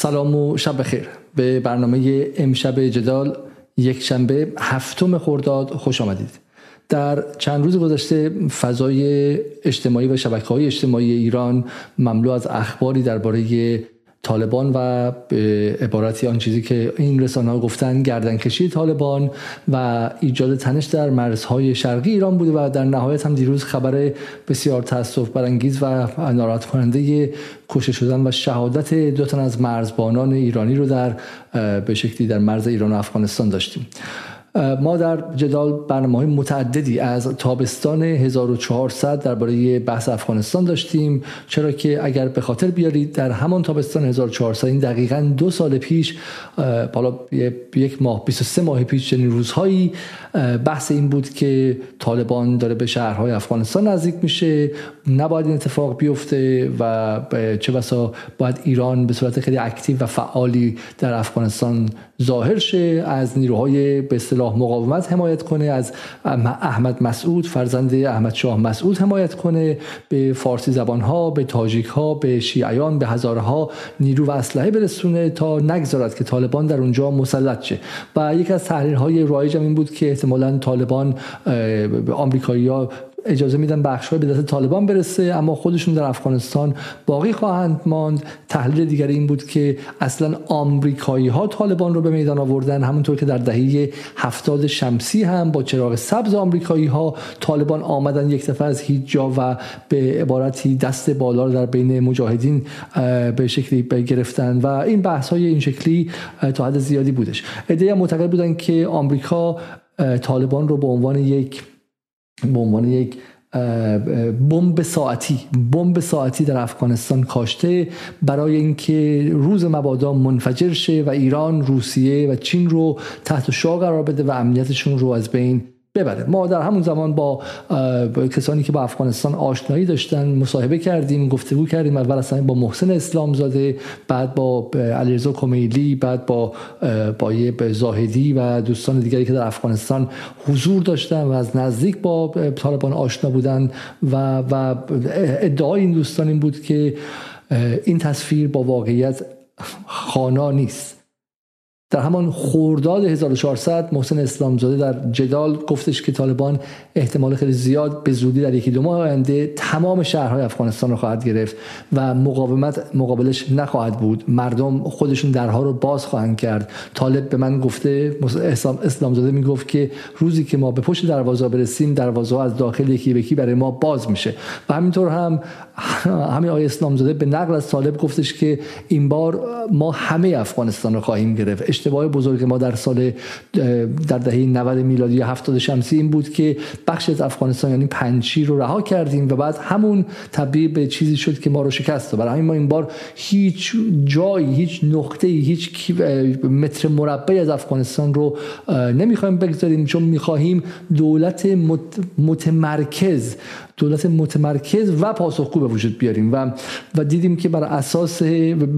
سلام و شب بخیر. به برنامه امشب جدال یک شنبه هفتم خرداد خوش آمدید. در چند روز گذشته فضای اجتماعی و شبکه های اجتماعی ایران مملو از اخباری درباره طالبان و عبارتی آن چیزی که این رسانه ها گفتن گردنکشی طالبان و ایجاد تنش در مرزهای شرقی ایران بوده و در نهایت هم دیروز خبر بسیار تاسف برانگیز و ناراحت کننده کشته شدن و شهادت دو تن از مرزبانان ایرانی رو در به شکلی در مرز ایران و افغانستان داشتیم. ما در جدال برنامه های متعددی از تابستان 1400 درباره بحث افغانستان داشتیم. چرا که اگر به خاطر بیارید در همان تابستان 1400 این دقیقا دو سال پیش بالا یک ماه 23 ماه پیش چنین روزهایی بحث این بود که طالبان داره به شهرهای افغانستان نزدیک میشه نباید این اتفاق بیفته و چه بسا باید ایران به صورت خیلی اکتیو و فعالی در افغانستان ظاهر شه از نیروهای به اصطلاح مقاومت حمایت کنه از احمد مسعود فرزند احمد شاه مسعود حمایت کنه به فارسی زبان ها به تاجیک ها به شیعیان به هزارها نیرو و اسلحه برسونه تا نگذارد که طالبان در اونجا مسلط شه. و یک از تحلیل های رایج این بود که احتمالا طالبان آمریکایی ها اجازه میدن بخش به دست طالبان برسه اما خودشون در افغانستان باقی خواهند ماند. تحلیل دیگری این بود که اصلا آمریکایی ها طالبان رو به میدان آوردن همونطور که در دهه هفتاد شمسی هم با چراغ سبز آمریکایی ها طالبان آمدن یک دفعه از هیچ جا و به عبارتی دست بالا رو در بین مجاهدین به شکلی گرفتن و این بحث های این شکلی تا حد زیادی بودش. ایده معتقد بودن که آمریکا طالبان رو به عنوان یک به عنوان یک بمب ساعتی بمب ساعتی در افغانستان کاشته برای اینکه روز مبادا منفجر شه و ایران روسیه و چین رو تحت شاه قرار بده و امنیتشون رو از بین ببره. ما در همون زمان با, کسانی که با افغانستان آشنایی داشتن مصاحبه کردیم گفتگو کردیم اول اصلا با محسن اسلام زاده بعد با علیرضا کمیلی بعد با با زاهدی و دوستان دیگری که در افغانستان حضور داشتن و از نزدیک با طالبان آشنا بودن و و ادعای این دوستان این بود که این تصویر با واقعیت خانا نیست. در همان خورداد 1400 محسن اسلامزاده در جدال گفتش که طالبان احتمال خیلی زیاد به زودی در یکی دو ماه آینده تمام شهرهای افغانستان رو خواهد گرفت و مقاومت مقابلش نخواهد بود. مردم خودشون درها رو باز خواهند کرد. طالب به من گفته اسلام اسلامزاده می‌گفت که روزی که ما به پشت دروازه برسیم دروازه از داخل یکی به یکی برای ما باز میشه. و همینطور هم همین آقای اسلامزاده به نقل از طالب گفتش که این بار ما همه افغانستان رو خواهیم گرفت. اشتباه بزرگ ما در سال در دهه 90 میلادی یا 70 شمسی این بود که بخش از افغانستان یعنی پنچیر رو رها کردیم و بعد همون تبدیل به چیزی شد که ما رو شکست. برای همین ما این بار هیچ جایی هیچ نقطه هیچ متر مربعی از افغانستان رو نمی‌خوایم بگذاریم چون می‌خواهیم دولت متمرکز دولت متمرکز و پاسخگو به وجود بیاریم و و دیدیم که بر اساس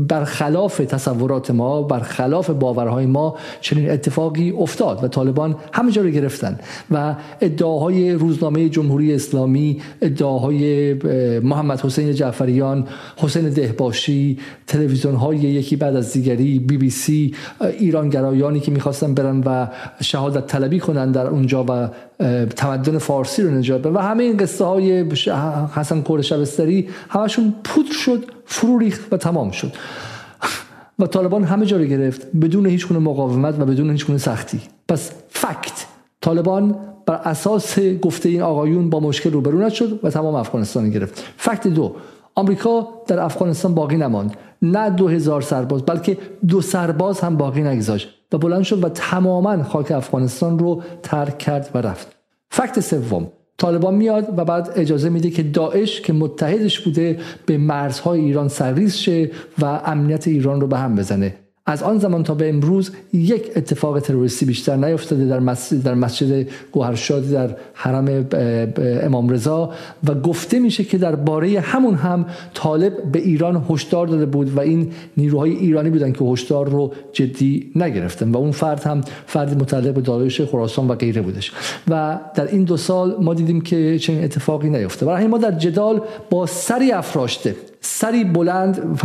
برخلاف تصورات ما برخلاف باورهای ما چنین اتفاقی افتاد و طالبان همه جا رو گرفتن و ادعاهای روزنامه جمهوری اسلامی ادعاهای محمد حسین جعفریان حسین دهباشی تلویزیون های یکی بعد از دیگری بی بی سی ایرانگرایانی که می‌خواستن برن و شهادت طلبی کنن در اونجا و تمدن فارسی رو نجات و همه این قصه های حسن کور شبستری همشون پودر شد فرو ریخت و تمام شد. و طالبان همه جا رو گرفت بدون هیچ گونه مقاومت و بدون هیچ گونه سختی. پس فکت طالبان بر اساس گفته این آقایون با مشکل روبرو شد و تمام افغانستان گرفت. فکت دو آمریکا در افغانستان باقی نماند. نه دو هزار سرباز بلکه دو سرباز هم باقی نگذاشت و بلند شد و تماما خاک افغانستان رو ترک کرد و رفت. فکت سوم طالبان میاد و بعد اجازه میده که داعش که متحدش بوده به مرزهای ایران سرریز شه و امنیت ایران رو به هم بزنه. از آن زمان تا به امروز یک اتفاق تروریستی بیشتر نیفتاده در مسجد در مسجد گوهرشاد در حرم امام رضا و گفته میشه که در باره همون هم طالب به ایران هشدار داده بود و این نیروهای ایرانی بودن که هشدار رو جدی نگرفتن و اون فرد هم فرد متعلق به داعش خراسان و غیره بودش. و در این دو سال ما دیدیم که چنین اتفاقی نیفته. برای ما در جدال با سری افراشته سری بلند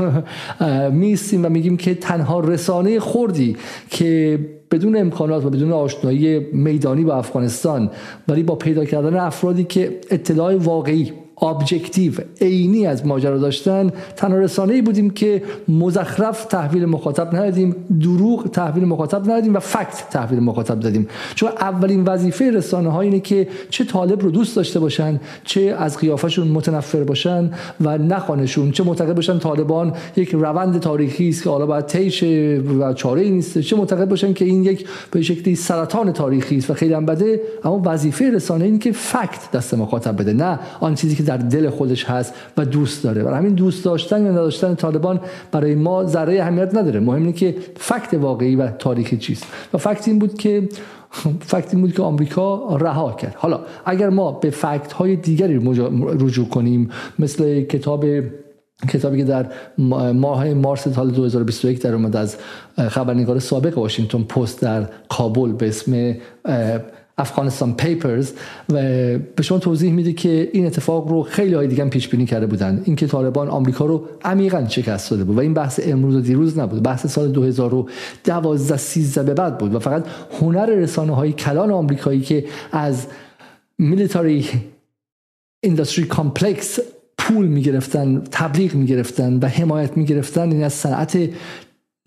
میستیم و میگیم که تنها رسانه خوردی که بدون امکانات و بدون آشنایی میدانی با افغانستان ولی با پیدا کردن افرادی که اطلاع واقعی objective عینی از ماجرا داشتن تنها رسانه ای بودیم که مزخرف تحویل مخاطب ندادیم دروغ تحویل مخاطب ندادیم و fact تحویل مخاطب دادیم. چون اولین وظیفه رسانه ها اینه که چه طالب رو دوست داشته باشن چه از قیافشون متنفر باشن و نخوانشون چه معتقد باشن طالبان یک روند تاریخی است که حالا باید طی و چاره ای نیست چه معتقد باشن که این یک به شکلی سرطان تاریخی است و خیلی هم بده. اما وظیفه رسانه اینه که fact دست مخاطب بده نه آن چیزی که در دل خودش هست و دوست داره. برای همین دوست داشتن یا نداشتن طالبان برای ما ذره اهمیت نداره. مهم اینه که فکت واقعی و تاریخی چیست. و فکت این بود که فکت این بود که آمریکا رها کرد. حالا اگر ما به فکت های دیگری رجوع کنیم مثل کتاب کتابی که در ماه مارس سال 2021 در اومد از خبرنگار سابق واشنگتن پست در کابل به اسم افغانستان پیپرز و به شما توضیح میده که این اتفاق رو خیلی های دیگه پیش بینی کرده بودن. اینکه طالبان آمریکا رو عمیقا شکست داده بود و این بحث امروز و دیروز نبود. بحث سال 2012 13 به بعد بود و فقط هنر رسانه های کلان آمریکایی که از military industry complex پول می‌گرفتن تبلیغ می‌گرفتن و حمایت می‌گرفتن این از صنعت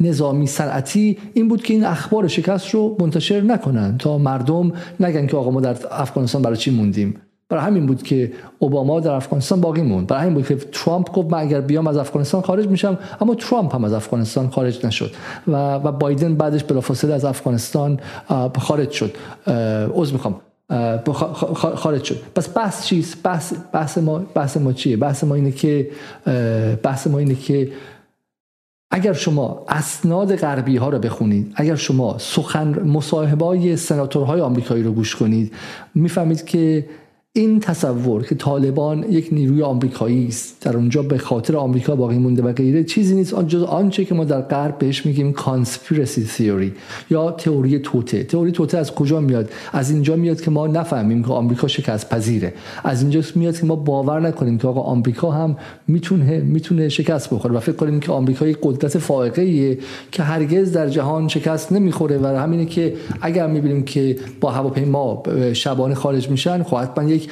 نظامی صنعتی این بود که این اخبار شکست رو منتشر نکنن تا مردم نگن که آقا ما در افغانستان برای چی موندیم. برای همین بود که اوباما در افغانستان باقی موند. برای همین بود که ترامپ گفت من اگر بیام از افغانستان خارج میشم اما ترامپ هم از افغانستان خارج نشد و و بایدن بعدش بلافاصله از افغانستان خارج شد. عذر می‌خوام. خارج شد. پس بحث چیست؟ بحث بحث ما بحث ما چیه؟ بحث ما اینه که بحث ما اینه که اگر شما اسناد غربی ها رو بخونید اگر شما سخن مصاحبه های سناتورهای آمریکایی رو گوش کنید می‌فهمید که این تصور که طالبان یک نیروی آمریکایی است در اونجا به خاطر آمریکا باقی مونده و غیره چیزی نیست. جز آنچه که ما در غرب بهش میگیم کانسپیرسی تئوری یا تئوری توته. تئوری توته از کجا میاد؟ از اینجا میاد که ما نفهمیم که آمریکا شکست پذیره از اینجا میاد که ما باور نکنیم که آقا آمریکا هم می‌تونه می‌تونه شکست بخوره و فکر کنیم که آمریکا یک قدرت فائقه ایه که هرگز در جهان شکست نمی‌خوره و همینه که اگر می‌بینیم که با هواپیما شبانه خارج میشن خب حتما یک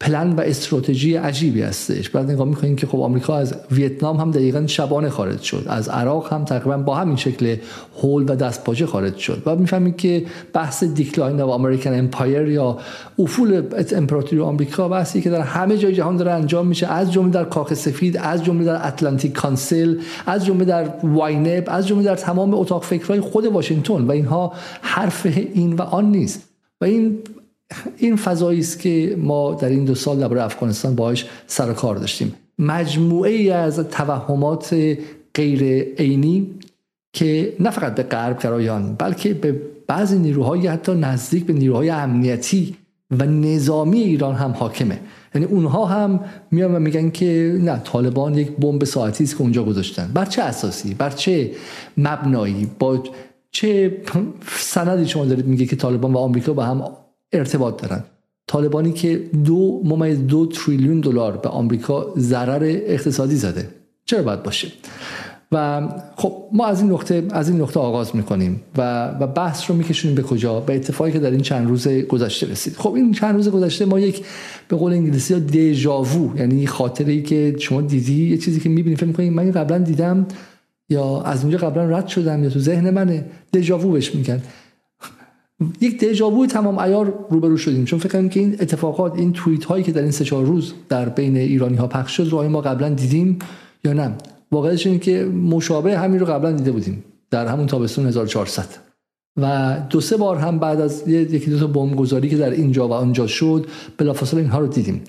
پلن و استراتژی عجیبی هستش. بعد نگاه می‌کنیم که خب آمریکا از ویتنام هم دقیقا شبانه خارج شد. از عراق هم تقریبا با همین شکل هول و دستپاچه خارج شد. و می‌فهمیم که بحث decline of American Empire یا افول امپراتوری آمریکا بحثی که در همه جای جهان داره انجام میشه. از جمله در کاخ سفید از جمله در Atlantic Council از جمله در واینب از جمله در تمام اتاق فکرهای خود واشنگتن. و اینها حرف این و آن نیست. و این این فضایی است که ما در این دو سال درباره افغانستان باهاش سر کار داشتیم. مجموعه ای از توهمات غیر عینی که نه فقط به غرب گرایان بلکه به بعضی نیروهای حتی نزدیک به نیروهای امنیتی و نظامی ایران هم حاکمه. یعنی اونها هم میان و میگن که نه طالبان یک بمب ساعتی است که اونجا گذاشتن. بر چه اساسی؟ بر چه مبنایی؟ با چه سندی شما دارید میگه که طالبان و آمریکا با هم ارتباط دارن. طالبانی که دو ممیز دو تریلیون دلار به آمریکا ضرر اقتصادی زده. چرا باید باشه؟ و خب ما از این نقطه از این نقطه آغاز می‌کنیم و و بحث رو میکشونیم به کجا؟ به اتفاقی که در این چند روز گذشته رسید. خب این چند روز گذشته ما یک به قول انگلیسی ها دیجاوو یعنی خاطره ای که شما دیدی یه چیزی که می‌بینی فکر می‌کنی من قبلا دیدم یا از اونجا قبلا رد شدم یا تو ذهن منه. دیجاوو بهش میگن. یک دژاوو تمام عیار روبرو شدیم. چون فکر که این اتفاقات این توییت هایی که در این سه چهار روز در بین ایرانی ها پخش شد رو ما قبلا دیدیم یا نه؟ واقعیتش اینه که مشابه همین رو قبلا دیده بودیم در همون تابستون 1400 و دو سه بار هم بعد از یکی دو تا بمبگذاری که در اینجا و آنجا شد بلافاصله اینها رو دیدیم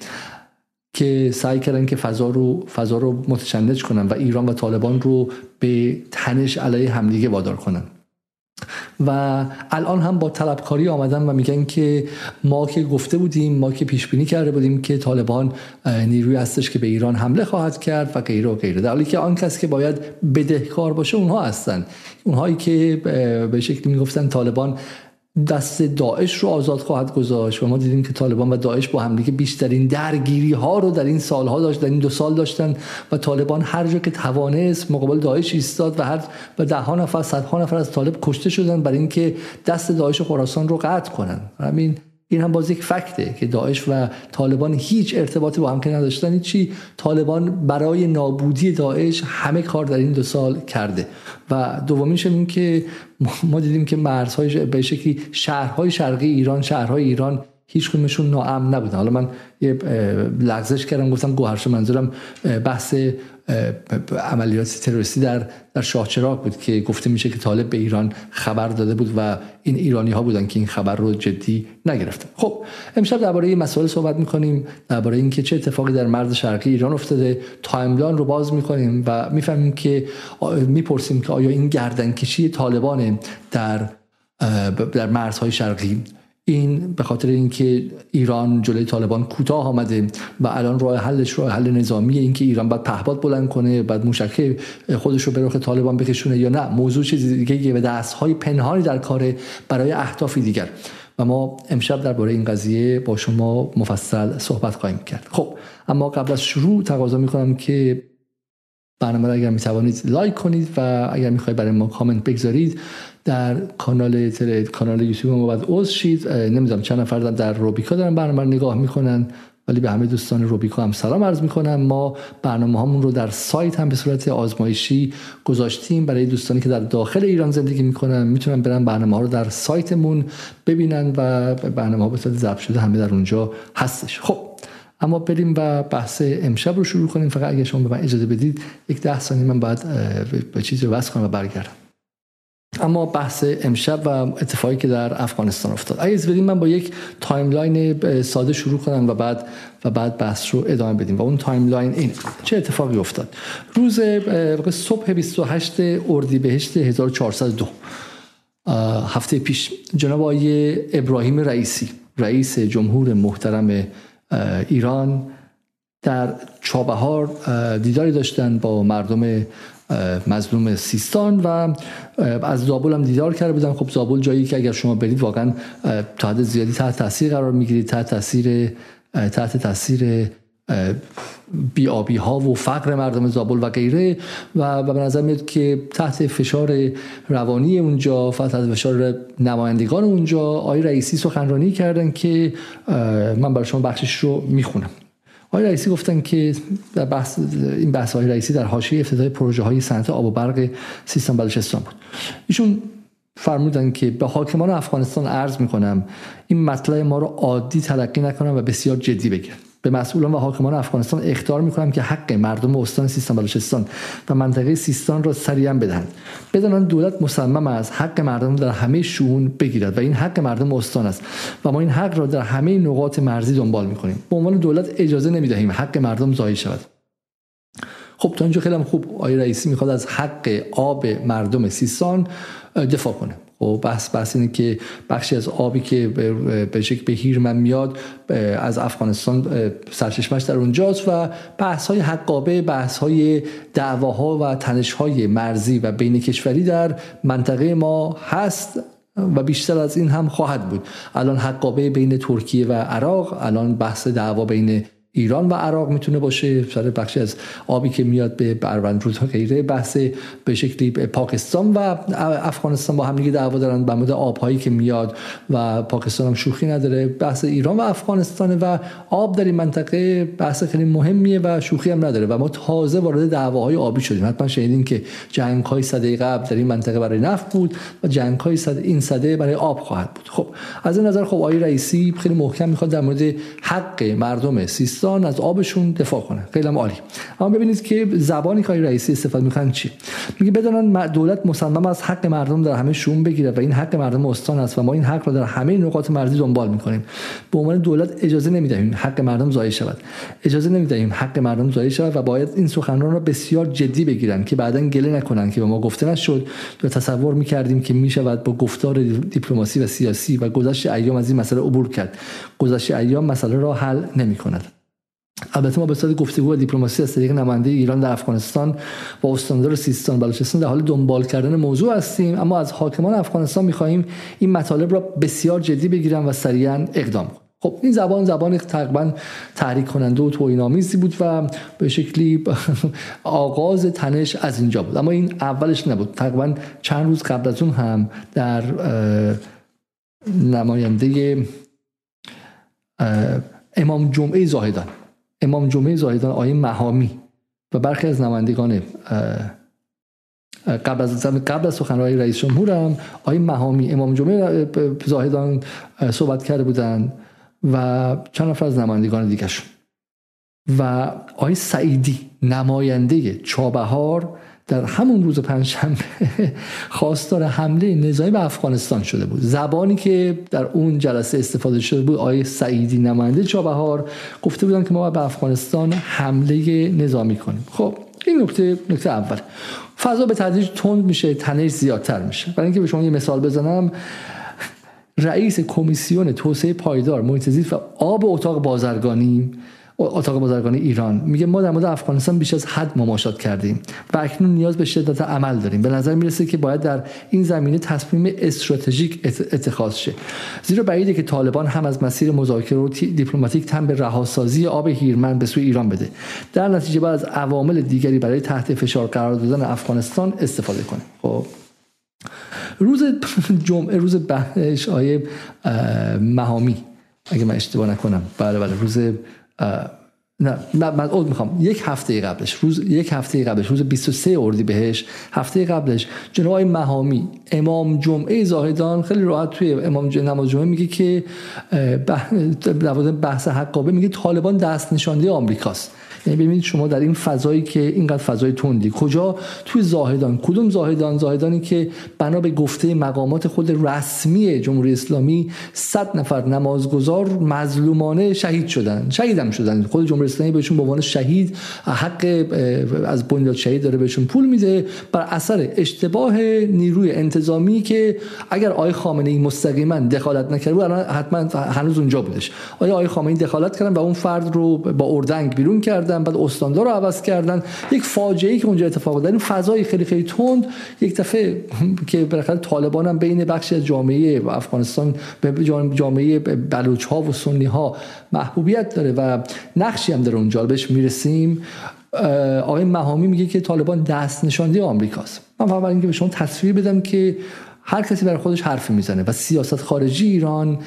که سعی کردن که فضا رو فضا رو متشنج کنن و ایران و طالبان رو به تنش علیه همدیگه وادار کنن. و الان هم با طلبکاری آمدن و میگن که ما که گفته بودیم ما که پیش بینی کرده بودیم که طالبان نیروی هستش که به ایران حمله خواهد کرد و غیره و غیره. در حالی که آن کس که باید بدهکار باشه اونها هستن. اونهایی که به شکلی می‌گفتن طالبان دست داعش رو آزاد خواهد گذاشت و ما دیدیم که طالبان و داعش با همدیگه بیشترین درگیری ها رو در این سالها داشت در این دو سال داشتن و طالبان هر جا که توانست مقابل داعش ایستاد و هر و ده ها نفر صدها نفر از طالب کشته شدن برای اینکه دست داعش خراسان رو قطع کنن. همین این هم باز یک فکته که داعش و طالبان هیچ ارتباطی با هم که نداشتن چی طالبان برای نابودی داعش همه کار در این دو سال کرده. و دومیش این که ما دیدیم که مرزهای به شکلی شهرهای شرقی ایران شهرهای ایران هیچ کدومشون ناامن نبودن. حالا من یه لغزش کردم گفتم گوهرش منظورم بحث عملیات تروریستی در در شاهچراغ بود که گفته میشه که طالب به ایران خبر داده بود و این ایرانی ها بودن که این خبر رو جدی نگرفتن. خب امشب درباره این مسائل صحبت می‌کنیم درباره اینکه چه اتفاقی در مرز شرقی ایران افتاده. timeline رو باز می‌کنیم و می‌فهمیم که می‌پرسیم که آیا این گردنکشی طالبان در در مرزهای شرقی این به خاطر اینکه ایران جلوی طالبان کوتاه آمده و الان راه حلش راه حل نظامیه اینکه ایران باید پهپاد بلند کنه بعد موشک خودش رو به رخ طالبان بکشونه یا نه موضوع چیزی دیگه و دست های پنهانی در کار برای اهدافی دیگر. و ما امشب درباره این قضیه با شما مفصل صحبت خواهیم کرد. خب اما قبل از شروع تقاضا می‌کنم که برنامه را اگر می‌توانید لایک کنید و اگر می‌خواید برای ما کامنت بگذارید در کانال. کانال یوتیوب ما باید عضو شید. نمی‌دونم چند نفر در روبیکا دارن برنامه نگاه می‌کنن ولی به همه دوستان روبیکا هم سلام عرض می‌کنم. ما برنامه هامون رو در سایت هم به صورت آزمایشی گذاشتیم. برای دوستانی که در داخل ایران زندگی می‌کنن می‌تونن برن برنامه ها رو در سایتمون ببینن و برنامه ها به صورت ضبط شده همه در اونجا هستش. خب اما بریم و بحث امشب رو شروع کنیم. فقط اگه شما به من اجازه بدید یک ده ثانیه من باید به چیزی وصل کنم و برگردم. اما بحث امشب و اتفاقی که در افغانستان افتاد. اگه از بدیم من با یک timeline ساده شروع کنم و بعد و بعد بحث رو ادامه بدیم. و اون timeline این چه اتفاقی افتاد؟ روز صبح 28 اردیبهشت 1402 هفته پیش جناب آقای ابراهیم رئیسی رئیس جمهور محترم ایران در چابهار دیداری داشتن با مردم مظلوم سیستان و از زابل هم دیدار کرده بودن خب زابل جایی که اگر شما برید واقعا تا حد زیادی تحت تاثیر قرار می‌گیرید تحت تاثیر تحت تاثیر بیابی ها و فقر مردم زابل و غیره. و به نظر میاد که تحت فشار روانی اونجا تحت فشار نمایندگان اونجا آقای رئیسی سخنرانی کردن که من برای شما بخشش رو می‌خونم. آقای رئیسی گفتن که در بحث این بحث های رئیسی در حاشیه افتتاح پروژه های صنعت آب و برق سیستان بلوچستان بود. ایشون فرمودن که به حاکمان افغانستان عرض می‌کنم این مطلب ما رو عادی تلقی نکنم و بسیار جدی بگیرن به مسئولان و حاکمان افغانستان اختار می‌کنم که حق مردم استان سیستان بلوچستان و منطقه سیستان را سریعا بدهند بدانند دولت مصمم است حق مردم در همه شون بگیرد و این حق مردم استان است و ما این حق را در همه نقاط مرزی دنبال می‌کنیم. به عنوان دولت اجازه نمی‌دهیم حق مردم ضایع شود. خب تا اینجا خیلی خوب آقای رئیسی می‌خواد از حق آب مردم سیستان دفاع کنه. و بحث بحث اینه که بخشی از آبی که به شکل به هیرمن میاد از افغانستان سرچشمش در اونجاست و بحث های حقابه بحث های دعواها و تنش های مرزی و بین کشوری در منطقه ما هست و بیشتر از این هم خواهد بود. الان حقابه بین ترکیه و عراق الان بحث دعوا بین ایران و عراق می‌تونه باشه سر بخشی از آبی که میاد به بروند رود غیره بحث به شکلی پاکستان و افغانستان با هم دیگه دعوا دارن به مورد آبهایی که میاد و پاکستان هم شوخی نداره. بحث ایران و افغانستان و آب در این منطقه بحث خیلی مهمیه و شوخی هم نداره و ما تازه وارد دعواهای آبی شدیم. حتما شنیدین که جنگ های صده قبل در این منطقه برای نفت بود و جنگ های صده این صده برای آب خواهد بود. خب از این نظر خب آقای رئیسی خیلی محکم می‌خواد در مورد حق مردم سیستان از آبشون دفاع کنه خیلی عالی. اما ببینید که زبانی که رئیسی استفاده می‌کنن چی؟ میگه بدانن دولت مصمم از حق مردم در همه شون بگیره و این حق مردم استان است و ما این حق را در همه نقاط مرزی دنبال می‌کنیم. به عنوان دولت اجازه نمی‌دهیم حق مردم ضایع شود. اجازه نمی‌دهیم حق مردم ضایع شود و باید این سخنران را بسیار جدی بگیرن که بعدا گله نکنن که به ما گفته نشد. یا تصور می‌کردیم که می‌شود با گفتار دیپلماسی و سیاسی و گذشت ایام از این مسئله عبور کرد. گذشت ایام مسئله را حل نمی‌کند. البته ما به صورت گفتگو و دیپلماسی از طریق نماینده ایران در افغانستان با استاندار سیستان بلوچستان در حال دنبال کردن موضوع هستیم. اما از حاکمان افغانستان می‌خواهیم این مطالب را بسیار جدی بگیرن و سریعا اقدام کنند خب این زبان زبان تقریبا تحریک کننده و توهین‌آمیزی بود و به شکلی آغاز تنش از اینجا بود. اما این اولش نبود. تقریبا چند روز قبل از اون هم در نماینده امام جمعه زاهدان امام جمعه زاهدان آیه مهامی و برخی از نمایندگان قبل از قبل از سخنرانی رئیس جمهور هم آیه مهامی امام جمعه زاهدان صحبت کرده بودند و چند نفر از نمایندگان دیگرشون و آقای سعیدی نماینده چابهار در همون روز پنجشنبه خواستار حمله نظامی به افغانستان شده بود. زبانی که در اون جلسه استفاده شده بود آقای سعیدی نماینده چابهار گفته بودن که ما به افغانستان حمله نظامی کنیم. خب این نکته نکته اول. فضا به تدریج تند میشه تنش زیادتر میشه. برای اینکه به شما یه مثال بزنم رئیس کمیسیون توسعه پایدار محیط و آب اتاق بازرگانی اتاق بازرگانی ایران. میگه ما در مورد افغانستان بیش از حد مماشات کردیم و اکنون نیاز به شدت عمل داریم. به نظر می‌رسه که باید در این زمینه تصمیم استراتژیک اتخاذ شه. زیرا بعیده که طالبان هم از مسیر مذاکره و دیپلماتیک تن به رهاسازی آب هیرمن به سوی ایران بده. در نتیجه بعد از عوامل دیگری برای تحت فشار قرار دادن افغانستان استفاده کنه خب. روز جمعه روز بحث آیه مهامی. اگه من اشتباه نکنم. بله بله. روز نه من اول می‌خوام. یک هفته قبلش روز یک هفته قبلش روز 23 اردی بهش. هفته قبلش جناب مهامی امام جمعه زاهدان خیلی راحت توی امام نماز جمعه میگه که بحث حقابه میگه طالبان دست نشانده آمریکاست. یعنی ببینید شما در این فضایی که اینقدر فضای تندی. کجا؟ توی زاهدان. کدوم زاهدان؟ زاهدانی که بنا به گفته مقامات خود رسمی جمهوری اسلامی 100 نفر نمازگزار مظلومانه شهید شدن. شهیدم شدن. خود جمهوری اسلامی بهشون به عنوان شهید حق از بنیاد شهید داره بهشون پول میده بر اثر اشتباه نیروی انتظامی که اگر آقای خامنه ای مستقیما دخالت نکرده بود حتما هنوز اونجا بودش. آیا آقای خامنه ای دخالت کردن و اون فرد رو با اردنگ بیرون کردن کردن بعد استاندار رو عوض کردن. یک فاجعه که اونجا اتفاق افتاد. این فضای خیلی خیلی تند. یک دفعه که بالاخره طالبان هم بین بخشی از جامعه افغانستان به جامعه بلوچ ها و سنی ها محبوبیت داره و نقشی هم داره اونجا. بهش می‌رسیم. آقای مهامی میگه که طالبان دست نشانده آمریکاست. من فقط اینکه به شما تصویر بدم که هر کسی برای خودش حرف می‌زنه و سیاست خارجی ایران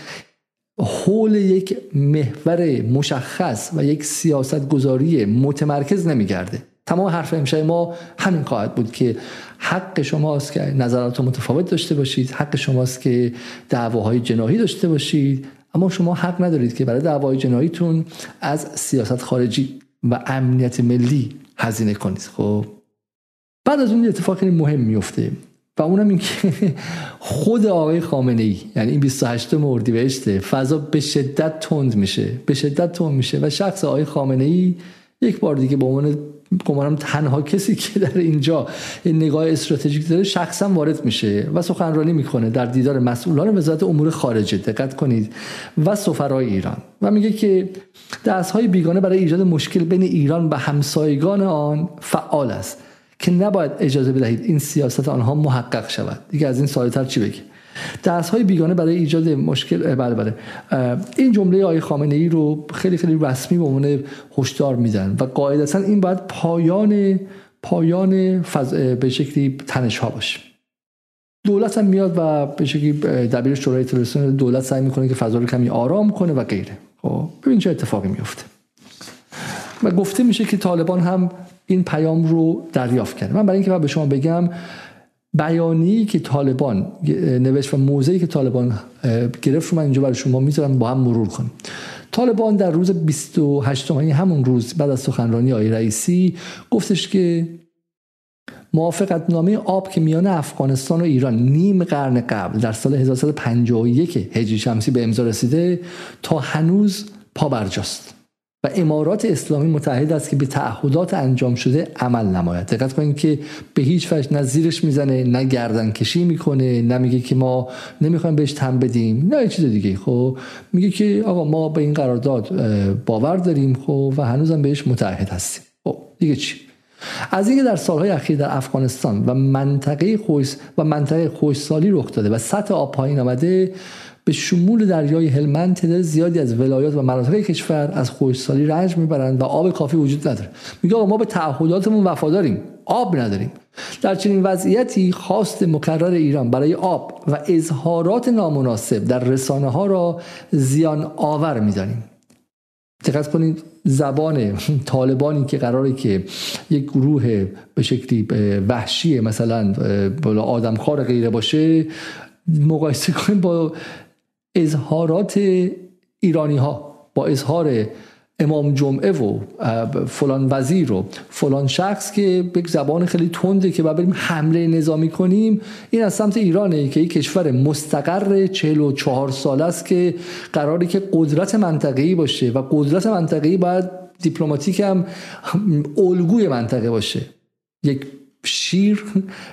حول یک محور مشخص و یک سیاست گذاری متمرکز نمیگرده. تمام حرف امشای ما همین خواهد بود که حق شماست که نظرات متفاوت داشته باشید حق شماست که دعواهای جناهی داشته باشید. اما شما حق ندارید که برای دعوای جناهیتون از سیاست خارجی و امنیت ملی هزینه کنید. خب بعد از اون اتفاق خیلی مهم میفته و اونم این که خود آقای خامنه ای یعنی این 28 اردیبهشت فضا به شدت تند میشه به شدت تند میشه و شخص آقای خامنه ای یک بار دیگه به عنوان گمانم تنها کسی که در اینجا این نگاه استراتژیک داره شخصا وارد میشه و سخنرانی می‌کنه در دیدار مسئولان وزارت امور خارجه. دقت کنید. و سفرای ایران. و میگه که دست های بیگانه برای ایجاد مشکل بین ایران و همسایگان آن فعال است. که نباید اجازه بدهید این سیاست آنها محقق شود. دیگه از این ساده‌تر چی بگی دست های بیگانه برای ایجاد مشکل بله بله. این جمله آقای خامنه ای رو خیلی خیلی رسمی به عنوان هشدار میدن و قاعدتا این باید پایان پایان فز... به شکلی تنش ها باشه. دولت هم میاد و به شکلی دبیر شورای تلویزیون دولت سعی می‌کنه که فضا رو کمی آرام کنه و غیره. خب ببین چه اتفاقی میفته و گفته میشه که طالبان هم این پیام رو دریافت کرد من برای اینکه به شما بگم بیانی که طالبان نوشت و موضعی که طالبان گرفت رو من اینجا برای شما می‌ذارم با هم مرور کنیم. طالبان در روز 28 یعنی همون روز بعد از سخنرانی آقای رئیسی گفتش که موافقت نامه آب که میان افغانستان و ایران نیم قرن قبل در سال 1151 هجری شمسی به امضا رسیده تا هنوز پا برجاست و امارات اسلامی متحد است که به تعهدات انجام شده عمل نماید. دقت کنید که به هیچ وجه نه زیرش می‌زنه نه گردن کشی می‌کنه نه میگه که ما نمی‌خوایم بهش تن بدیم نه چیز دیگه. خب میگه که آقا ما به این قرارداد باور داریم خب و هنوزم بهش متحد هستیم. خب دیگه چی؟ از اینکه در سالهای اخیر در افغانستان و منطقه خوش و منطقه خوشسالی رخ داده و سطح آب پایین آمده به شمول دریای هلمند تعداد زیادی از ولایات و مناطق کشور از خشکسالی رنج می‌برند و آب کافی وجود نداره. میگه ما به تعهداتمون وفاداریم. آب نداریم. در چنین وضعیتی خواست مکرر ایران برای آب و اظهارات نامناسب در رسانه ها را زیان آور می‌دانیم. دقت کنید زبان طالبانی که قراره که یک گروه به شکلی وحشی مثلا آدمخوار غیره باشه مقایسه کنیم با اظهارات ایرانی ها با اظهار امام جمعه و فلان وزیر و فلان شخص که به زبان خیلی تنده که بریم حمله نظامی کنیم این از سمت ایرانه که یک کشور مستقر 44 سال است که قراری که قدرت منطقه‌ای باشه و قدرت منطقه‌ای باید دیپلماتیک هم الگوی منطقه باشه. یک شیر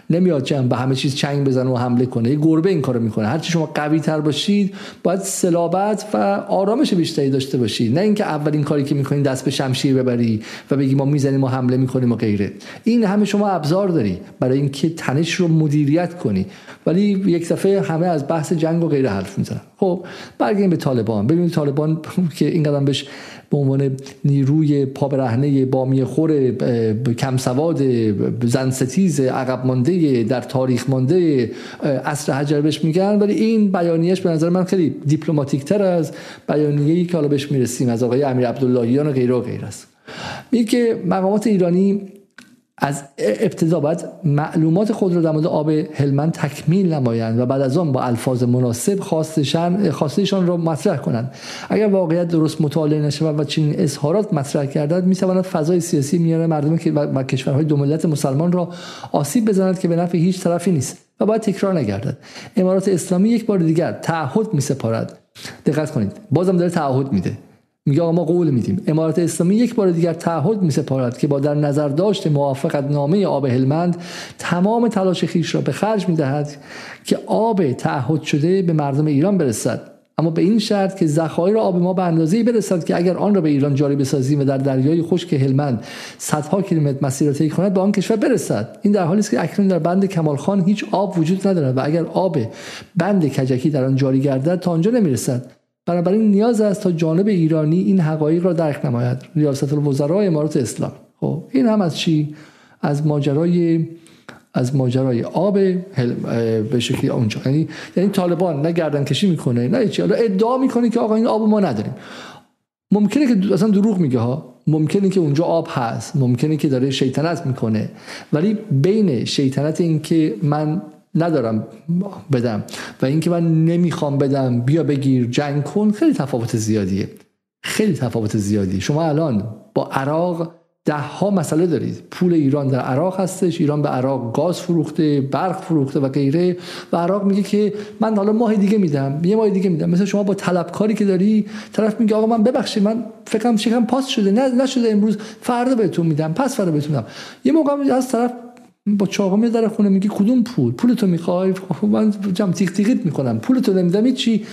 نمیاد جمع به همه چیز چنگ بزنه و حمله کنه. یه گربه این کارو می‌کنه. هرچی شما قوی تر باشید باید سلابت و آرامش بیشتری داشته باشید نه اینکه اولین کاری که می‌کنید دست به شمشیر ببری و بگی ما می‌زنیم و حمله می‌کنیم و غیره. این همه شما ابزار داری. برای اینکه تنش رو مدیریت کنی. ولی یک دفعه همه از بحث جنگ و غیره حرف می‌زنن. خب برگردیم به طالبان. ببینید طالبان که این قدم بهش به عنوان نیروی پا برهنه بامی خور کم سواد زن ستیز عقب مانده در تاریخ مانده عصر حجر بهش میگن. ولی این بیانیهش به نظر من خیلی دیپلماتیک تر از بیانیه‌ای که حالا بهش می‌رسیم از آقای امیر عبداللهیان و غیره و غیر است. میگه مقامات ایرانی از ابتدا باید معلومات خود را در مورد آب هلمند تکمیل نمایند و بعد از آن با الفاظ مناسب خواستشان را مطرح کنند. اگر واقعیت درست مطالعه نشه و چنین اظهارات مطرح گردد می تواند فضای سیاسی میان مردم و کشورهای دو ملت مسلمان را آسیب بزند که به نفع هیچ طرفی نیست و باید تکرار نگردد. امارات اسلامی یک بار دیگر تعهد می سپارد دقت کنید. بازم داره تعهد میده. میگه ما قول میدیم. امارات اسلامی یک بار دیگر تعهد میسپارد که با در نظر داشت موافقت نامه آب هلمند تمام تلاش خیش را به خرج می‌دهد که آب تعهد شده به مردم ایران برسد. اما به این شرط که ذخایر آب ما به اندازه‌ای برسد که اگر آن را به ایران جاری بسازیم و در دریای خشک هلمند صدها کیلومتر مسیر را طی کند به آن کشور برسد. این در حالی است که اکنون در بند کمالخان هیچ آب وجود ندارد و اگر آب بند کجکی در آن جاری گردد تا آنجا نمی‌رسد. بنابراین نیاز است تا جانب ایرانی این حقایق را درک نماید. ریاست الوزراء امارات اسلام. خب این هم از چی؟ از ماجرای از ماجرای آب به شکلی اونجا. یعنی یعنی طالبان نه گردن کشی می‌کنه نه چی حالا ادعا می‌کنه که آقا این آب ما نداریم. ممکنه که اصلا دروغ میگه ها. ممکنه که اونجا آب هست. ممکنه که داره شیطنت می‌کنه. ولی بین شیطنت این که من ندارم بدم و اینکه من نمی‌خوام بدم بیا بگیر جنگ کن خیلی تفاوت زیادیه. خیلی تفاوت زیادی شما الان با عراق ده ها مسئله دارید. پول ایران در عراق هستش ایران به عراق گاز فروخته برق فروخته و غیره و عراق میگه که من حالا ماه دیگه میدم یه ماه دیگه میدم. مثل شما با طلبکاری که داری طرف میگه آقا من ببخشید من فکرم شکم پاس شده نه نشده امروز فردا بهتون میدم پس فردا بهتون میدم. یه موقع از طرف با چاقو می در خونه میگه کدوم پول؟ پول تو می‌خوای؟ خب من جام تیک تیکت می‌کنم. پول تو نمیدم چی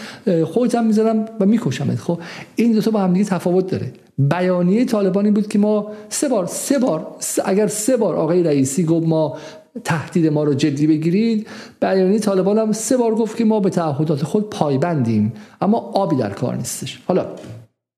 خودت هم می‌ذارم و میکشمت. خب این دو تا با هم دیگه تفاوت داره. بیانیه طالبانی بود که ما سه بار سه بار اگر سه بار آقای رئیسی گفت ما تهدید ما رو جدی بگیرید بیانیه طالبان هم سه بار گفت که ما به تعهدات خود پایبندیم. اما آبی در کار نیستش. حالا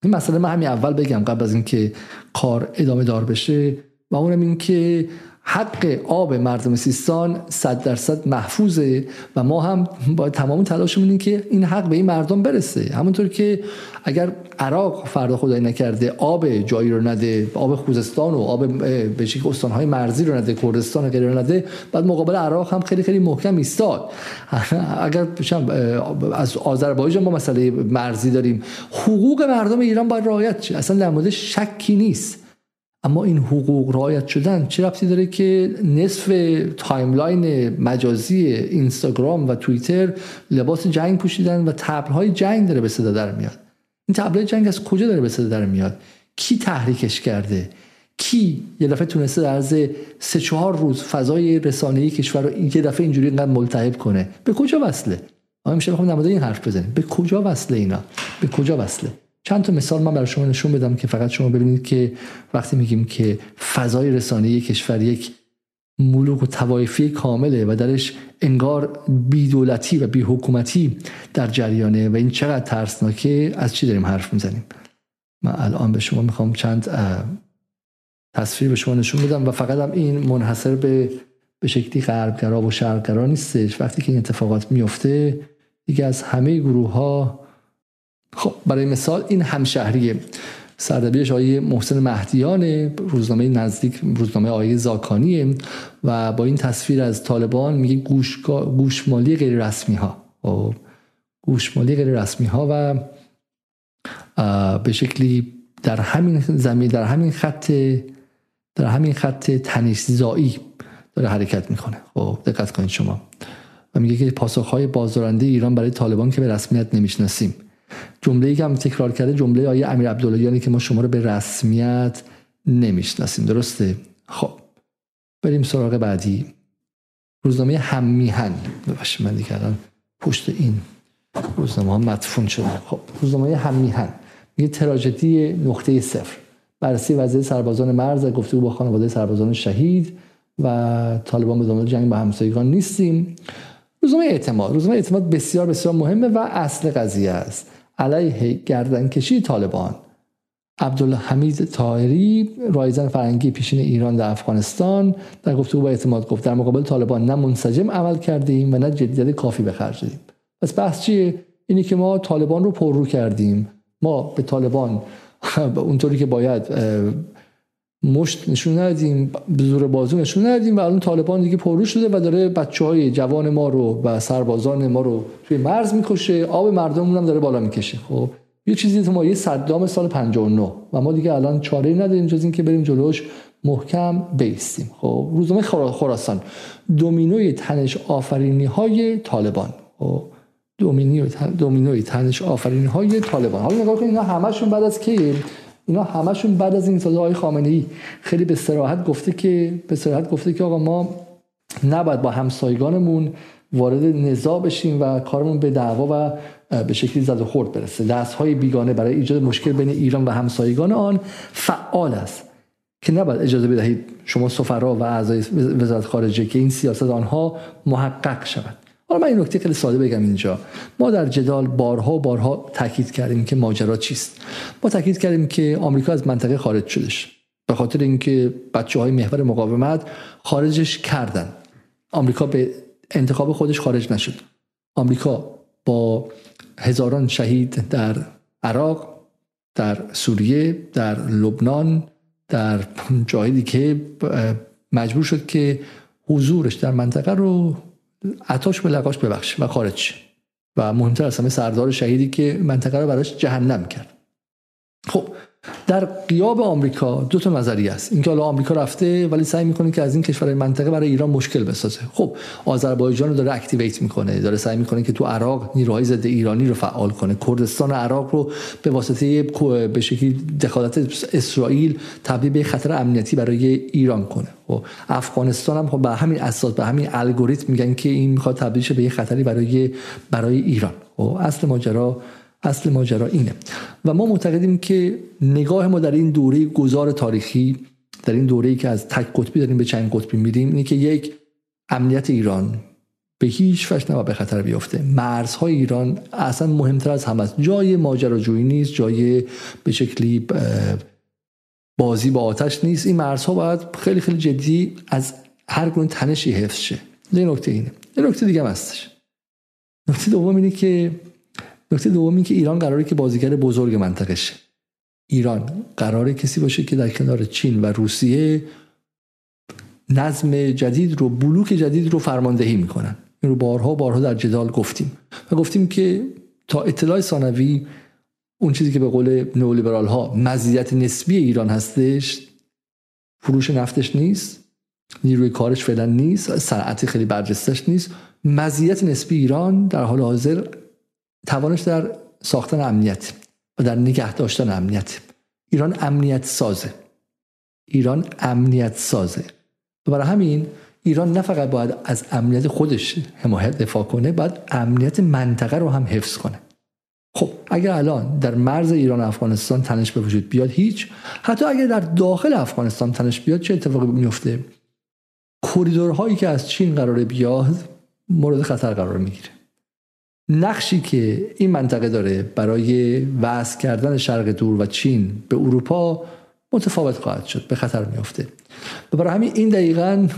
این مسئله من همین اول بگم قبل از اینکه کار ادامه دار بشه و اونم این که حق آب مردم سیستان صد درصد محفوظه و ما هم با تمام تلاشمون این که این حق به این مردم برسه. همونطور که اگر عراق فردا خدای نکرده آب جایی رو نده آب خوزستان و آب به استانهای مرزی رو نده کردستان غیره رو نده بعد مقابل عراق هم خیلی خیلی محکم ایستاد. اگر از آذربایجان ما مسئله مرزی داریم حقوق مردم ایران باید رعایت اصلا در مورد شکی نیست. اما این حقوق رعایت شدن چه ربطی داره که نصف timeline مجازی اینستاگرام و توییتر لباس جنگ پوشیدن و تبلهای جنگ داره به صدا در میاد؟ این تبلهای جنگ از کجا داره به صدا در میاد؟ کی تحریکش کرده؟ کی یه دفعه تونسته در عرض سه چهار روز فضای رسانه‌ای کشور رو یه دفعه اینجوری اینقدر ملتهب کنه؟ به کجا وصله؟ ما میشه بخوام نماده این حرف بزنیم. به کجا وصله اینا؟ به کجا وصله؟ چند تا مثال من برای شما نشون بدم که فقط شما ببینید که وقتی میگیم که فضای رسانه‌ای کشور یک ملوک و توایفی کامله و درش انگار بیدولتی و بی حکومتی در جریانه و این چقدر ترسناکه از چی داریم حرف می‌زنیم؟ من الان به شما می‌خوام چند تصویر به شما نشون بدم و فقط هم این منحصر به به شکلی غربگرا و شرقگرا نیستش. وقتی که این اتفاقات میفته دیگه از همه گروه ها خب برای مثال این همشهریه سردبیرش آقای محسن مهدیان روزنامه نزدیک روزنامه آقای زاکانیه و با این تصویر از طالبان میگه گوش گوشمالی غیر رسمی ها خب، گوشمالی غیر رسمی ها و به شکلی در همین زمین در همین خط در همین خط تنشزایی داره حرکت می‌کنه. خب دقت کنید شما. و میگه که پاسخهای بازدارنده ایران برای طالبان که به رسمیت نمی‌شناسیم. جمله ای که هم تکرار کرده جمله آیه امیر عبداللهیانی که ما شما رو به رسمیت نمی‌شناسیم. درسته؟ خب بریم سراغ بعدی. روزنامه هم میهن ببخشید من دیگه الان پشت این روزنامه ها مدفون شده خب روزنامه هم میهن میگه تراژدی نقطه صفر. بررسی وضعیت سربازان مرز گفته با خانواده سربازان شهید و طالبان به دنبال جنگ با همسایگان نیستیم. روزنامه اعتماد. روزنامه اعتماد بسیار بسیار مهمه و اصل قضیه است. علیه گردنکشی طالبان. عبدالحمید طاهری رایزن فرنگی پیشین ایران در افغانستان در گفتگو با اعتماد گفت در مقابل طالبان نه منسجم عمل کردیم و نه جدیت کافی به خرج دادیم. پس بحث چیه؟ اینی که ما طالبان رو پررو کردیم. ما به طالبان اونطوری که باید مشت نشون ندیم به زور بازو نشون ندیم و الان طالبان دیگه پررو شده و داره بچه های جوان ما رو و سربازان ما رو توی مرز می‌کشه آب مردممون هم داره بالا می‌کشه. خب یه چیزی تو ما یه صدام سال 59 و ما دیگه الان چاره ای نداریم جز اینکه بریم جلوش محکم بیستیم. خب روزنامه خراسان. دومینوی تنش آفرینی های طالبان. خب دومینوی تنش آفرینی های طالبان. حالا نگاه کنید اینا همشون بعد از کی؟ اینا همشون بعد از این تازه آقای خامنه ای خیلی به صراحت گفته که به صراحت گفته که آقا ما نباید با همسایگانمون وارد نزاع بشیم و کارمون به دعوا و به شکلی زد و خورد برسه. دست های بیگانه برای ایجاد مشکل بین ایران و همسایگان آن فعال است که نباید اجازه بدهید شما سفرا و اعضای وزارت خارجه که این سیاست آنها محقق شود. حالا من این نکته خیلی ساده بگم اینجا. ما در جدال بارها و بارها تاکید کردیم که ماجرا چیست. ما تاکید کردیم که آمریکا از منطقه خارج شدش به خاطر اینکه بچه های محور مقاومت خارجش کردن. آمریکا به انتخاب خودش خارج نشد. آمریکا با هزاران شهید در عراق در سوریه در لبنان در جایی که مجبور شد که حضورش در منطقه رو عطاش به لقاش ببخش و خارج و مهمتر از همه سردار شهیدی که منطقه رو براش جهنم کرد. خب در قیاب آمریکا دو تا نظریه است. اینکه حالا آمریکا رفته ولی سعی می‌کنه که از این کشور منطقه برای ایران مشکل بسازه. خب آذربایجان رو داره اکتیویت می‌کنه داره سعی می‌کنه که تو عراق نیروهای ضد ایرانی رو فعال کنه. کردستان عراق رو به واسطه به شکلی دخالت اسرائیل تبدیل به خطر امنیتی برای ایران کنه. خب افغانستان هم خب به همین اساس به همین الگوریتم میگن که این می‌خواد تبدیل به یه خطری برای برای ایران. خب اصل ماجرا اصل ماجرا اینه. و ما معتقدیم که نگاه ما در این دوره گذار تاریخی در این دوره ای که از تک قطبی داریم به چند قطبی میریم اینه که یک امنیت ایران به هیچ وجه نباید به خطر بیفته. مرزهای ایران اصلا مهمتر از همه است. جای ماجراجویی نیست جای به شکلی بازی با آتش نیست. این مرزها باید خیلی خیلی جدی از هر گونه تنشی حفظ شه. این نکته اینه. این نکته دیگه هستش. نکته دوم اینه که نکته دومی که ایران قراره که بازیگر بزرگ منطقه شه. ایران قراره کسی باشه که در کنار چین و روسیه نظم جدید رو بلوک جدید رو فرماندهی می‌کنن. این رو بارها بارها در جدال گفتیم. و گفتیم که تا اطلاع ثانوی اون چیزی که به قول نولیبرال ها مزیت نسبی ایران هستش فروش نفتش نیست نیروی کارش فعلا نیست صنعتی خیلی برجستش نیست. مزیت نسبی ایران در حال حاضر توانش در ساختن امنیت و در نگه داشتن امنیت. ایران امنیت سازه. ایران امنیت سازه. و برای همین ایران نه فقط باید از امنیت خودش حمایت دفاع کنه باید امنیت منطقه رو هم حفظ کنه. خب اگر الان در مرز ایران و افغانستان تنش به وجود بیاد هیچ. حتی اگر در داخل افغانستان تنش بیاد چه اتفاقی میفته؟ کوریدورهایی که از چین قراره بیاد مورد خطر قرار می‌گیره. نقشی که این منطقه داره برای وصل کردن شرق دور و چین به اروپا متفاوت خواهد شد به خطر میفته و برای همین این دقیقا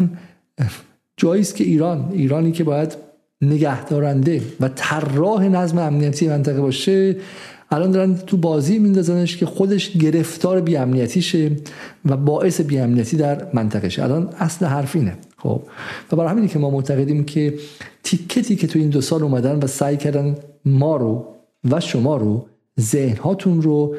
جایی است که ایران ایرانی که باید نگهدارنده و طراح نظم امنیتی منطقه باشه الان دارن تو بازی میندازنش که خودش گرفتار بیامنیتی و باعث بیامنیتی در منطقه شه الان اصل حرف اینه. خب و برای همینی که ما معتقدیم که تیکتی که تو این دو سال اومدن و سعی کردن ما رو و شما رو ذهنهاتون رو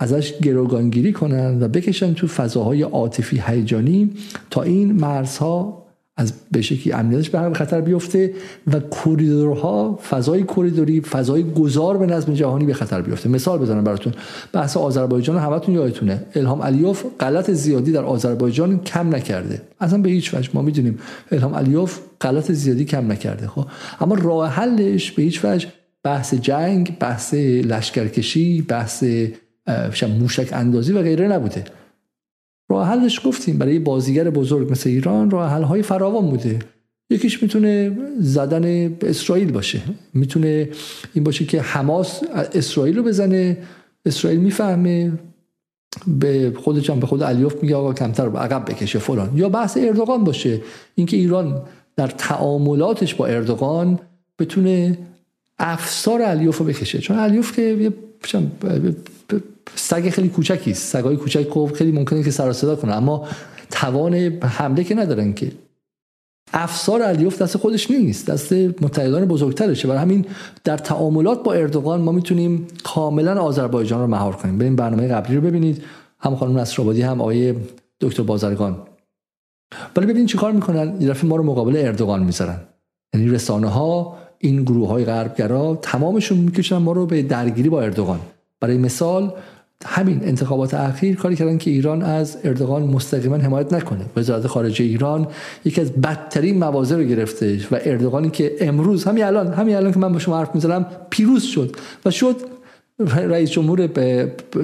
ازش گروگانگیری کنن و بکشن تو فضاهای عاطفی هیجانی تا این مرزها از به شکلی امنیتش به خطر بیفته و کوریدورها فضای کوریدوری فضای گذار به نظم جهانی به خطر بیفته. مثال بزنم براتون. بحث آذربایجان همتون یادتونه. الهام علیوف غلط زیادی در آذربایجان کم نکرده. اصلا به هیچ وجه ما می‌دونیم الهام علیوف غلط زیادی کم نکرده خب؟ اما راه حلش به هیچ وجه بحث جنگ بحث لشکرکشی بحث موشک اندازی و غیره نبوده. راه حلش گفتیم. برای بازیگر بزرگ مثل ایران راه حل های فراوان بوده. یکیش می‌تونه زدن اسرائیل باشه. می‌تونه این باشه که حماس اسرائیل رو بزنه. اسرائیل می‌فهمه. به خودش به خود علیوف میگه آقا کمتر عقب بکشه فلان. یا بحث اردوغان باشه. اینکه ایران در تعاملاتش با اردوغان بتونه افسار علیوف رو بکشه. چون علیوف که سگ خیلی کوچکی است. سگای کوچک خب خیلی ممکنه که سر صدا کنه. اما توان حمله که ندارن که. افسار علیوف دست خودش نیست. دست متحدان بزرگترشه. برای همین در تعاملات با اردوغان ما می‌تونیم کاملا آذربایجان رو مهار کنیم. بریم برنامه قبلی رو ببینید. هم خانم نصرآبادی هم آقای دکتر بازرگان. ولی ببینید چیکار می‌کنن؟ یه ما رو مقابل اردوغان می‌ذارن. یعنی رسانه ها این گروه های غربگرا تمامشون می‌کشن ما رو به درگیری با اردوغان. برای مثال همین انتخابات اخیر کاری کردن که ایران از اردوغان مستقیما حمایت نکنه. وزارت خارجه ایران یکی از بدترین مواضع رو گرفته و اردوغانی که امروز همین الان همین الان که من با شما حرف می‌زنم پیروز شد و شد رئیس جمهور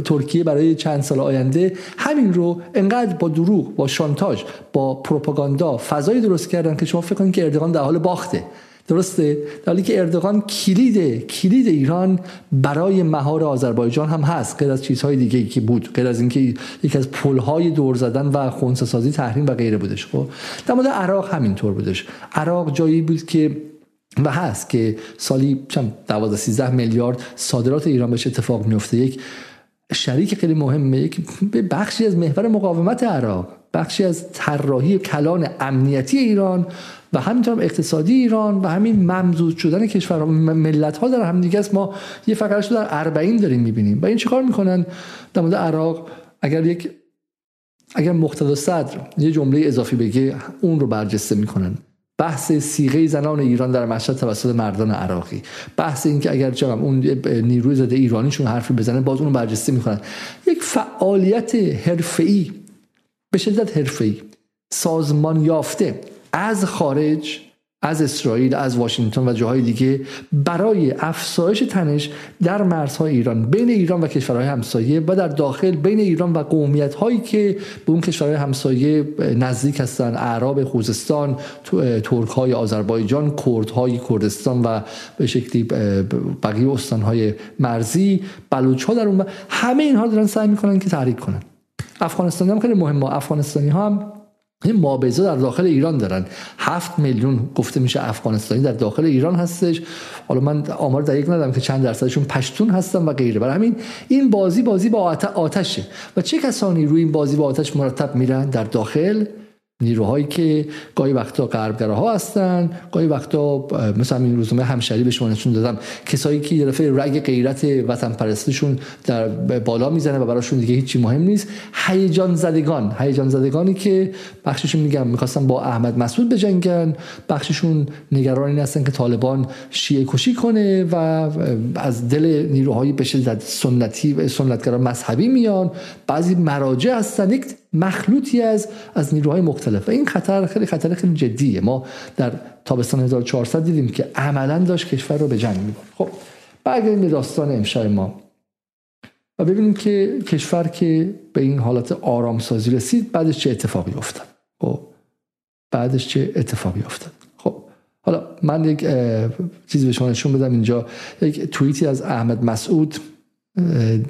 ترکیه برای چند سال آینده همین رو انقدر با دروغ با شانتاژ با پروپاگاندا فضایی درست کردن که شما فکر کنید که اردوغان در حال باخته. درسته؟ در حالی که اردوغان کلید کلید ایران برای مهار آذربایجان هم هست غیر از چیزهای دیگه که بود غیر از اینکه یکی از پلهای دور زدن و خونسا سازی تحریم و غیره بودش خب؟ در مورد عراق همینطور بودش. عراق جایی بود که و هست که سالی چند 12 13 میلیارد صادرات ایران بهش اتفاق میفته یک شریک خیلی مهمه یک بخشی از محور مقاومت عراق بخشی از طراحی کلان امنیتی ایران و همینطور اقتصادی ایران و همین ممزود شدن کشور ملت ها در هم دیگه است. ما یه فقرش رو در اربعین داریم می‌بینیم. و این چیکار می‌کنن؟ در مورد عراق اگر یک اگر مقتدا صدر یه جمله اضافی بگه اون رو برجسته می‌کنن. بحث سیغه زنان ایران در مشهد توسط مردان عراقی. بحث اینکه اگر جام اون نیروی زده ایرانیشون حرفی بزنه باز اون برجسته می‌کنن. یک فعالیت حرفه‌ای به شدت حرفه‌ای سازمان یافته. از خارج از اسرائیل از واشنگتن و جاهای دیگه برای افزایش تنش در مرزهای ایران بین ایران و کشورهای همسایه و در داخل بین ایران و قومیت هایی که به اون کشورهای همسایه نزدیک هستن اعراب خوزستان ترک های آذربایجان کرد های کردستان و به شکلی بقیه استان های مرزی بلوچ ها در اون همه اینها دارن سعی می‌کنن که تحریک کنن. افغانستانی هم خیلی مهمه. افغانستانی ها هم این مابزه در داخل ایران دارن. هفت میلیون گفته میشه افغانستانی در داخل ایران هستش. حالا من آمار دقیق ندارم که چند درصدشون پشتون هستن و غیره. برای همین این بازی بازی با آتشه. و چه کسانی روی این بازی با آتش مرتب میرن؟ در داخل نیروهایی که گاهی وقتا غربگراها هستن گاهی وقتا مثلا این روزنامه همشری به شما نشون دادم. کسایی که یه رگ غیرت وطن پرستیشون در بالا می‌زنه و براشون دیگه هیچی مهم نیست. هیجان زدگان هیجان زدگانی که بخششون میگم می‌خواستن با احمد مسعود بجنگن. بخششون نگرانی هستن که طالبان شیعه کشی کنه و از دل نیروهایی شدت سنتی و سنتگرا مذهبی میان. بعضی مراجع هستن. یک مخلوطی از از نیروهای مختلف. و این خطر خیلی خطر خیلی جدیه. ما در تابستان 1400 دیدیم که عملا داشت کشور رو به جنگ می‌برد. خب برگردیم به داستان امشب ما. و ببینیم که کشور که به این حالت آرامسازی رسید بعدش چه اتفاقی افتاد. خب بعدش چه اتفاقی افتاد. خب حالا من یک چیزی به شما نشون بدم اینجا. یک توییتی از احمد مسعود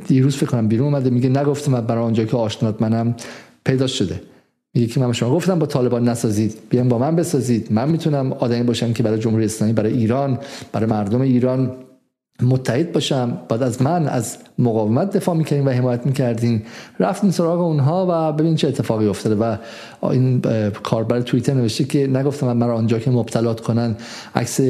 دیروز فکر کنم بیرون اومده. میگه نگفتم برای آنجا که آشنات منم. پیدا شده. میگه که من شما گفتم با طالبان نسازید بیان با من بسازید. من می‌تونم آدمی باشم که برای جمهوری اسلامی برای ایران برای مردم ایران متحد باشم. بعد از من از مقاومت دفاع می‌کردیم و حمایت می‌کردیم رفتیم سراغ اونها و ببین چه اتفاقی افتاده و این کاربر توییتر نوشته که نگفتم من مرا آنجا که مبتلات کنن. عکس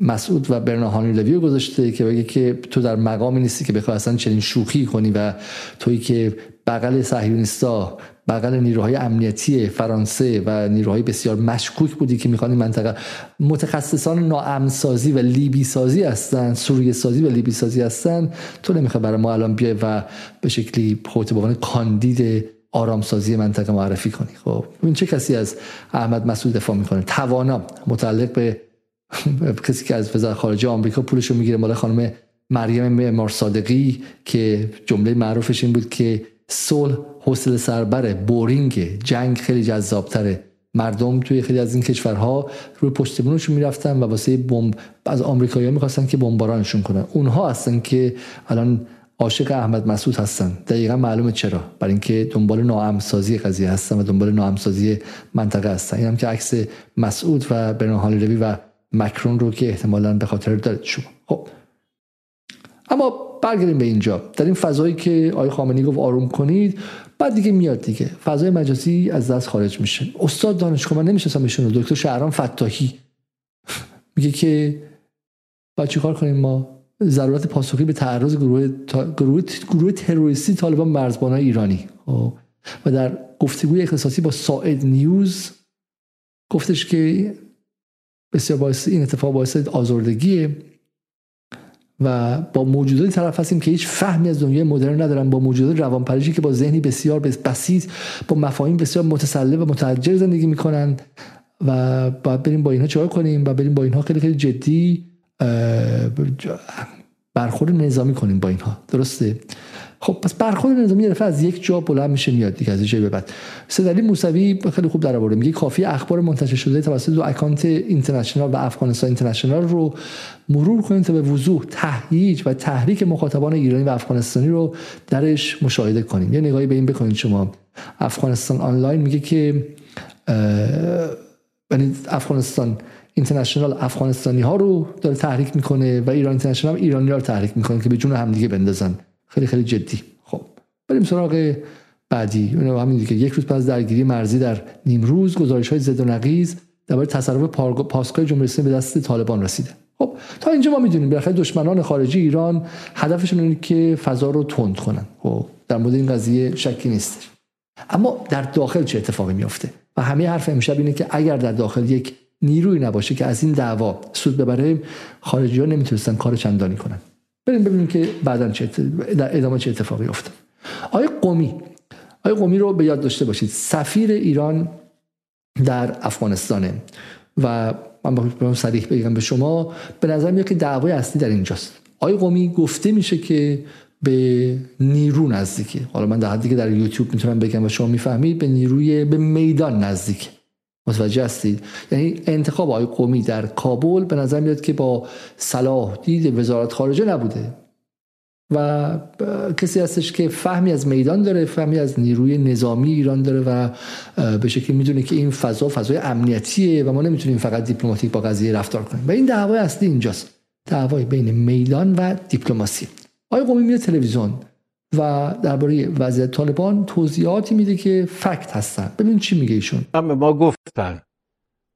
مسعود و برناهانی لویو گذاشته که بگه که تو در مقامی نیستی که بخوای اصلا چنین شوخی کنی و تویی که بغل صهیونیستا بغل نیروهای امنیتی فرانسه و نیروهای بسیار مشکوک بودی که می‌خوان این منطقه. متخصصان ناامنسازی و لیبی سازی هستن سوریه سازی و لیبی سازی هستن. تو نمی‌خوای برای ما الان بیای و به شکلی خودت به کاندید آرامسازی منطقه معرفی کنی. خب این چه کسی از احمد مسعود دفاع می‌کنه؟ توانا متعلق به کسی که از وزارت خارجه آمریکا پولشو می‌گیره مال خانم مریم معمار صادقی که جمله معروفش این بود که صلح حوصله سربره بورینگ. جنگ خیلی جذابتره. مردم توی خیلی از این کشورها روی پشت بونشون می‌رفتن و واسه بمب از آمریکایی‌ها می‌خواستن که بمبارانشون کنن. اونها هستن که الان عاشق احمد مسعود هستن. دقیقا معلومه چرا. برای اینکه دنبال ناامسازی قضیه هستن و دنبال ناامسازی منطقه هستن. اینم که عکس مسعود و برنامه روی و مکرون رو که احتمالا به خاطر دارید شما. خب اما برگردیم به اینجا. در این فضایی که آقای خامنه‌ای گفت آروم کنید بعد دیگه میاد دیگه. فضای مجازی از دست خارج میشه. استاد دانشگاه من نمی‌شناسم ایشون دکتر شهرام فتاحی. میگه که باید چیکار کنیم ما؟ ضرورت پاسخی به تعرض گروه گروه گروه تروریستی طالبان مرزبان ایرانی. خب. و در گفتگوی اختصاصی با ساعد نیوز گفتش که بسیار باعث این اتفاق باعث آزردگیه. و با موجوداتی طرف هستیم که هیچ فهمی از دنیای مدرن ندارن با موجودات روانپریشی که با ذهنی بسیار بسیط با مفاهیم بسیار متسلب و متعجر زندگی می‌کنن و باید بریم با اینها چهار کنیم و بریم با اینها خیلی خیلی جدی برخورد نظامی کنیم با اینها. درسته؟ خب پس برخورد نظامی یه از یک جا بلند میشه میاد دیگه از جای به بعد. سدلی موسوی خیلی خوب در آورده میگه کافی اخبار منتشر شده توسط دو اکانت اینترنشنال و افغانستان اینترنشنال رو مرور کنید تا به وضوح تهییج و تحریک مخاطبان ایرانی و افغانستانی رو درش مشاهده کنیم. یه نگاهی به این بکنید شما. افغانستان آنلاین میگه که یعنی افغانستان اینترنشنال افغانستانی ها رو داره تحریک می‌کنه و ایران اینترنشنال ایرانی ها رو تحریک می‌کنه که به جون همدیگه بندازن. خیلی خیلی جدی. خب بریم سراغ بعدی. اون همین دیگه. یک روز پس درگیری مرزی در نیمروز گزارش های زد و نقیز درباره تصرف پاسگاه جمهوری اسلامی به دست طالبان رسیده. خب تا اینجا ما می‌دونیم. بالاخره دشمنان خارجی ایران هدفشون اینه که فضا رو تند کنن. خب در مورد این قضیه شکی نیست. اما در داخل چه اتفاقی میافته؟ و همه حرف امشب اینه که اگر در داخل یک نیروی نباشه که از این دعوا سود ببره خارجی ها نمی‌تونستن کار چندانی کنن. بریم ببینیم که بعدا چه در ادامه چه اتفاقی افتاد. آقای قومی آقای قومی رو به یاد داشته باشید. سفیر ایران در افغانستانه. و من با صریح بگم به شما به نظر میاد که دعوای اصلی در اینجاست. آقای قومی گفته میشه که به نیرو نزدیکه. حالا من در حدی که در یوتیوب می‌تونم بگم و شما می‌فهمید به نیروی به میدان نزدیک متوجه هستید؟ یعنی انتخاب آقای قومی در کابل به نظر میاد که با صلاح دید وزارت خارجه نبوده. و کسی هستش که فهمی از میدان داره فهمی از نیروی نظامی ایران داره و به شکلی می‌دونه که این فضا فضای امنیتیه و ما نمی‌تونیم فقط دیپلماتیک با قضیه رفتار کنیم. و این دعوای اصلی اینجاست. دعوای بین میدان و دیپلماسی. آقای قومی میاد تلویزیون. و درباره وضعیت طالبان توضیحاتی میده که فکت هستن. ببین چی میگه ایشون. ما گفتن.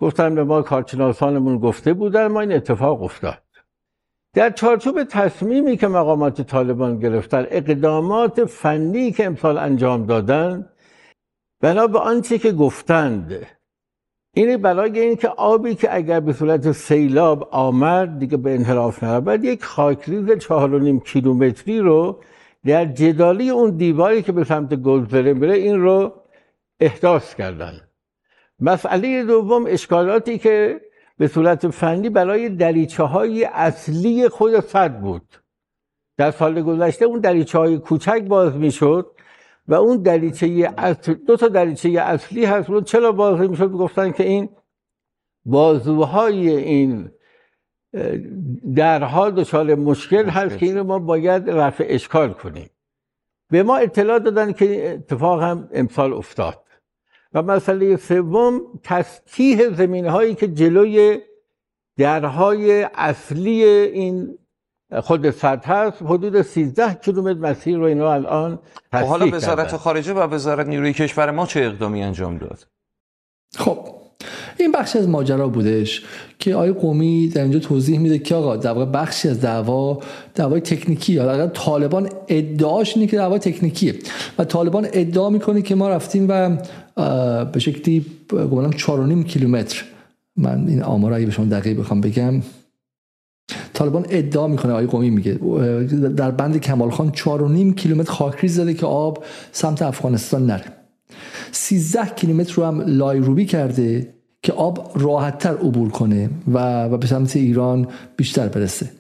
گفتن به ما کارشناسانمون گفته بودن ما این اتفاق افتاد. در چارچوب تصمیمی که مقامات طالبان گرفتن اقدامات فنی که امسال انجام دادن بنا به آنچه که گفتند این برای اینکه آبی که اگر به صورت سیلاب آمد دیگه به انحراف نرود یک خاکریز چهار و نیم کیلومتری رو در جدالی اون دیواری که به سمت گلزره میره این رو احداث کردن. مسئله دوم اشکالاتی که به صورت فنی برای دریچه های اصلی خود صد بود. در سال گذشته اون دریچه های کوچک باز می‌شد و اون دریچه اصل دو تا دریچه اصلی هست اون چرا باز می‌شد گفتن که این بازوهای این درها دچار مشکل هست که اینو ما باید رفع اشکال کنیم. به ما اطلاع دادن که اتفاق هم امسال افتاد. و مسئله سوم تسکیه زمین هایی که جلوی درهای اصلی این خود سطح هست حدود 13 کیلومتر مسیر رو اینا الان خب حالا وزارت خارجه و وزارت نیروی کشور ما چه اقدامی انجام داد؟ خب این بخشی از ماجرا بودش که آقای قومی در اینجا توضیح میده که آقا در واقع بخشی از دعوا دعوای تکنیکی. یا طالبان ادعاش اینه که دعوا تکنیکیه و طالبان ادعا می‌کنه که ما رفتیم و به شکلی گمانم 4.5 کیلومتر. من این آمار اگه به شما دقیق بخوام بگم. طالبان ادعا می‌کنه آقای قومی میگه. در بند کمال خان 4.5 کیلومتر خاکریز زده که آب سمت افغانستان نره. 13 کیلومتر رو هم لایروبی کرده که آب راحتتر عبور کنه و, و به سمت ایران بیشتر برسه.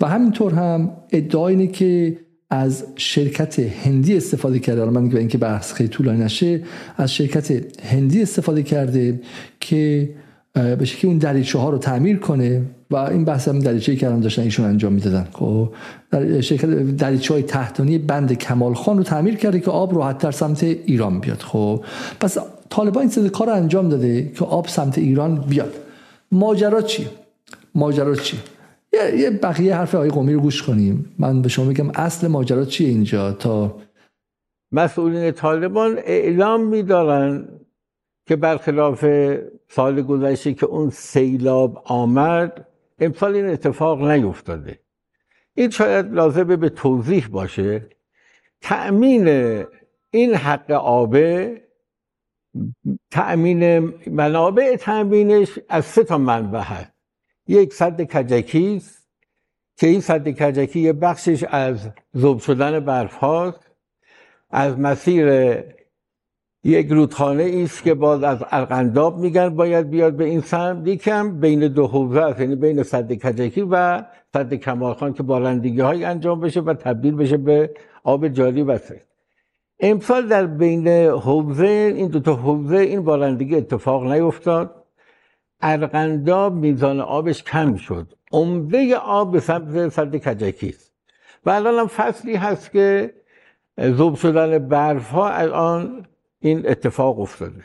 و همینطور هم ادعا اینه که از شرکت هندی استفاده کرده حالا من اینکه بحث خیلی طولانی نشه از شرکت هندی استفاده کرده که به شکلی اون دریچه ها رو تعمیر کنه و این بحث هم دریچه الان داشتن ایشون انجام می‌دادن. خب در شرکت دریچه های تحتانی بند کمال خان رو تعمیر کرده که آب راحتتر سمت ایران بیاد. خب پس طالبان این کار رو انجام داده که آب سمت ایران بیاد. ماجرا چی؟ ماجرا چی؟ یه بقیه حرف آقای قومی رو گوش کنیم. من به شما میگم اصل ماجرا چیه اینجا تا مسئولین طالبان اعلام میدارن که برخلاف سال گذشته که اون سیلاب آمد امسال این اتفاق نیفتاده. این شاید لازمه به توضیح باشه. تأمین این حق آبه تأمین منابع تأمینش از سه تا منبع هست. یک صد کجکی است که این صد کجکی بخشش از ذوب شدن برف هاست از مسیر یک رودخانه است که باز از ارغنداب میگن باید بیاد به این سمت. یکم بین دو حوزه است یعنی بین صد کجکی و صد کمالخان که بارندگی های انجام بشه و تبدیل بشه به آب جاری و امسال در بین حوزه این دو تا حوزه این بارندگی اتفاق نیفتاد. ارغنداب میزان آبش کم شد. عمده آب به سمت صد کجکی است. و الان هم فصلی هست که ذوب شدن برف ها الان این اتفاق افتاده.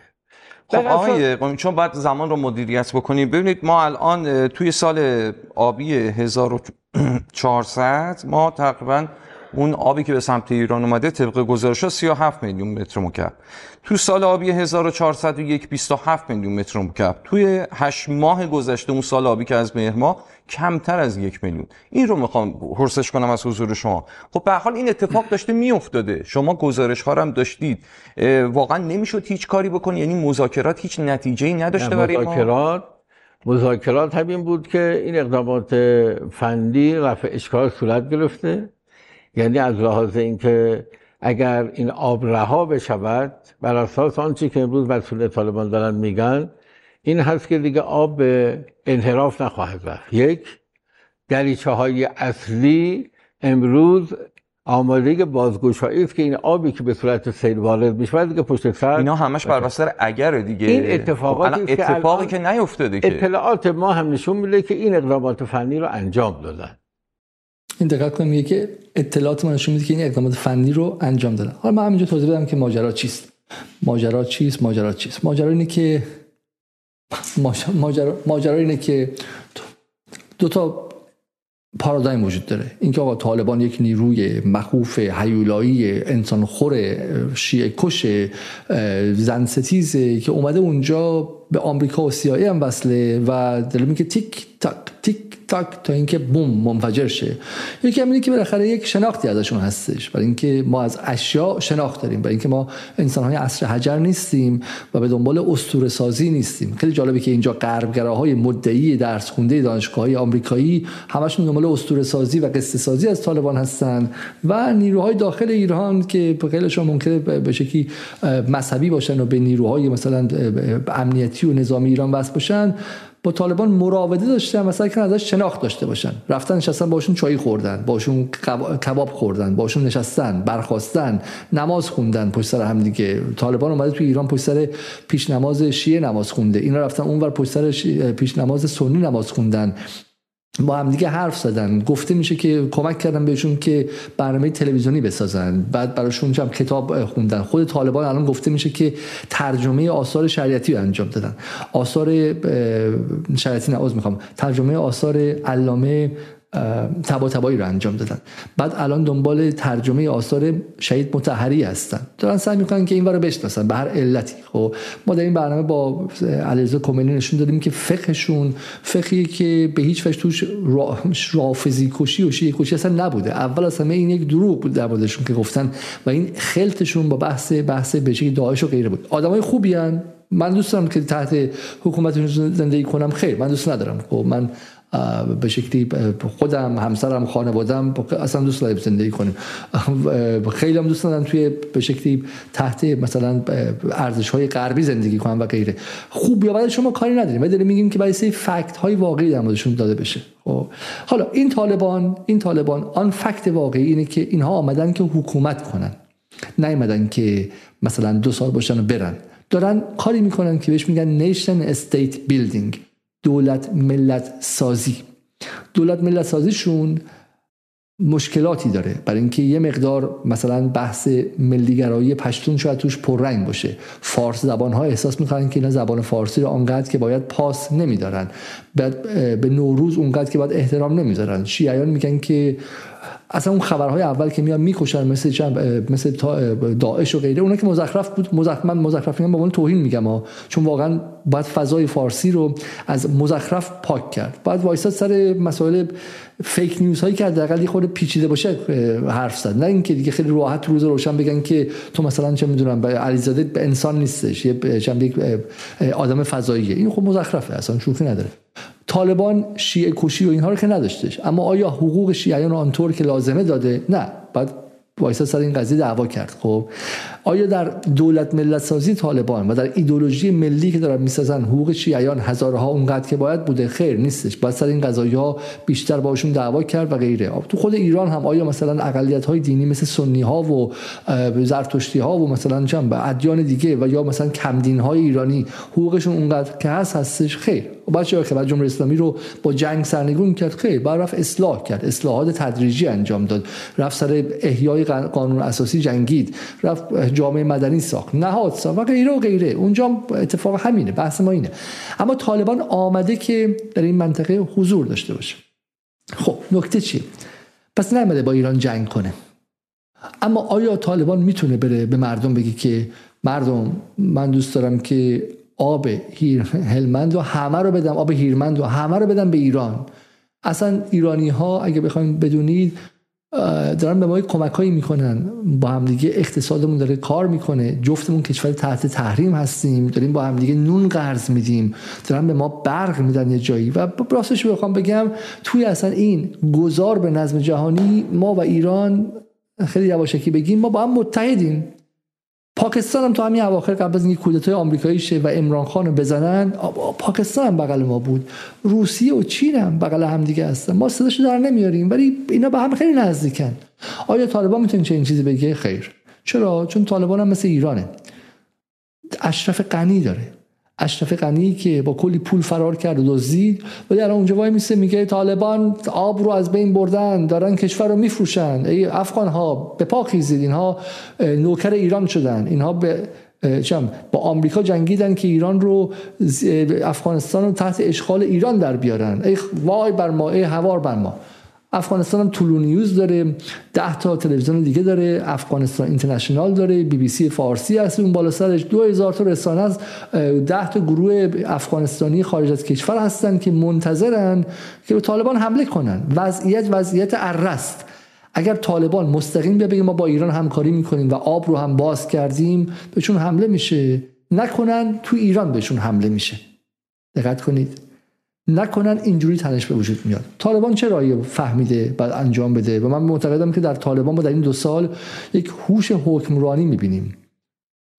خب آقای چون باید زمان رو مدیریت بکنیم ببینید ما الان توی سال آبی 1400 ما تقریبا اون آبی که به سمت ایران اومده طبق گزارش ها 37 میلیون متر مکعب. تو سال آبی 1401 27 میلیون متر مکعب. توی 8 ماه گذشته اون سال آبی که از مهر ماه کمتر از یک میلیون. این رو می‌خوام پرسش کنم از حضور شما. خب به حال این اتفاق داشته میافتاده. شما گزارش ها هم داشتید. واقعا نمی‌شد هیچ کاری بکنی. یعنی مذاکرات هیچ نتیجه ای نداشته برای مذاکرات مذاکرات همین بود که این اقدامات فنی رفع اشکال صورت گرفته. یعنی از لحاظ اینکه اگر این آب رها بشود بر اساس آنچه که امروز مسئول طالبان دارن میگن این هست که دیگه آب به انحراف نخواهد رفت. یک دریچه های اصلی امروز آماده بازگشایی است که این آبی که به صورت سیل وارد میشه دیگه پشت سر اینا همش بر بستر اگر دیگه. این اتفاقاتی خب اتفاقی که, که نیفتاده که. اطلاعات ما هم نشون میده که این اقدامات فنی رو انجام دادن. این دقت کنیم میگه که اطلاعات من نشون میده که این اقدامات فنی رو انجام دادن. حالا من همینجا توضیح بدم که ماجرا چیست. ماجرا چیست؟ ماجرا چیست؟ ماجرا اینه که ماجرا, ماجرا اینه که دو تا پارادایم وجود داره. اینکه آقا طالبان یک نیروی مخوف هیولایی انسانخور شیعه کش زن ستیزه که اومده اونجا به آمریکا و سیایی هم وصله و داره میگه تیک تاک تیک تاک تا اینکه بوم منفجر شه. یکی هم که بالاخره یک شناختی ازشون هستش. برای اینکه ما از اشیاء شناخت داریم. برای اینکه ما انسان های عصر حجر نیستیم و به دنبال اسطوره سازی نیستیم. خیلی جالبه که اینجا غربگراهای مدعی درس خونده دانشگاه های آمریکایی همشون دنبال اسطوره سازی و قصه سازی از طالبان هستن و نیروهای داخل ایران که خیلیشون ممکنه به شکلی مذهبی باشن و به نیروهای مثلا امنیتی و نظامی ایران وصل باشن با طالبان مراوده داشتن مثلا که ازش شناخت داشته باشن. رفتن نشستن باشون چای خوردن باشون کباب خوردن باشون نشستن برخواستن نماز خوندن پشت سر هم دیگه. طالبان اومده تو ایران پشت سر پیش نماز شیعه نماز خونده. اینا رفتن اونور پشت سر پیش نماز سنی نماز خوندن. با هم دیگه حرف زدن. گفته میشه که کمک کردن بهشون که برنامه تلویزیونی بسازن. بعد براشون هم کتاب خوندن. خود طالبان الان گفته میشه که ترجمه آثار شریعتی رو انجام دادن. آثار شریعتی نه می‌خوام. ترجمه آثار علامه تبا تبایی رو انجام دادن. بعد الان دنبال ترجمه آثار شهید متحری هستن. دارن سعی می‌کنن که این رو بشناسن به هر علتی. خب ما در این برنامه با علیرضا کمینی نشون دادیم که فقهشون فقهی که به هیچ وجه توش رافضی کشی و شیعه کشی اصلا نبوده. اول همه این یک دروغ بود در موردشون که گفتن و این خلطشون با بحث بحث به داعش و غیره بود. آدمای خوبی هن. من دوست دارم که تحت حکومتشون زندگی کنم. خیر من دوست ندارم. خب من به شکلی خودم همسرم خانوادم اصلا دوست داریم زندگی کنیم. خیلی هم دوست دارم توی به شکلی تحت مثلا ارزش های غربی زندگی کنم و غیره. خوب یا بعد شما کاری نداریم. ما داریم میگیم که باید سری فکت های واقعی در موردشون داده بشه. خب. حالا این طالبان این طالبان آن فکت واقعی اینه که اینها آمدن که حکومت کنن. نیومدن که مثلا دو سال باشن و برن. دارن کاری می‌کنن که بهش میگن nation state building دولت ملت سازی. دولت ملت سازیشون مشکلاتی داره. برای اینکه یه مقدار مثلا بحث ملیگرایی پشتون شاید توش پررنگ باشه. فارس زبان ها احساس می‌کنن که اینا زبان فارسی رو آنقدر که باید پاس نمیدارن. به نوروز اونقدر که باید احترام نمی‌ذارن. شیعیان میگن که اصلا اون خبرهای اول که میان می‌کشن مثل مثل داعش و غیره اونا که مزخرف بود مزخرف من مزخرف میگم با توهین میگم ها. چون واقعا باید فضای فارسی رو از مزخرف پاک کرد. باید وایساد سر مسائل فیک نیوز هایی که حداقل یه خورده پیچیده باشه حرف زد. نه اینکه دیگه خیلی راحت روز روشن بگن که تو مثلا چه می‌دونم به علیزاده به انسان نیستش یه آدم فضاییه. این خب مزخرفه اصلا شوخی نداره. طالبان شیعه کشی و اینها رو که نداشتش. اما آیا حقوق شیعیان آنطور که لازمه داده؟ نه. بعد وایسا سر این قضیه دعوا کرد. خب. آیا در دولت ملت سازی طالبان و در ایدولوژی ملی که دارن می‌سازن حقوق شیعیان هزارها اونقدر که باید بوده؟ خیر نیستش. باید سر این قضایی ها بیشتر باشون دعوا کرد و غیره. تو خود ایران هم آیا مثلا اقلیت های دینی مثل سنی ها و زرتشتی ها و مثلا چند به ادیان دیگه و یا مثلا کمدین های ایرانی حقوقشون اونقدر که هست هستش؟ خیر. چرا که بعد جمهوری اسلامی رو با جنگ سرنگون کرد. خیر. بعد رفت اصلاح کرد. اصلاحات تدریجی انجام داد. رفت سر احیای قانون اساسی جنگید. رفت جامعه مدنی ساخت. نهاد ساخت. و غیره و غیره. اونجا اتفاق همینه. بحث ما اینه. اما طالبان آمده که در این منطقه حضور داشته باشه. خب نکته چیه؟ پس نمیده با ایران جنگ کنه. اما آیا طالبان می‌تونه بره به مردم بگی که مردم من دوست دارم که آب هلمند و همه رو بدم آب هیرمند و همه رو بدم به ایران؟ اصلا ایرانی ها اگه بخوایم بدونید دارن به ما کمک هایی می‌کنن. با همدیگه اقتصادمون داره کار می‌کنه. جفتمون کشور تحت تحریم هستیم. داریم با همدیگه نون قرض میدیم. دارن به ما برق میدن یه جایی. و راستش بخوام بگم توی اصلا این گذار به نظم جهانی ما و ایران خیلی یواشکی بگیم ما با هم متحدیم. پاکستان هم تو همین اواخر قبل از اینکه کودتای آمریکایی شه و عمران خان رو بزنن پاکستان هم بغل ما بود. روسیه و چین هم بغل هم دیگه هستن. ما صداشو در نمیاریم ولی اینا به هم خیلی نزدیکن. آیا طالبان می‌تونه چه این چیزی بگه؟ خیر. چرا؟ چون طالبان هم مثل ایرانه. اشرف غنی داره. اشرف غنی که با کلی پول فرار کرد و دزدید ولی الان اونجا وای میسه میگه طالبان آب رو از بین بردن دارن کشور رو میفروشن. ای افغان ها به پا خیزید. اینها نوکر ایران شدن. اینها به چم با آمریکا جنگیدن که ایران رو افغانستان رو تحت اشغال ایران در بیارن. ای وای بر ما ای هوار بر ما. افغانستان هم طولو نیوز داره ده تا تلویزیون دیگه داره افغانستان اینترنشنال داره بی بی سی فارسی هست اون بالا سرش دو هزار تا رسانه از ده تا گروه افغانستانی خارج از کشور هستن که منتظرن که به طالبان حمله کنن. وضعیت وضعیت ارست. اگر طالبان مستقیم بیا بگه ما با ایران همکاری می‌کنیم و آب رو هم باز کردیم بهشون حمله میشه. نکنن تو ایران بهشون حمله میشه. دقت کنید. نکنن اینجوری تنش به وجود میاد. طالبان چه رایی فهمیده بعد انجام بده؟ و من معتقدم که در طالبان ما در این دو سال یک هوش حکمرانی می‌بینیم.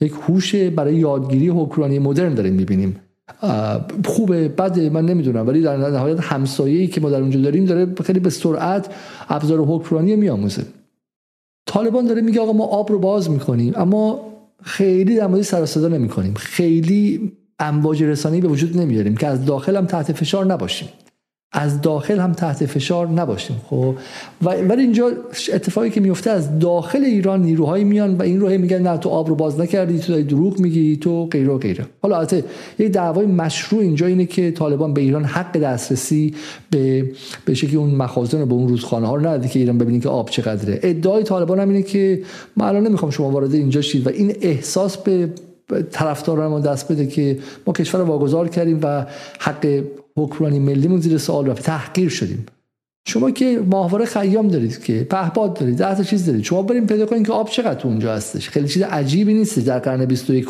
یک هوش برای یادگیری حکمرانی مدرن داریم می‌بینیم. خوبه بده من نمی‌دونم ولی در نهایت همسایه‌ای که ما در اونجا داریم داره خیلی به سرعت ابزار حکمرانی میآموزه. طالبان داره میگه آقا ما آب رو باز می‌کنیم اما خیلی در مورد سر نمی‌کنیم. خیلی امواج رسانی به وجود نمیاریم که از داخل هم تحت فشار نباشیم. از داخل هم تحت فشار نباشیم خب؟ ولی اینجا اتفاقی که میفته از داخل ایران نیروهایی میان و این رو میگن نه تو آب رو باز نکردی تو دروغ میگی تو غیره و غیره. حالا البته یک دعوای مشروع اینجا اینه که طالبان به ایران حق دسترسی به به شکلی اون مخازن و به اون روزخانه ها رو نداده که ایران ببینید که آب چقدره. ادعای طالبان هم اینه که من الان نمی‌خوام شما وارد اینجا شید و این احساس به طرفداران ما دست بده که ما کشور رو واگذار کردیم و حق حکمرانی ملیمون زیر سوال رفت. تحقیر شدیم. شما که ماهواره خیام دارید که پهپاد دارید ده تا چیز دارید. شما بریم پیدا کنید که آب چقدر اونجا هستش. خیلی چیز عجیبی نیست در قرن 21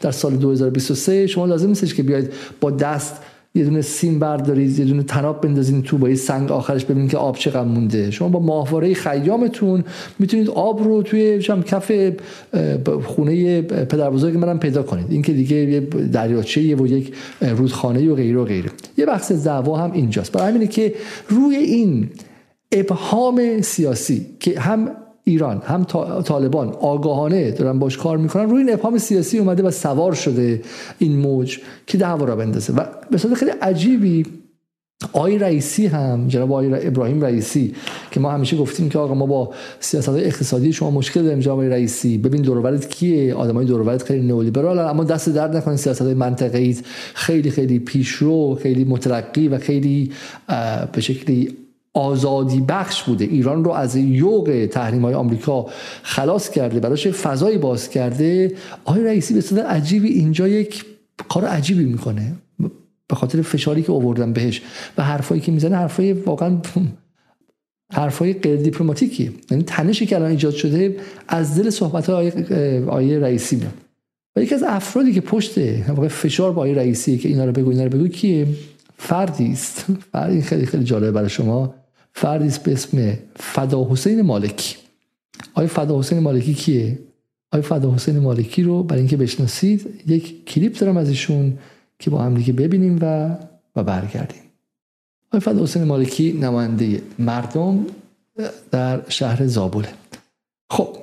در سال 2023 شما لازم نیستش که بیاید با دست یه دونه سیم بردارید یه دونه تناب بندازین تو با یه سنگ آخرش ببینید که آب چقدر مونده. شما با ماهواره خیامتون می‌تونید آب رو توی شم کف خونه پدر بزرگ منم پیدا کنید. این که دیگه یه دریاچه و یک رودخانه و غیره و غیره. یه بحث دعوا هم اینجاست. برای همینه که روی این ابهام سیاسی که هم ایران هم طالبان آگاهانه دارن باش کار می‌کنن. روی این ابهام سیاسی اومده و سوار شده این موج که دعوا را بندازه. و به صورت خیلی عجیبی آقای رئیسی هم جناب آقای ابراهیم رئیسی که ما همیشه گفتیم که آقا ما با سیاست اقتصادی شما مشکل داریم جناب رئیسی. ببین دورورت کیه؟ آدمای دورورت خیلی نئولیبرال اما دست درد نکنید سیاست های منطقه‌ای. خیلی خیلی پیشرو خیلی مترقی و خیلی به شکلی آزادی بخش بوده. ایران رو از یوق تحریم های آمریکا خلاص کرده براش فضایی باز کرده. آقای رئیسی به صورت عجیبی اینجا یک کار عجیبی می‌کنه. به خاطر فشاری که آوردن بهش و حرفایی که می‌زنه حرفای واقعا حرفای غیر دیپلماتیکی یعنی تنشی که الان ایجاد شده از دل صحبت های آیه رئیسی میاد. و یکی از افرادی که پشت فشار با آیه رئیسی که اینا رو بگو اینا رو بگو کیه؟ فردی است. فردی خیلی خیلی جالبه برای شما. فردی به اسم فدا حسین مالکی. آیا فدا حسین مالکی کیه؟ آیا فدا حسین مالکی رو برای اینکه بشناسید یک کلیپ دارم از ایشون که با هم دیگه ببینیم و و برگردیم. آیا فدا حسین مالکی نماینده مردم در شهر زابله خب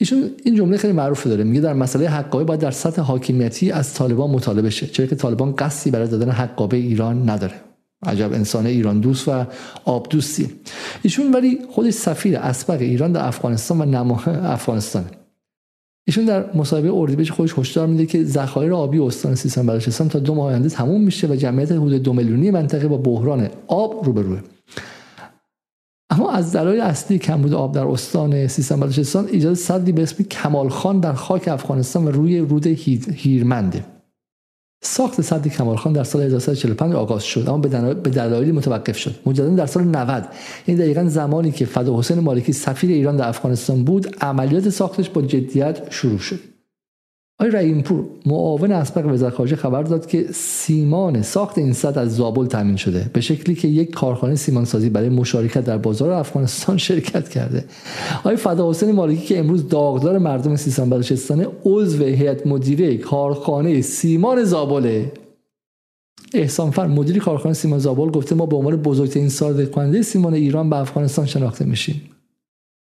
ایشون این جمله خیلی معروف داره. میگه در مسئله حقابه باید در سطح حاکمیتی از طالبان مطالبه شه. چرا که طالبان قصدی برای دادن حقابه ایران نداره. عجب انسان ایران دوست و آب دوستی. ایشون ولی خودش سفیر اسبق ایران در افغانستان و نماه افغانستان. ایشون در مصاحبه اردیبهشت خودش هشدار میده که ذخایر آبی استان سیستان بلوچستان تا دو ماه آینده تموم میشه و جمعیت حدود دو میلیونی منطقه با بحران آب روبروه. اما از دلایل اصلی کمبود آب در استان سیستان بلوچستان ایجاد صدی به اسم کمال خان در خاک افغانستان و روی رود هیرمنده. ساخت سد کمالخان در سال 1345 آغاز شد اما به دلایلی متوقف شد. مجددا در سال 90 این دقیقا زمانی که فدا حسین مالکی سفیر ایران در افغانستان بود عملیات ساختش با جدیت شروع شد. آقای رحیمپور معاون اسبق وزارت خارجه خبر داد که سیمان ساخت این صد از زابل تامین شده. به شکلی که یک کارخانه سیمانسازی برای مشارکت در بازار افغانستان شرکت کرده. آقای فدا حسین مالکی که امروز داغدار مردم سیستان بلوچستان عضو هیئت مدیره کارخانه سیمان زابل. احسان فر مدیر کارخانه سیمان زابل گفته ما به عنوان بزرگترین صادر کننده سیمان ایران به افغانستان شناخته میشیم.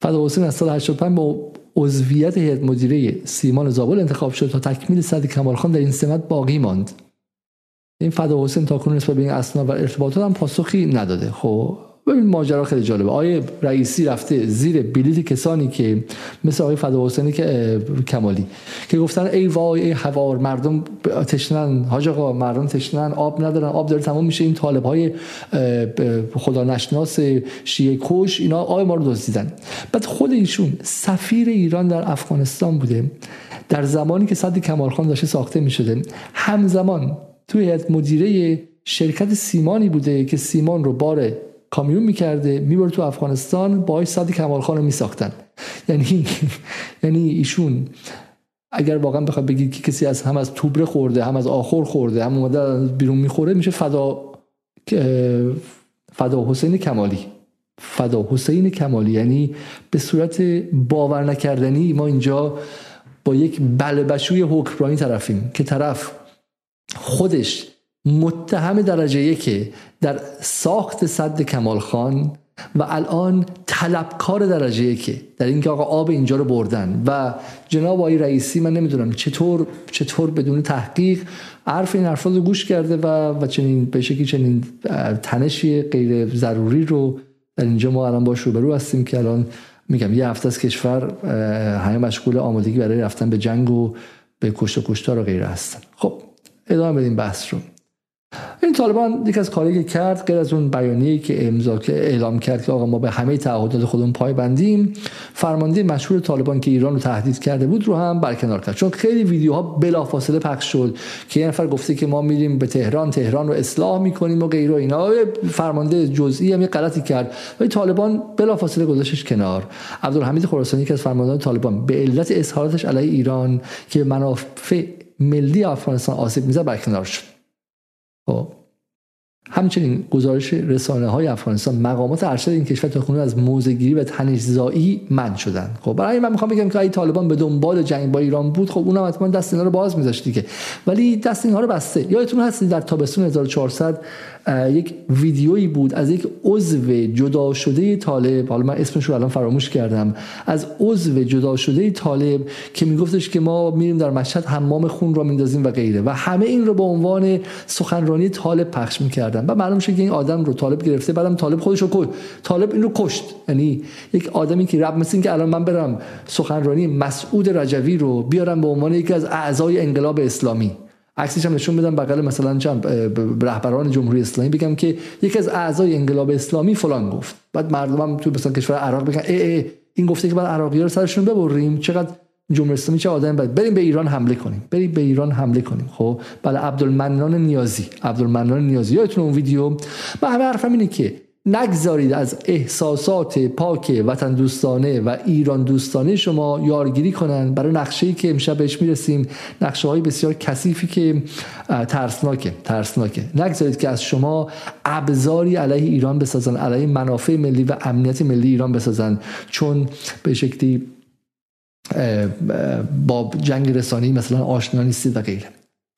فدا حسین از سال 85 با عضویت هیئت مدیره سیمان زابل انتخاب شد تا تکمیل صد کمالخان در این سمت باقی ماند. این فدا حسین تا کنون نسبت به این اسناد و ارتباطات هم پاسخی نداده. خب ببین ماجرا خیلی جالبه. آیه رئیسی رفته زیر بلیت کسانی که مثل آقای فدا حسینی که کمالی که گفتن ای وای ای هوار مردم تشنن. حاج آقا مردم تشنن. آب ندارن. آب داره تمام میشه. این طالب های خدا نشناس شیعه کش اینا آب ما رو دزدیدن. بعد خود ایشون سفیر ایران در افغانستان بوده. در زمانی که صد کمال خان داشته ساخته می‌شده همزمان توی مدیره شرکت سیمانی بوده که سیمان رو بار کامیون می‌کرده می‌بره تو افغانستان با صد کمال خان رو میساختن. یعنی یعنی ایشون اگر واقعا بخواد بگید که کسی از هم از توبره خورده هم از آخر خورده هم اومده بیرون می‌خوره میشه فدا فدا حسین کمالی. فدا حسین کمالی. یعنی به صورت باور نکردنی ما اینجا با یک بلبشوی حکمرانی طرفیم که طرف خودش متهم درجه یکه. در ساخت صد کمال خان و الان طلبکار درجه یکه در اینکه آقا آب اینجا رو بردن. و جناب آقای رئیسی من نمی‌دونم چطور چطور بدون تحقیق حرف این حرفا رو گوش کرده و و چنین به شکلی چنین تنشی غیر ضروری رو در اینجا ما الان باش روبرو هستیم که الان میگم یه هفته از کشور همه مشغول آمادگی برای رفتن به جنگ و به کشت و کشتار و غیره هستن. خب ادامه بدیم بحث رو. این طالبان یک از کاری که کرد غیر از اون بیانیه‌ای که امضا که اعلام کرد که آقا ما به همه تعهدات خودمون پای بندیم فرمانده مشهور طالبان که ایران رو تهدید کرده بود رو هم برکنار کرد. چون خیلی ویدیوها بلافاصله پخش شد که یه نفر گفته که ما میریم به تهران تهران رو اصلاح می‌کنیم و غیره اینا. فرمانده جزئی هم یه غلطی کرد. ولی طالبان بلافاصله گذاشتش کنار. عبدالحمید خراسانی که از فرماندهان طالبان به علت اظهاراتش علیه ایران که منافع ملی افغانستان آسیب می‌زد برکنار شد. خب. همچنین گزارش رسانه های افغانستان مقامات ارشد این کشور تا از موزگیری و تنشزایی من شدن. خب برای من می‌خوام بگم که ای طالبان به دنبال جنگ با ایران بود خب اونم حتما دست اینا رو باز میذاشت دیگه. ولی دست اینها رو بسته. یادتون هست در تابستون 1400 یک ویدیویی بود از یک عضو جدا شده طالب حالا من اسمش رو الان فراموش کردم از عضو جدا شده طالب که میگفتش که ما میریم در مشهد حمام خون را میندازیم و غیره و همه این رو به عنوان سخنرانی طالب پخش می‌کردن و معلوم شد که این آدم رو طالب گرفته بعدم طالب خودش رو کشت. طالب این رو کشت. یعنی یک آدمی که رب مثل که الان من برم سخنرانی مسعود رجوی رو بیارم به عنوان یکی از اعضای انقلاب اسلامی. عکسش هم نشون بدم بغل مثلا چند رهبران جمهوری اسلامی بگم که یکی از اعضای انقلاب اسلامی فلان گفت. بعد مردم هم تو مثلا کشور عراق بگن ای ای این گفته که بعد عراقی رو سرشون ببریم چقدر جمهوری اسلامی چه آدم بعد بریم به ایران حمله کنیم. بریم به ایران حمله کنیم. خب؟ بله عبدالمنان نیازی. عبدالمنان نیازی. یادتون اون ویدیو؟ من همه حرفم اینه که نگذارید از احساسات پاک وطن دوستانه و ایران دوستانه شما یارگیری کنن برای نقشه که امشب بهش می‌رسیم. نقشه های بسیار کثیفی که ترسناکه ترسناکه. نگذارید که از شما ابزاری علیه ایران بسازن علیه منافع ملی و امنیت ملی ایران بسازن. چون به شکلی با جنگ رسانی مثلا آشنا نیستید و غیره.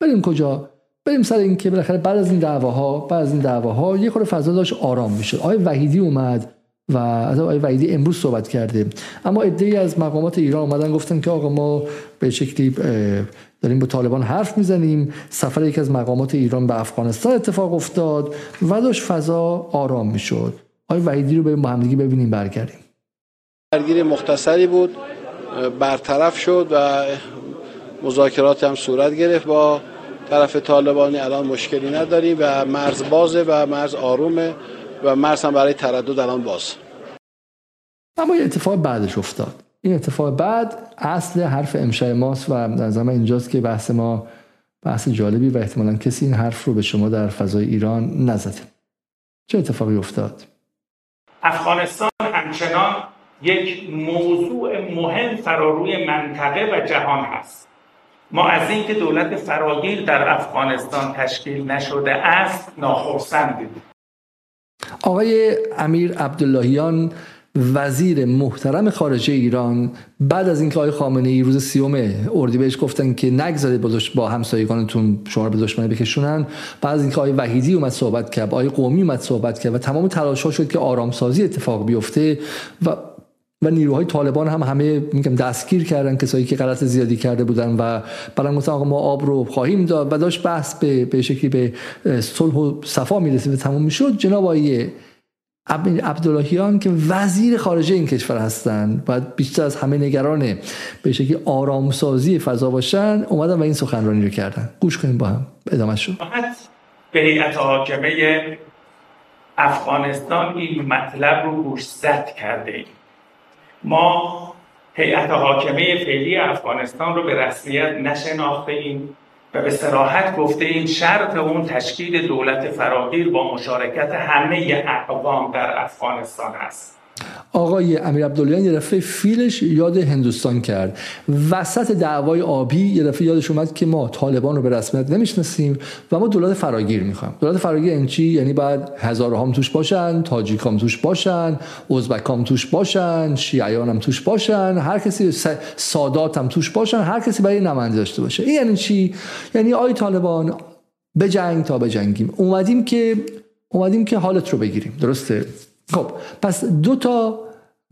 بریم کجا؟ بریم سر این که بالاخره بعد از این دعواها بعد از این دعواها یه خورده فضا داشت آرام میشه آقای وحیدی اومد و از آقای وحیدی امروز صحبت کرده. اما ای از مقامات ایران اومدن گفتن که آقا ما به شکلی داریم با طالبان حرف می‌زنیم. سفر یکی از مقامات ایران به افغانستان اتفاق افتاد و داشت فضا آرام می‌شد. آقای وحیدی رو به همدیگه ببینیم برگردیم. درگیری مختصری بود برطرف شد و مذاکرات هم صورت گرفت با طرف طالبانی الان مشکلی نداریم و مرز بازه و مرز آرومه و مرز هم برای تردد الان باز. اما یه اتفاق بعدش افتاد. این اتفاق بعد اصل حرف امشای ماست و نظرم اینجاست که بحث ما بحث جالبی و احتمالا کسی این حرف رو به شما در فضای ایران نزده. چه اتفاقی افتاد؟ افغانستان همچنان یک موضوع مهم فراروی منطقه و جهان هست. ما از اینکه دولت فراگیر در افغانستان تشکیل نشده است ناخرسندیم آقای امیر عبداللهیان وزیر محترم خارجه ایران بعد از اینکه آقای خامنه ای روز سیوم اردیبهشت گفتن که نگذارید با, با همسایگانتون شما به دشمنی بکشونن بعد از اینکه آقای وحیدی اومد صحبت کرد آقای قومی اومد صحبت کرد و تمام تلاش ها شد که آرامسازی اتفاق بیفته و و نیروهای طالبان هم همه میگم دستگیر کردن کسایی که غلط زیادی کرده بودن و بعدم گفتن آقا ما آب رو خواهیم داد و داشت بحث به به شکلی به صلح و صفا می‌رسید و تموم می‌شد. جناب آقای عبداللهیان که وزیر خارجه این کشور هستند باید بیشتر از همه نگران به شکلی آرامسازی فضا باشن اومدن و این سخنرانی رو کردن. گوش کنیم با هم. ادامه شد. به هیئت حاکمه افغانستان این مطلب رو گوش زد کرده ایم. ما هیئت حاکمه فعلی افغانستان رو به رسمیت نشناخته ایم و به سراحت گفته این شرط اون تشکیل دولت فراگیر با مشارکت همه اقوام در افغانستان است. آقای امیر عبداللیان یه دفعه فیلش یاد هندوستان کرد. وسط دعوای آبی یه دفعه یادش اومد که ما طالبان رو به رسمیت نمی‌شناسیم و ما دولت فراگیر می‌خوایم. دولت فراگیر یعنی چی؟ یعنی بعد هزارها هم توش باشن تاجیک توش باشن ازبک هم توش باشن شیعیان هم توش باشن هر کسی سادات هم توش باشن هر کسی برای نماینده داشته باشه. این یعنی چی؟ یعنی آی طالبان جنگ تا بجنگیم اومدیم که اومدیم که حالت رو بگیریم. درسته؟ خب پس دو تا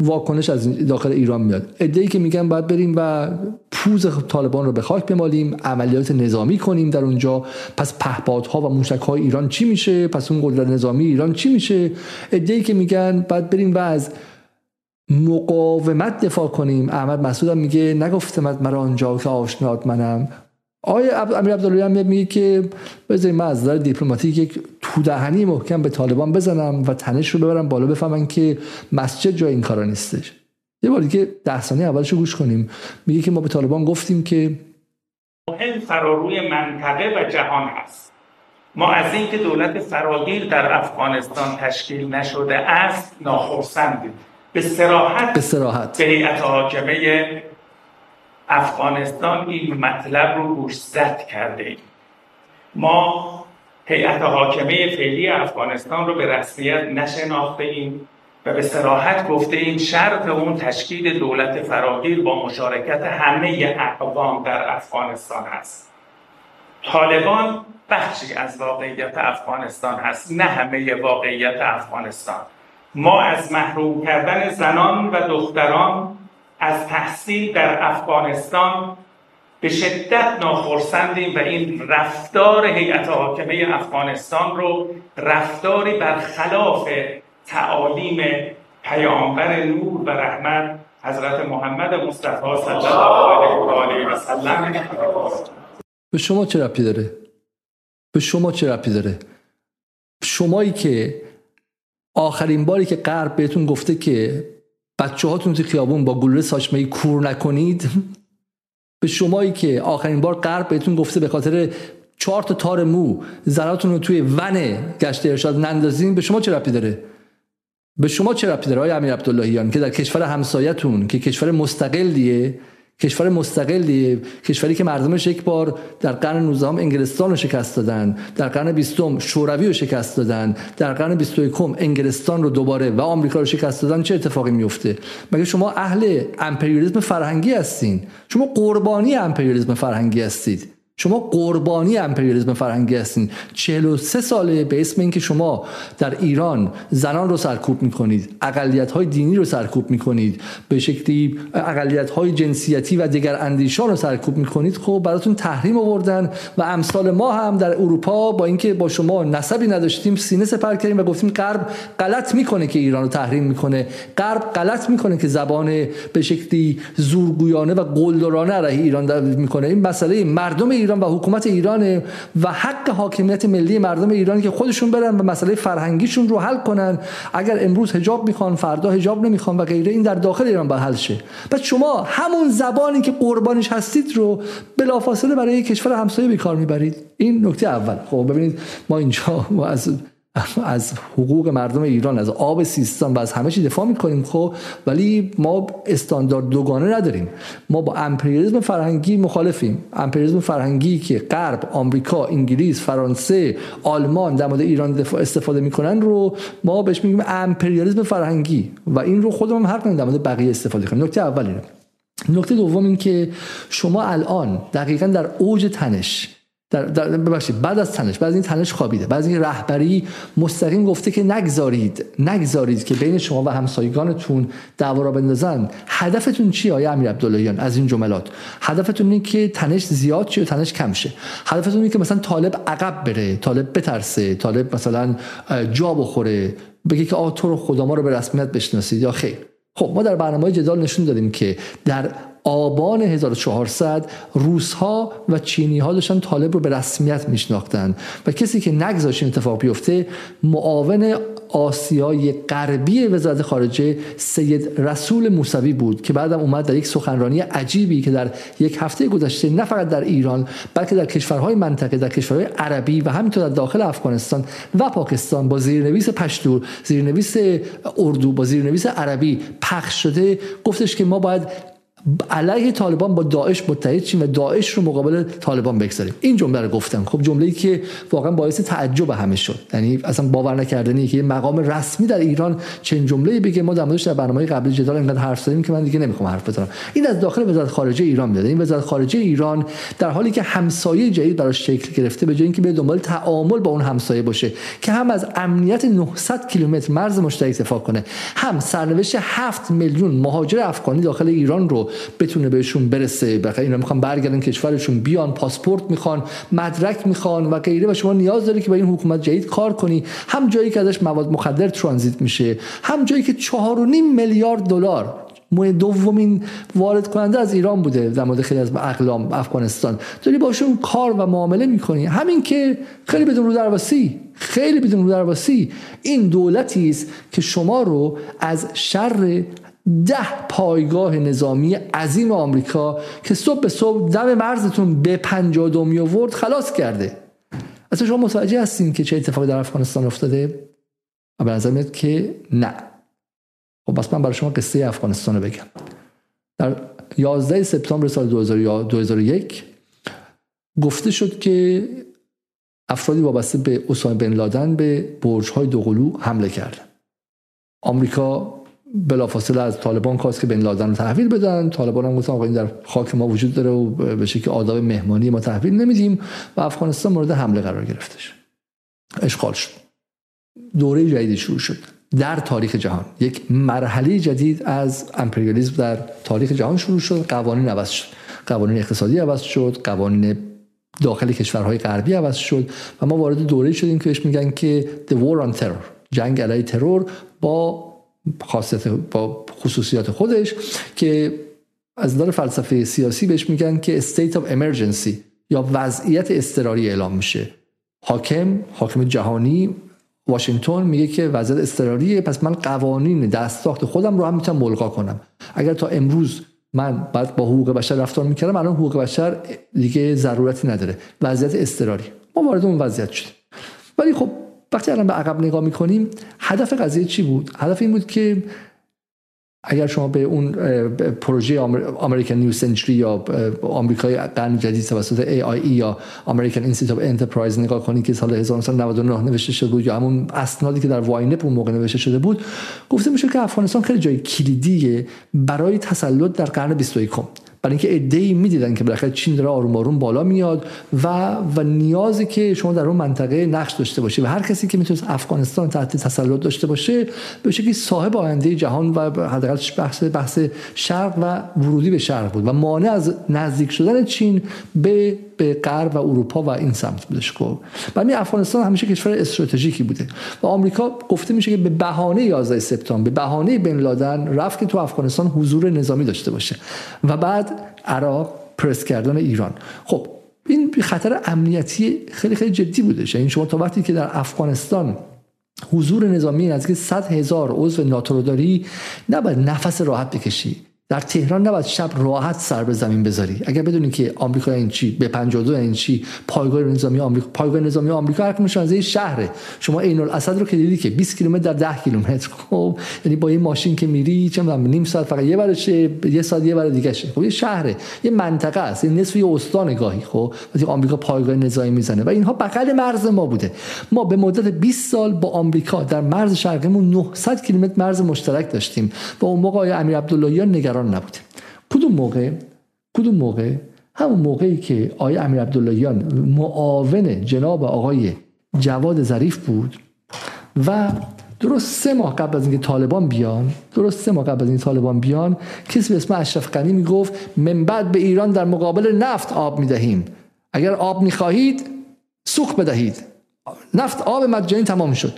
واکنش از داخل ایران میاد. ای که میگن باید بریم و پوز طالبان رو به خاک بمالیم عملیات نظامی کنیم در اونجا. پس پهپادها و موشکهای ایران چی میشه؟ پس اون قدرت نظامی ایران چی میشه؟ ای که میگن باید بریم و از مقاومت دفاع کنیم. احمد مسعود میگه نگفتم مرا آنجا که آشنات منم. آیا امیر عبدالله هم میگه که بذاریم من از نظر دیپلماتیک یک تودهنی محکم به طالبان بزنم و تنش رو ببرم بالا بفهمن که مسجد جای این کارا نیستش. یه بار دیگه ده ثانیه اولش رو گوش کنیم. میگه که ما به طالبان گفتیم که مهم فراروی منطقه و جهان هست. ما از اینکه دولت فراگیر در افغانستان تشکیل نشده است ناخرسندیم. به سراحت به سراحت به هیئت حاکمه افغانستان این مطلب رو گوش زد کرده ایم. ما هیئت حاکمه فعلی افغانستان رو به رسمیت نشناخته ایم و به سراحت گفته این شرط اون تشکیل دولت فراگیر با مشارکت همه اقوام در افغانستان هست. طالبان بخشی از واقعیت افغانستان هست نه همه واقعیت افغانستان. ما از محروم کردن زنان و دختران از تحصیل در افغانستان به شدت ناخرسندیم و این رفتار هیئت حاکمه افغانستان رو رفتاری برخلاف تعالیم پیامبر نور و رحمت حضرت محمد مصطفی صلی الله علیه و سلم. به شما چه ربطی داره؟ به شما چه ربطی داره؟ شمایی که آخرین باری که غرب بهتون گفته که بچه هاتون تو خیابون با گلوله ساچمه کور نکنید. به شمایی که آخرین بار غرب بهتون گفته به خاطر چهار تا تار مو زناتون رو توی ون گشت ارشاد نندازین. به شما چه ربطی داره؟ به شما چه ربطی داره آقای امیر عبداللهیان که در کشور همسایتون که کشور مستقلیه کشور مستقلی کشوری که مردمش یک بار در قرن 19 انگلستان رو شکست دادن. در قرن 20 شوروی رو شکست دادن. در قرن 21 انگلستان رو دوباره و آمریکا رو شکست دادن. چه اتفاقی میفته؟ مگه شما اهل امپریالیسم فرهنگی هستین؟ شما قربانی امپریالیسم فرهنگی هستید. شما قربانی امپریالیسم فرهنگی هستین. 43 ساله به اسم اینکه شما در ایران زنان رو سرکوب می‌کنید اقلیت های دینی رو سرکوب می‌کنید به شکلی اقلیت های جنسیتی و دیگر اندیشان رو سرکوب می‌کنید خب براتون تحریم آوردن و امثال ما هم در اروپا با اینکه با شما نسبی نداشتیم سینه سپر کردیم و گفتیم غرب غلط می‌کنه که ایران رو تحریم می‌کنه. غرب غلط می‌کنه که زبان به شکلی زورگویانه و قلدرانه علیه ایران می‌کنه. این مسئله مردم و حکومت ایران و حق حاکمیت ملی مردم ایران که خودشون برن و مسئله فرهنگیشون رو حل کنن. اگر امروز حجاب می‌خوان فردا حجاب نمی‌خوان و غیره این در داخل ایران باید حل شه. پس شما همون زبانی که قربانش هستید رو بلافاصله برای کشور همسایه به کار می‌برید. این نکته اول. خب ببینید ما اینجا ما از از حقوق مردم ایران از آب سیستان و از همه چی دفاع می‌کنیم خب ولی ما استاندارد دوگانه نداریم. ما با امپریالیسم فرهنگی مخالفیم. امپریالیسم فرهنگی که غرب آمریکا انگلیس فرانسه آلمان در مورد ایران استفاده می‌کنن رو ما بهش میگیم امپریالیسم فرهنگی و این رو خودمون حق نداریم در بقیه استفاده کنیم. نکته اولی نکته دوم این که شما الان دقیقا در اوج تنش در, در ببخشید بعد از تنش بعد از این تنش خوابیده. بعد از این رهبری مستقیم گفته که نگذارید نگذارید که بین شما و همسایگانتون دعوا را بندازن هدفتون چیه آیا امیر عبداللهیان از این جملات؟ هدفتون اینه که تنش زیاد شه تنش کم شه؟ هدفتون اینه که مثلا طالب عقب بره طالب بترسه طالب مثلا جا بخوره بگه که آ تو رو خدا ما رو به رسمیت بشناسید یا خیر. خب ما در برنامه جدال نشون دادیم که در آبان 1400 روسها و چینی ها داشتن طالب رو به رسمیت میشناختن و کسی که نگذاشت این اتفاق بیفته معاون آسیای غربی وزارت خارجه سید رسول موسوی بود که بعدم اومد در یک سخنرانی عجیبی که در یک هفته گذشته نه فقط در ایران بلکه در کشورهای منطقه در کشورهای عربی و همینطور در داخل افغانستان و پاکستان با زیرنویس پشتور زیرنویس اردو با زیرنویس عربی پخش شده. گفتش که ما باید علیه طالبان با داعش متحد شیم و داعش رو مقابل طالبان بگذاریم. این جمله رو گفتم خب جمله‌ای که واقعا باعث تعجب همه شد. یعنی اصلا باور نکردنی که یه مقام رسمی در ایران چنین جمله‌ای بگه. ما در موردش در برنامه قبلی جدال اینقدر حرف زدیم که من دیگه نمی‌خوام حرف بزنم. این از داخل وزارت خارجه ایران میاد. این وزارت خارجه ایران در حالی که همسایه جدید براش شکل گرفته به جای اینکه به دنبال تعامل با اون همسایه باشه که هم از امنیت 900 کیلومتر مرز مشترک دفاع کنه هم سرنوشت 7 میلیون مهاجر افغانی داخل ایران رو بتونه بهشون برسه بخاطر اینا می‌خوان برگردن کشورشون بیان پاسپورت می‌خوان مدرک می‌خوان و غیره. و شما نیاز داری که با این حکومت جدید کار کنی. هم جایی که ازش مواد مخدر ترانزیت میشه هم جایی که 4.5 میلیارد دلار دومین وارد کننده از ایران بوده در مورد خیلی از اقلام افغانستان. داری باشون کار و معامله می‌کنی. همین که خیلی بدون رو درواسی خیلی بدون رو درواسی. این دولتی است که شما رو از شر ده پایگاه نظامی عظیم آمریکا که صبح به صبح دم مرزتون به پنجاه دومی آورد خلاص کرده. اصلا شما متوجه هستین که چه اتفاقی در افغانستان افتاده؟ و به نظر میاد که نه. خب بس من برای شما قصه افغانستان رو بگم. در 11 سپتامبر سال 2001 گفته شد که افرادی وابسته به اسامه بن لادن به برج های دوقلو حمله کردن. آمریکا بلافاصله از طالبان خواست که بن لادن رو تحویل بدن. طالبان هم گفتن آقا این در خاک ما وجود داره و به شکل آداب مهمانی ما تحویل نمیدیم و افغانستان مورد حمله قرار گرفتش اشغال شد. دوره جدیدی شروع شد. در تاریخ جهان. یک مرحله جدید از امپریالیسم در تاریخ جهان شروع شد. قوانین عوض شد. قوانین اقتصادی عوض شد. قوانین داخل کشورهای غربی عوض شد. و ما وارد دوره شدیم که بهش میگن که the war on terror. جنگ علیه ترور با خاصیت با خصوصیات خودش که از نظر فلسفه سیاسی بهش میگن که state of emergency یا وضعیت اضطراری اعلام میشه. حاکم حاکم جهانی واشنگتن میگه که وضعیت اضطراریه پس من قوانین دستساخت خودم رو هم می‌تونم ملغا کنم. اگر تا امروز من بعد با حقوق بشر رفتار می‌کردم الان حقوق بشر دیگه ضرورتی نداره. وضعیت اضطراری. ما وارد اون وضعیت شدیم. ولی خب وقتی الان به عقب نگاه می‌کنیم هدف قضیه چی بود؟ هدف این بود که اگر شما به اون پروژه American New Century یا آمریکای قرن جدید توسط AEI یا American Institute Enterprise نگاه کنید که سال 1999 نوشته شده بود یا همون اسنادی که در WINEP اون موقع نوشته شده بود گفته میشه که افغانستان خیلی جای کلیدیه برای تسلط در قرن 21 برای اینکه ایده می‌دیدن که بالاخره چین داره آروم آروم بالا میاد و و نیازی که شما در اون منطقه نقش داشته باشی و هر کسی که می‌تونه افغانستان تحت تسلط داشته باشه به شکلی صاحب آینده جهان و حداقل بحث بحث شرق و ورودی به شرق بود و مانع از نزدیک شدن چین به به غرب و اروپا و این سمت بودش خب. برای افغانستان همیشه کشور استراتژیکی بوده و آمریکا گفته میشه که به بهانه 11 سپتامبر به بهانه بن لادن رفت که تو افغانستان حضور نظامی داشته باشه و بعد عراق پرس کردن ایران. خب این خطر امنیتی خیلی خیلی جدی بودش. یعنی شما تا وقتی که در افغانستان حضور نظامی نزدیک 100 هزار عضو ناتو رو داری نباید نفس راحت بکشی. در تهران نباید شب راحت سر به زمین بذاری. اگر بدونی که آمریکا این چی به 52 این چی پایگاه نظامی آمریکا پایگاه نظامی آمریکا هر از این شهره. شما عین الاسد رو که دیدی که 20 کیلومتر در 10 کیلومتر. خب یعنی با این ماشین که میری چه می‌دونم نیم ساعت فقط یه برشه یه ساعت یه بر دیگه شه. خب یه شهره یه منطقه است این نصف یه استان گاهی. خب وقتی آمریکا پایگاه نظامی می‌زنه. و اینها بغل مرز ما بوده. ما به مدت 20 سال با آمریکا در مرز شرقیمون 900 کیلومتر مرز مشترک داشتیم. و اون موقع امیر عبداللهیان نگران نگران نبودیم کدوم موقع؟ کدوم موقع؟ همون موقعی که آقای امیر عبداللهیان معاون جناب آقای جواد ظریف بود و درست سه ماه قبل از اینکه طالبان بیان درست سه ماه قبل از اینکه طالبان بیان کسی به اسم اشرف غنی می‌گفت من بعد به ایران در مقابل نفت آب می‌دهیم. اگر آب می‌خواهید سوخت بدهید. نفت آب مجانی تمام شد.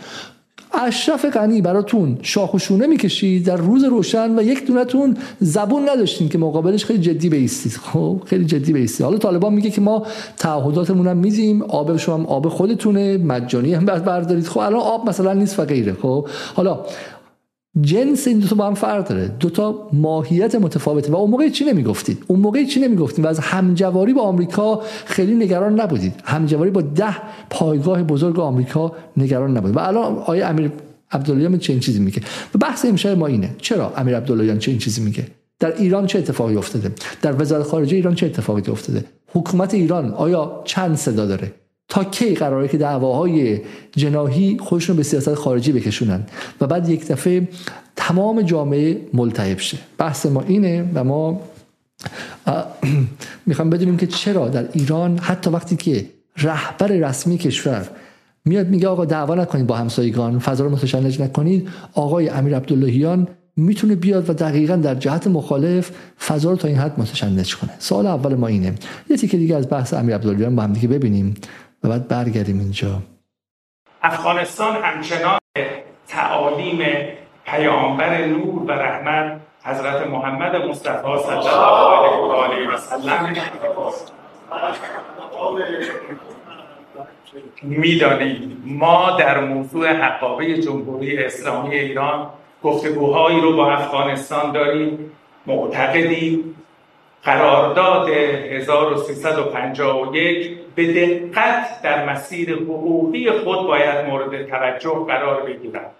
اشرف غنی براتون شاخ و شونه می‌کشید در روز روشن و یک دونتون زبون نداشتین که مقابلش خیلی جدی بیستید. خب خیلی جدی بیستید. حالا طالبان میگه که ما تعهداتمون هم میدیم آب شما هم آب خودتونه مجانی هم بردارید. خب الان آب مثلا نیست و غیره. خب حالا جنس این دو تا با هم فرق داره. دو تا ماهیت متفاوته. و اون موقع چی نمی‌گفتید؟ اون موقع چی نمی‌گفتید و از همجواری با آمریکا خیلی نگران نبودید. همجواری با ده پایگاه بزرگ آمریکا نگران نبودید. و الان آیه امیر عبداللهیان چه این چیزی میگه. و بحث امشب ما اینه. چرا امیر عبداللهیان چه این چیزی میگه؟ در ایران چه اتفاقی افتاده؟ در وزارت خارجه ایران چه اتفاقی افتاده؟ حکومت ایران آیا چند صدا داره؟ کی قراره که دعواهای جناهی خودشون به سیاست خارجی بکشونن. و بعد یک دفعه تمام جامعه ملتهب شه. بحث ما اینه و ما می‌خوام بدونیم که چرا در ایران حتی وقتی که رهبر رسمی کشور میاد میگه آقا دعوا نکنید با همسایگان فضا رو متشنج نکنید آقای امیر عبداللهیان می‌تونه بیاد و دقیقا در جهت مخالف فضا رو تا این حد متشنج کنه. سوال اول ما اینه. یه تیکه دیگه از بحث امیر عبداللهیان با هم دیگه ببینیم. و بعد برگردیم اینجا. افغانستان همچنان تعالیم پیامبر نور و رحمت حضرت محمد مصطفی صلی الله علیه و سلم می‌دانیم ما در موضوع حقابه جمهوری اسلامی ایران گفتگوهایی رو با افغانستان داریم معتقدیم قرارداد 1351 به دقت در مسیر حقوقی خود باید مورد توجه قرار بگیرد.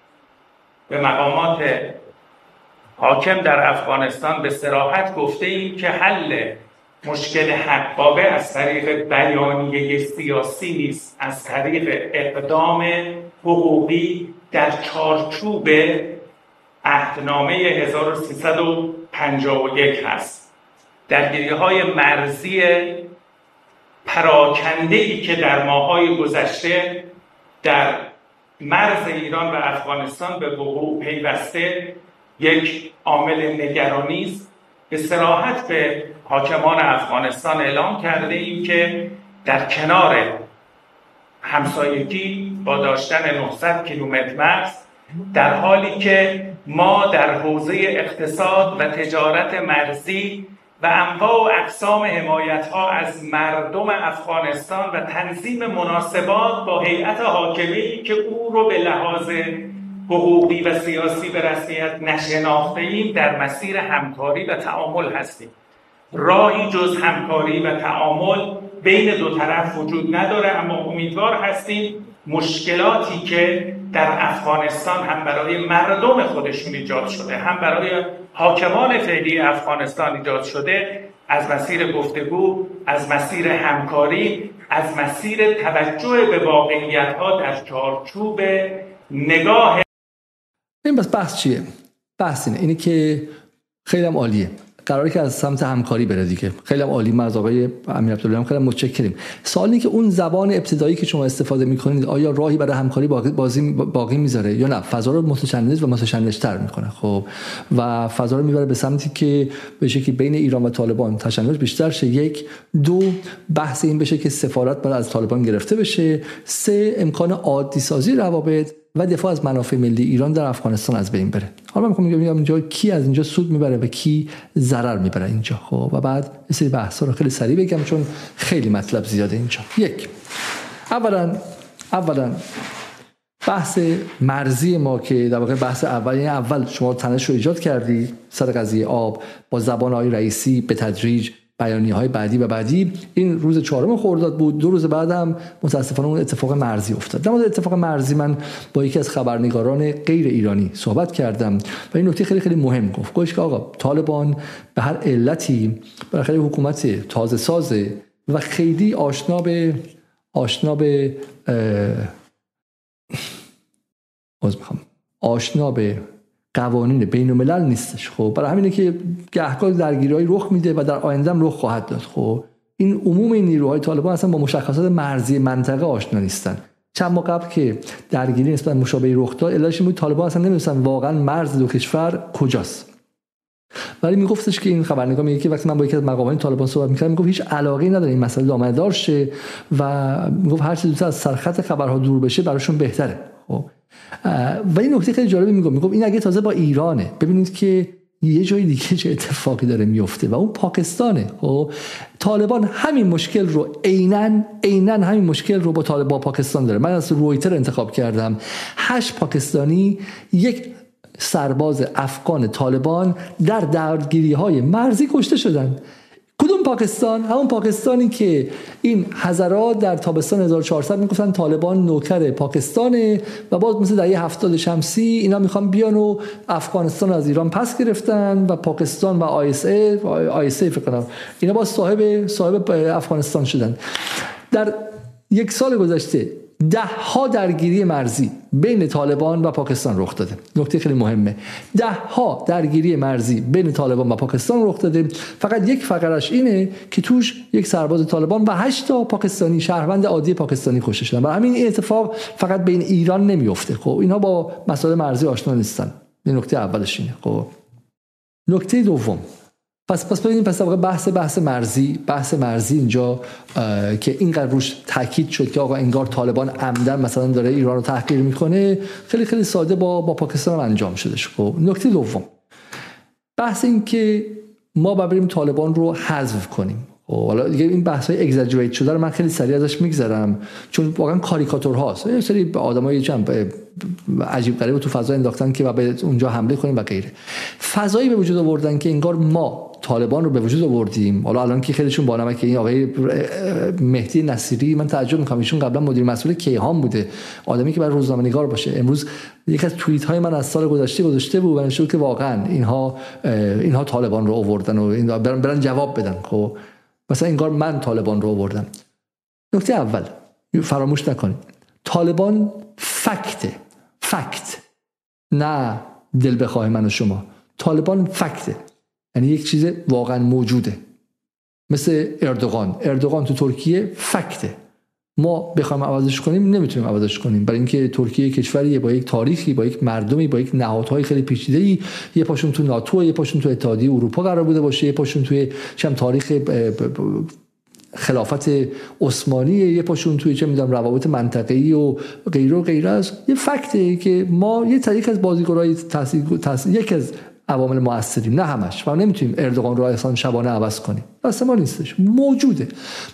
به مقامات حاکم در افغانستان به سراحت گفته ایم که حل مشکل حقابه از طریق بیانیه سیاسی نیست از طریق اقدام حقوقی در چارچوب عهدنامه 1351 هست. درگیری های مرزی پراکنده ای که در ماهای گذشته در مرز ایران و افغانستان به وقوع پیوسته یک عامل نگرانی است. به سراحت به حاکمان افغانستان اعلام کرده ایم که در کنار همسایگی با داشتن 900 کیلومتر مرز در حالی که ما در حوزه اقتصاد و تجارت مرزی و انواع و اقسام حمایت ها از مردم افغانستان و تنظیم مناسبات با هیئت حاکمی که او رو به لحاظ حقوقی و سیاسی به رسمیت نشناخته ایم در مسیر همکاری و تعامل هستیم. راهی جز همکاری و تعامل بین دو طرف وجود نداره اما امیدوار هستیم مشکلاتی که در افغانستان هم برای مردم خودشون ایجاد شده هم برای حاکمان فعلی افغانستان ایجاد شده از مسیر گفتگو از مسیر همکاری از مسیر توجه به واقعیت ها در چارچوب نگاه. این بس بحث چیه؟ بحث اینه. اینه که خیلی هم عالیه. قراره که از سمت همکاری بره دیگه. خیلی هم عالی. از آقای امیر عبدالله خیلی متشکریم سوالی که اون زبان ابتدایی که شما استفاده می‌کنید آیا راهی برای همکاری باقی باقی می‌ذاره یا نه؟ فضا رو متشنج و متشنجتر می‌کنه خب. و فضا رو می‌بره به سمتی که به شکلی بین ایران و طالبان تشنج بیشتر شه. یک دو بحث این بشه که سفارت باید از طالبان گرفته بشه. سه امکان عادی سازی روابط. و دفاع از منافع ملی ایران در افغانستان از بین بره. حالا من بگم اینجا کی از اینجا سود می‌بره و کی ضرر می‌بره اینجا. خب و بعد یه سری بحثا رو خیلی سریع بگم چون خیلی مطلب زیاده اینجا. یک اولا اولا بحث مرزی ما که در واقع بحث اول یعنی اول شما تنش رو ایجاد کردی سر قضیه آب با زبان آقای رئیسی به تدریج بیانی های بعدی و بعدی این روز چهارم خرداد بود. دو روز بعدم متاسفانه اون اتفاق مرزی افتاد. در مورد اتفاق مرزی من با یکی از خبرنگاران غیر ایرانی صحبت کردم و این نکته خیلی خیلی مهم گفت. گوش که آقا طالبان به هر علتی خیلی حکومت تازه سازه و خیلی آشنا به آشنا به آشنا به قوانین بین الملل نیستش خب؟ برای همینه که گهگاه درگیری رخ میده و در آینده هم رخ خواهد داد خب؟ این عموم این نیروهای طالبان اصلا با مشخصات مرزی منطقه آشنا نیستن. چند ماه قبل که درگیری نسبت مشابهی رخ داد علتش بود طالبان اصلا نمی‌دونستن واقعا مرز دو کشور کجاست. ولی میگفتش که این خبرنگار میگه که وقتی من با یکی از مقامات طالبان صحبت می‌کردم می‌گفت هیچ علاقه نداره این مسئله دامنه دار شه و می‌گفت هر چیزی از سرخط خبرها دور بشه براشون بهتره خب؟ و این نکته خیلی جالبی میگم میگم این اگه تازه با ایرانه. ببینید که یه جای دیگه چه اتفاقی داره میفته و اون پاکستانه. خب طالبان همین مشکل رو عینا عینا همین مشکل رو با طالب با پاکستان داره. من از رویتر انتخاب کردم. هشت پاکستانی یک سرباز افغان طالبان در درگیری های مرزی کشته شدن. کدوم پاکستان؟ همون پاکستانی که این حضرات در تابستان 1400 می‌گفتن طالبان نوکر پاکستانه و باز مثل یه هفتاد شمسی اینا می‌خوان بیان و افغانستان از ایران پس گرفتن و پاکستان و آیس ای آیس ای فکر کنم. اینا باز صاحب صاحب افغانستان شدن. در یک سال گذشته ده ها درگیری مرزی بین طالبان و پاکستان رخ داده. نکته خیلی مهمه. ده ها درگیری مرزی بین طالبان و پاکستان رخ داده. فقط یک فقرش اینه که توش یک سرباز طالبان و هشت تا پاکستانی شهروند عادی پاکستانی کشته شدن. و همین این اتفاق فقط بین ایران نمیفته خب اینها با مسائل مرزی آشنا نیستن. این نکته اولش اینه. خب نکته دوم. پس پس ببینیم پس بحث بحث مرزی بحث مرزی اینجا که اینقدر روش تاکید شد که آقا انگار طالبان عمدن مثلا داره ایران رو تحقیر می‌کنه خیلی خیلی ساده با با پاکستان انجام شده خب نکته دوم. بحث این که ما بریم طالبان رو حذف کنیم. خب، حالا دیگه این بحث های اگزاجریت شده رو من خیلی سریع ازش میگذرم. چون واقعا کاریکاتور هاست یه سری آدمای جنب عجیب غریب تو فضا انداختن که و به اونجا حمله کنیم و غیره. فضایی به وجود آوردن که انگار ما طالبان رو به وجود آوردیم. حالا الان که خیلیشون با که این آقای مهدی نصیری من تعجب می‌کنم ایشون قبلا مدیر مسئول کیهان بوده. آدمی که برای روزنامه نگار باشه. امروز یک از توییت های من از سال گذشته گذاشته بود و که واقعا اینها اینها طالبان رو آوردن و این برن, جواب بدن. خب مثلا انگار من طالبان رو آوردم. نکته اول فراموش نکنید. طالبان فکته فکت. نه دل بخواه من و شما. طالبان فکته یعنی یک چیز واقعا موجوده. مثل اردوغان. اردوغان تو ترکیه فکته. ما بخوایم عوضش کنیم نمی‌تونیم عوضش کنیم. برای اینکه ترکیه کشوری با یک تاریخی با یک مردمی با یک نهادهای خیلی پیچیده ای یه پاشون تو ناتو یه پاشون تو اتحادیه اروپا قرار بوده باشه. یه پاشون توی چم تاریخ خلافت عثمانی یه پاشون توی چه می‌دونم روابط منطقه‌ای و غیره و غیره است یه فکته که ما یه طریق از بازیگرای تاثیر یک از عوامل موثریم نه همش. و نمی‌تونیم اردوغان رو اصلا شبانه عوض کنیم. دست ما نیستش. موجوده.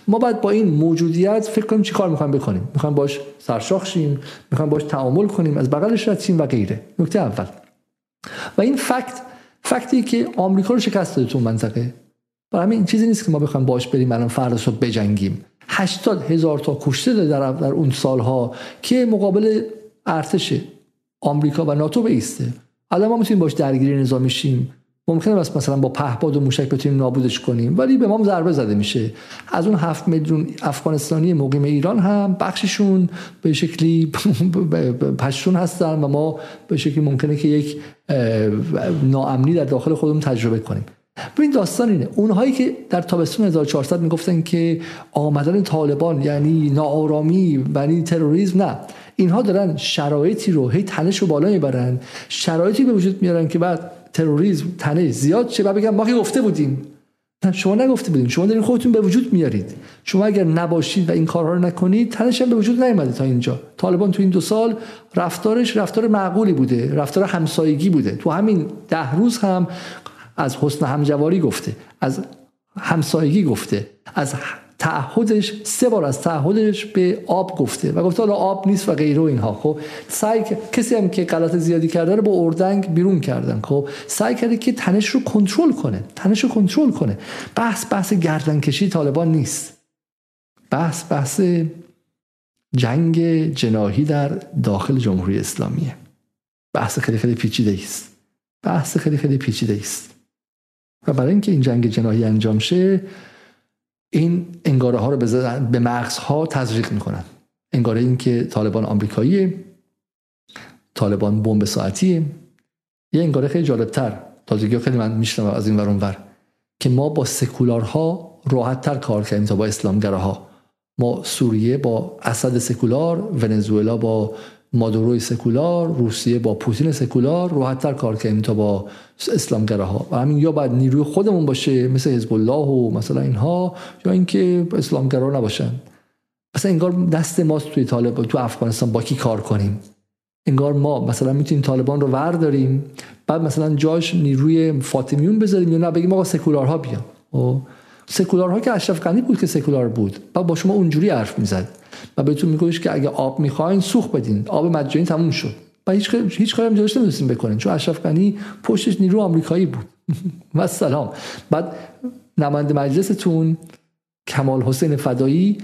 ما باید با این موجودیت فکر کنیم چی کار می‌خوایم بکنیم. می‌خوایم باش سرشاخ شیم می‌خوایم باش تعامل کنیم از بغلش رد و غیره. نکته اول. و این فکت فکتی که آمریکا رو شکست داده تو منطقه. برای همین چیزی نیست که ما بخوایم باش بریم الان فردا رو بجنگیم. 80 هزار تا کشته داده در, در اون سالها که مقابل ارتش آمریکا و ناتو بیسته. الان ما می‌تونیم باش درگیری نظامی شیم. ممکنه بس مثلا با پهپاد و موشک بتونیم نابودش کنیم ولی به ما ضربه زده میشه. از اون هفت میلیون افغانستانی مقیم ایران هم بخششون به شکلی پشتون هستن و ما به شکلی ممکنه که یک ناامنی در داخل خودمون تجربه کنیم. ببین داستان اینه. اونهایی که در تابستون 1400 می‌گفتن که آمدن طالبان یعنی ناآرامی یعنی تروریسم نه. اینها دارن شرایطی رو هی تنش رو بالا می‌برن. شرایطی به وجود میارن که بعد تروریسم تنش زیاد چه بعد بگن ما که گفته بودیم. نه شما نگفته بودیم. شما دارین خودتون به وجود میارید. شما اگر نباشید و این کارها رو نکنید تنش هم به وجود نیومده تا اینجا. طالبان تو این دو سال رفتارش رفتار معقولی بوده. رفتار همسایگی بوده. تو همین ده روز هم از حسن همجواری گفته. از همسایگی گفته. از تعهدش سه بار از تعهدش به آب گفته و گفته حالا آب نیست و غیره اینها. خب سعی کسی هم که غلط زیادی کرده رو با اردنگ بیرون کردن. خب سعی کرده که تنش رو کنترل کنه تنش رو کنترل کنه. بحث بحث گردنکشی طالبان نیست. بحث بحث جنگ جناهی در داخل جمهوری اسلامیه. بحث خیلی خیلی پیچیده است. بحث خیلی خیلی پیچیده است. و برای اینکه این جنگ جناهی انجام شه این انگاره ها رو به مغزها تزریق می‌کنن. انگاره این که طالبان آمریکاییه طالبان بمب ساعتیه یه انگاره خیلی جالبتر. تازگی خیلی من میشنم از این ورون ور. که ما با سکولارها راحت تر کار کردیم تا با اسلامگراها. ما سوریه با اسد سکولار ونزوئلا با مادوروی سکولار روسیه با پوتین سکولار راحتتر کار کردیم تا با اسلامگراها. و همین یا باید نیروی خودمون باشه مثل حزب الله و مثلا اینها یا اینکه اسلامگرا نباشن. مثلا انگار دست ماست توی طالب تو افغانستان با کی کار کنیم. انگار ما مثلا می‌تونیم طالبان رو ورداریم بعد مثلا جاش نیروی فاطمیون بذاریم یا نه بگیم آقا سکولارها بیان. و سکولارها که اشرف غنی بود که سکولار بود. بعد با شما اونجوری حرف می‌زد. و بهتون میگوش که اگه آب می‌خواین سوخ بدین. آب مجانی تموم شد. و هیچ هیچ کاری هم جلوش نمی‌تونستیم بکنین. چون اشرف غنی پشتش نیرو آمریکایی بود. و سلام. بعد نماینده مجلستون کمال حسین فدایی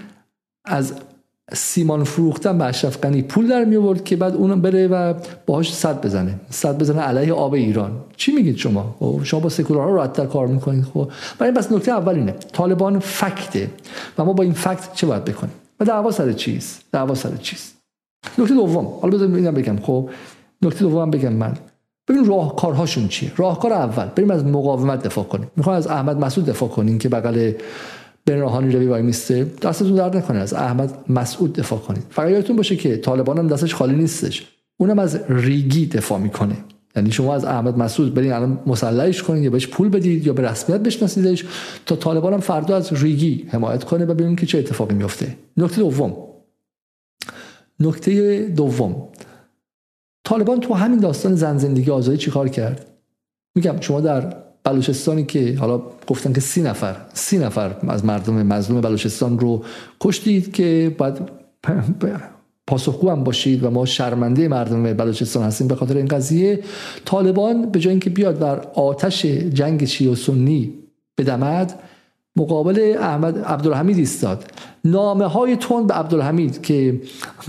از سیمان فروختن به اشرف غنی پول در می آورد که بعد اون بره و باهاش صد بزنه. صد بزنه علیه آب ایران. چی میگید شما؟ خب شما با سکولارها راحت‌تر کار می‌کنید خب. برای بس نکته اول اینه. طالبان فکته. و ما با این فکت چه باید بکنیم؟ و دعوا سر چیز دعوا سر چیز نکته دوم حالا بذارید اینم بگم خب؟ نکته دوم بگم من. ببین راهکارهاشون چیه؟ راهکار اول بریم از مقاومت دفاع کنیم. می‌خوام از احمد مسعود دفاع کنیم که بغل بن راهانی روی وای میسته. دستتون درد نکنه از احمد مسعود دفاع کنید. فقط یادتون باشه که طالبان هم دستش خالی نیستش. اونم از ریگی دفاع می‌کنه. یعنی شما از احمد مسعود برین الان مسلحش کنید یا بهش پول بدید یا به رسمیت بشناسیدش تا طالبان هم فردا از ریگی حمایت کنه و ببینیم که چه اتفاقی میفته. نکته دوم. نکته دوم. طالبان تو همین داستان زن زندگی آزادی چیکار کرد؟ میگم شما در بلوچستانی که حالا گفتن که سی نفر سی نفر از مردم مظلوم بلوچستان رو کشتید که باید پاسخگو هم باشید و ما شرمنده مردم بلوچستان هستیم به خاطر این قضیه. طالبان به جای اینکه بیاد بر آتش جنگ شیعه و سنی بدمد مقابل احمد عبدالحمید ایستاد. نامه های تند به عبدالحمید که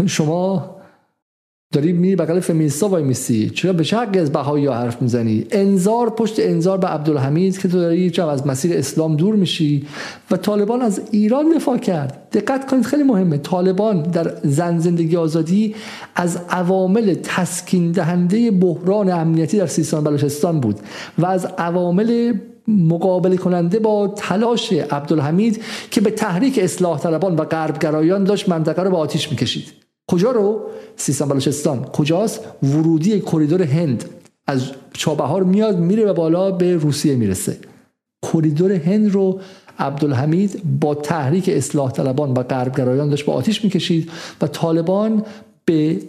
شما داری میری بغل فمینیستا وای میسی. چرا به چه از بهایی حرف می‌زنی؟ انظار پشت انظار به عبدالحمید که تو داری از مسیر اسلام دور میشی. و طالبان از ایران دفاع کرد. دقت کنید خیلی مهمه. طالبان در زن زندگی آزادی از عوامل تسکین دهنده بحران امنیتی در سیستان بلوچستان بود و از عوامل مقابله کننده با تلاش عبدالحمید که به تحریک اصلاح طلبان و غربگرایان داشت منطقه رو به آتیش می‌کشید. کجا رو؟ سیستان بلوچستان. کجاست؟ ورودی کریدور هند. از چابهار میاد میره و بالا به روسیه می‌رسه. کریدور هند رو عبدالحمید با تحریک اصلاح طلبان و غربگرایان داشت با آتیش می‌کشید و طالبان به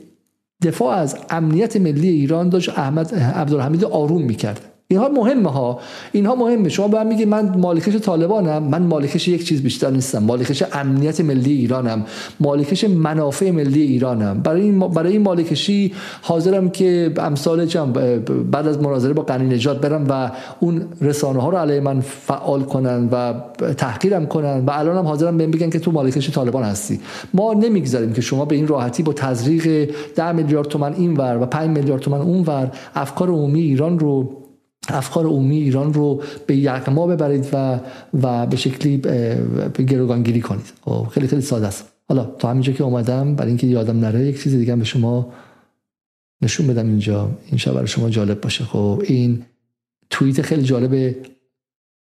دفاع از امنیت ملی ایران داشت احمد عبدالحمید آروم می‌کرد. اینها مهمه ها. اینها مهمه. شما باید میگی من مالکش طالبانم. من مالکش یک چیز بیشتر نیستم. مالکش امنیت ملی ایرانم. مالکش منافع ملی ایرانم. برای این برای این مالکشی حاضرم که امثال بعد از مناظره با قنی نجات برم و اون رسانه ها رو علیه من فعال کنن و تحقیرم کنن و الانم حاضرم بهم بگن که تو مالکش طالبان هستی. ما نمی‌گذاریم که شما به این راحتی با تزریق 10 میلیارد تومان اینور و 5 میلیارد تومان اونور افکار عمومی ایران رو افکار عمومی ایران رو به یغما ببرید و و به شکلی گروگانگیری کنید. خب خیلی خیلی ساده است. حالا تا همینجا که اومدم برای اینکه یادم نره یک چیز دیگه به شما نشون بدم اینجا. این شب برای شما جالب باشه. خب این توییت خیلی جالب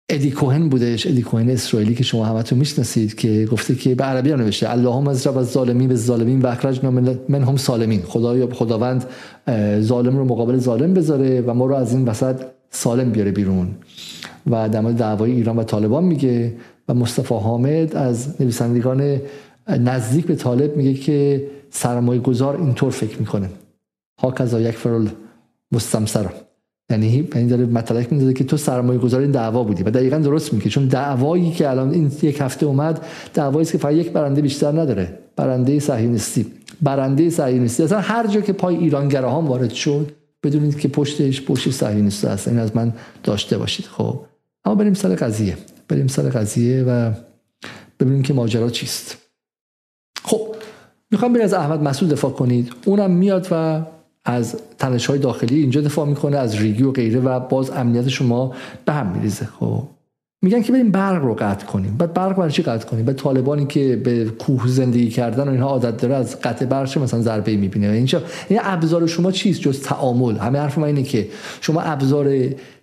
ادی کوهن بودش. ادی کوهن اسرائیلی که شما همتون می‌شناسید که گفته که به عربی هم نوشته اللهم از از ظالمین به ظالمین و اخرجنا من هم سالمین. خدایا خداوند ظالم رو مقابل ظالم بذاره و ما رو از این وسط سالم بیاره بیرون. و در مورد دعوای ایران و طالبان میگه و مصطفی حامد از نویسندگان نزدیک به طالب میگه که سرمایه گذار اینطور فکر می‌کنه. ها کذا یک فرال مستمسر. یعنی یعنی داره مطلق می‌ذاره که تو سرمایه گذار این دعوا بودی. و دقیقا درست میگه. چون دعوایی که الان این یک هفته اومد دعوایی که فقط یک برنده بیشتر نداره. برنده صهیونیستی. برنده صهیونیستی. اصلا هر جا که پای ایرانگراها وارد شد بدونید که پشتش پشت صهیونیست هست این از من داشته باشید. خب. اما بریم سر قضیه. بریم سر قضیه و ببینیم که ماجرا چیست. خب. می‌خوام بریم از احمد مسعود دفاع کنید. اونم میاد و از تنش های داخلی اینجا دفاع می‌کنه از ریگی و غیره و باز امنیت شما به هم میریزه. خب. میگن که بریم برق رو قطع کنیم. بعد برق برای چی قطع کنیم؟ بعد طالبانی که به کوه زندگی کردن و اینها عادت داره از قطع برق مثلا ضربه می‌بینه. اینجا این ابزار شما چیست جز تعامل؟ همه حرف ما اینه که شما ابزار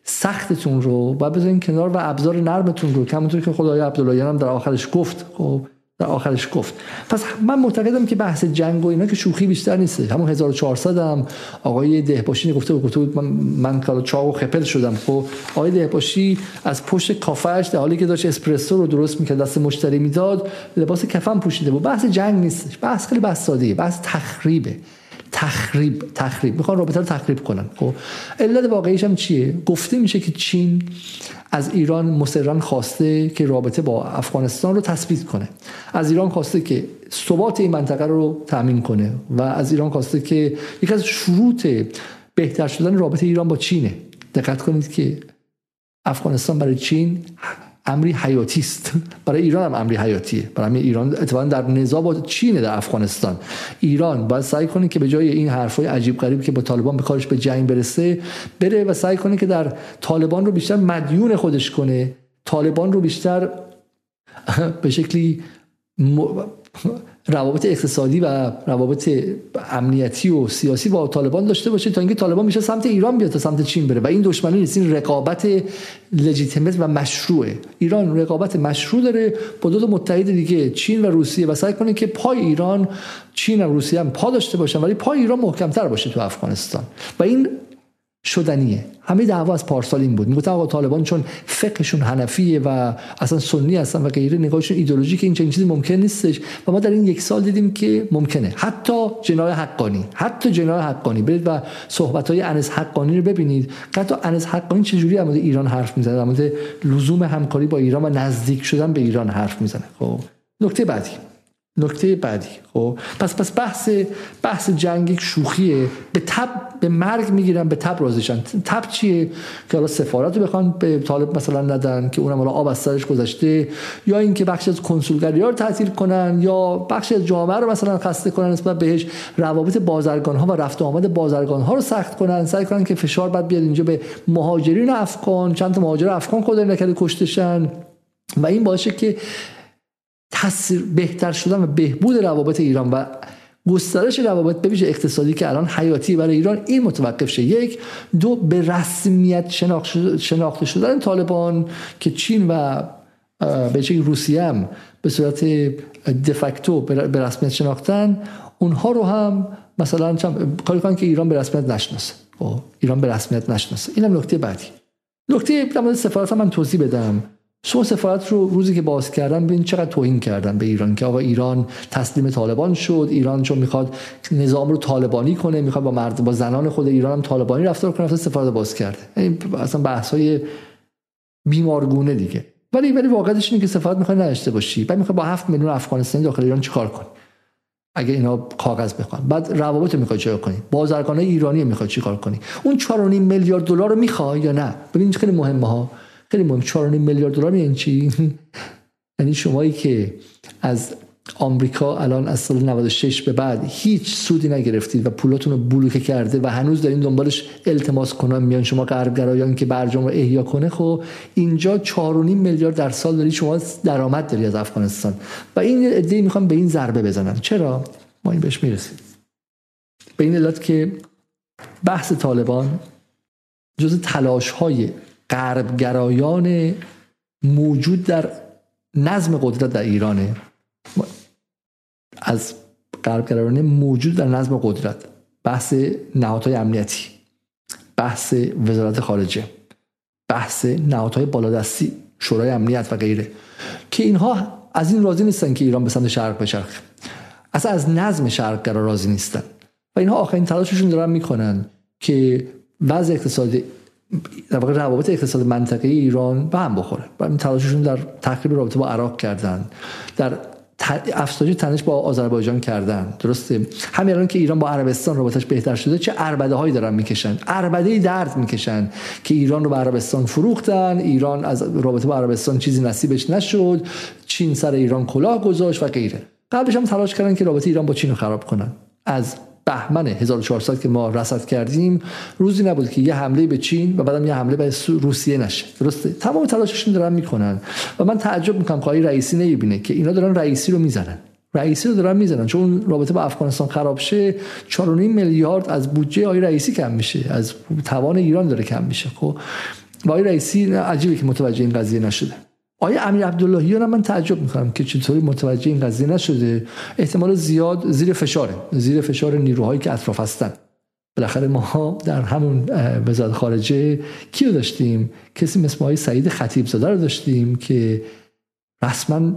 سختتون رو و بذارین کنار و ابزار نرمتون رو که همونطور که خدای عبداللهیان هم در آخرش گفت. خب در آخرش گفت. پس من معتقدم که بحث جنگ و اینا که شوخی بیشتر نیست. همون 1400 هم آقای دهباشی گفته بود من من کلا چاق و خپل شدم. خب آقای دهباشی از پشت کافهش در حالی که داشت اسپرسو رو درست می‌کرد دست مشتری می‌داد لباس کفن پوشیده بود. بحث جنگ نیستش بحث خیلی بحث بحث تخریبه. تخریب تخریب. می‌خوان رابطه رو تخریب کنن. خب علت واقعیش هم چیه؟ گفته میشه که چین از ایران مصرا خواسته که رابطه با افغانستان رو تثبیت کنه. از ایران خواسته که ثبات این منطقه رو تامین کنه و از ایران خواسته که یک از شروط بهتر شدن رابطه ایران با چینه. دقت کنید که افغانستان برای چین امری حیاتی است برای ایران هم امری حیاتیه. برای ایران اتفاقا در نزاع با چین در افغانستان. ایران باید سعی کنه که به جای این حرفای عجیب غریب که با طالبان به کارش به جنگ برسه بره و سعی کنه که در طالبان رو بیشتر مدیون خودش کنه. طالبان رو بیشتر به شکلی روابط اقتصادی و روابط امنیتی و سیاسی با طالبان داشته باشه تا اینکه طالبان میشه سمت ایران بیاد تا سمت چین بره. و این دشمنی نیست این رقابت لجیتیمت و مشروعه. ایران رقابت مشروع داره با دو متحد دیگه چین و روسیه و سعی کنه که پای ایران چین و روسیه هم پا داشته باشن ولی پای ایران محکمتر باشه تو افغانستان. و این شدنیه. همه دعوا از پارسال این بود. می‌گفتن آقا طالبان چون فقهشون حنفیه و اصلا سنی هستن و غیره نگاهشون ایدولوژی که این چنین چیزی ممکن نیستش. و ما در این یک سال دیدیم که ممکنه. حتی جنای حقانی حتی جنای حقانی. برید و صحبت های انس حقانی رو ببینید. حتی انس حقانی چجوری در ایران حرف می‌زنه؟ در مورد لزوم همکاری با ایران و نزدیک شدن به ایران حرف می‌زنه. خب نکته بعدی. نکته بعدی. خب پس پس بحث بحث جنگ یک شوخیه. به تب به مرگ می‌گیرن به تب راضیشن تب چیه؟ که حالا سفارت رو بخوان به طالب مثلا ندن که اونم حالا آب از سرش گذشته. یا اینکه بخش از کنسولگری رو تعطیل کنن یا بخش از جامعه رو مثلا خسته کنن نسبت بهش روابط بازرگان ها و رفت آمد بازرگان ها رو سخت کنن. سعی کنن که فشار بعد بیاد اینجا به مهاجرین افغان. چند تا مهاجر افغان خدای نکرده کشتشن. و این باعث که تاثیر بهتر شدن و بهبود روابط ایران و گسترش روابط به ویژه اقتصادی که الان حیاتی برای ایران این متوقف شه. یک دو به رسمیت شناخته شدن طالبان که چین و به روسیه هم به صورت دفکتو به رسمیت شناختن اونها رو هم مثلا کاری کنن که ایران به رسمیت نشناسه. خب، ایران به رسمیت نشناسه. اینم نکته بعدی. نکته سفارت من توضیح بدم. شما سفارت رو روزی که باز کردن ببین چقدر توهین کردن به ایران که آقا ایران تسلیم طالبان شد. ایران چون می‌خواد نظام رو طالبانی کنه می‌خواد با مرد با زنان خود ایران هم طالبانی رفتار کنه سفارت باز کرده. اصلا بحث های بیمارگونه دیگه. ولی ولی واقعیتش اینه که سفارت می‌خواد نداشته باشی. بعد می‌خواد با 7 میلیون افغانستانی داخل ایران چیکار کنی اگه اینا کاغذ بخوان. بعد روابط می‌خواد چیکار کنی. بازرگانای ایرانی می‌خواد چیکار کنی؟ اون 4.5 میلیارد دلار رو می‌خوای یا نه؟ ببین خیلی مهمه ها. خیلی مهم. 4.5 میلیارد دلار یعنی چی؟ یعنی شمایی که از آمریکا الان از سال 96 به بعد هیچ سودی نگرفتید و پولاتون رو بلوکه کرده و هنوز دارین دنبالش التماس کنن میان شما غربگرایان که برجام رو احیا کنه خب اینجا 4.5 میلیارد در سال داری شما درآمد داری از افغانستان. و این ایده می‌خوام به این ضربه بزنن چرا؟ ما این بهش می‌رسیم. به این علت که بحث طالبان جز تلاش های غربگرایان موجود در نظم قدرت در ایرانه. از غربگرایان موجود در نظم قدرت. بحث نهادهای امنیتی. بحث وزارت خارجه. بحث نهادهای بالادستی شورای امنیت و غیره. که اینها از این راضی نیستن که ایران به سمت شرق بچرخه. اصلا از نظم شرقگرا راضی نیستن. و اینها آخرین تلاششون دارن می‌کنن که وضع اقتصادی در واقع روابط اقتصاد منطقه ایران به هم بخوره. و تلاششون در تخریب رابطه با عراق کردن. در افزایش تنش با آذربایجان کردن. درسته؟ همین الان که ایران با عربستان رابطش بهتر شده چه اربده هایی دارن می‌کشن؟ اربده درد می‌کشن که ایران رو به عربستان فروختن. ایران از رابطه با عربستان چیزی نصیبش نشد. چین سر ایران کلاه گذاشت و غیره. قبلش هم تلاش کردن که رابطه ایران با چین رو خراب کنن. از بهمن 1400 که ما رصد کردیم روزی نبود که یه حمله به چین و بعدم یه حمله به روسیه نشه. درسته؟ تمام تلاششون دارن می‌کنن. و من تعجب می‌کنم که رئیسی نمی‌بینه که اینا دارن رئیسی رو می‌زنن. رئیسی رو دارن می‌زنن. چون رابطه با افغانستان خراب شه 4.5 میلیارد از بودجه آقای رئیسی کم میشه. از توان ایران داره کم میشه. خب و آقای رئیسی عجیبه که متوجه این قضیه نشده. آیا امیر عبداللهیان من تعجب می‌کنم که چطوری متوجه این قضیه نشده. احتمال زیاد زیر فشاره. زیر فشار نیروهایی که اطراف هستن. بالاخره ما در همون وزارت خارجه کیو داشتیم؟ کسی مثل آقای سعید خطیب زاده رو داشتیم که رسما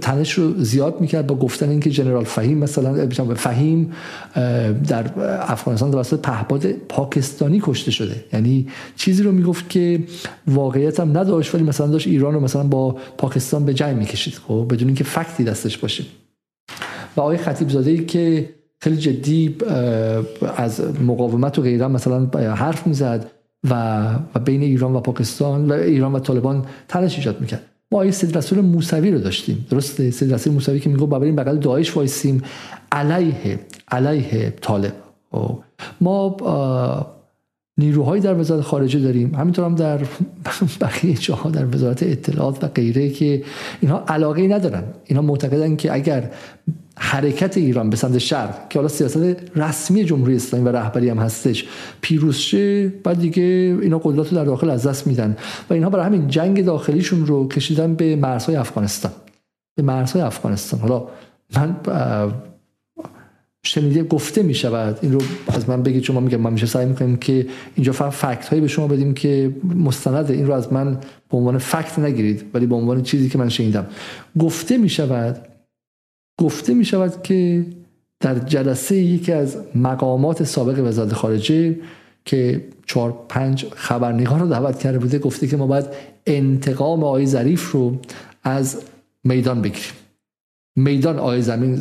تنش رو زیاد می‌کرد با گفتن اینکه جنرال فهیم مثلا فهیم در افغانستان توسط پهپاد پاکستانی کشته شده. یعنی چیزی رو می‌گفت که واقعیت هم نداشت ولی مثلا داشت ایران رو مثلا با پاکستان به جنگ می‌کشید خب؟ بدون اینکه فکتی دستش باشه. و آقای خطیب زاده ای که خیلی جدی از مقاومت و غیره مثلا حرف می‌زد و بین ایران و پاکستان و ایران و طالبان تنش ایجاد می‌کرد. ما آیه سید رسول موسوی رو داشتیم. درسته؟ سید رسول موسوی که میگه برای بغل داعش وایسیم. علیه علیه طالب. خب. ما نیروهایی در وزارت خارجه داریم. همینطور هم در بقیه جاها در وزارت اطلاعات و غیره که اینها علاقه ندارن. اینها معتقدن که اگر حرکت ایران به سمت شرق که حالا سیاست رسمی جمهوری اسلامی و رهبری هم هستش پیروز شه بعد دیگه اینا قدرت رو در داخل از دست میدن. و اینها برای همین جنگ داخلیشون رو کشیدن به مرزهای افغانستان. به مرزهای افغانستان. حالا من شنیده گفته می شود این رو از من بگید شما میگم ما میشه سعی می‌کنیم که اینجا فقط فکت هایی به شما بدیم که مستنده این رو از من به عنوان فکت نگیرید ولی به عنوان چیزی که من شنیدم. گفته می شود گفته می شود که در جلسه یکی از مقامات سابق وزارت خارجه که چهار پنج خبرنگار رو دعوت کرده بوده گفته که ما باید انتقام آقای ظریف رو از میدان بگیریم. میدان آقای زمین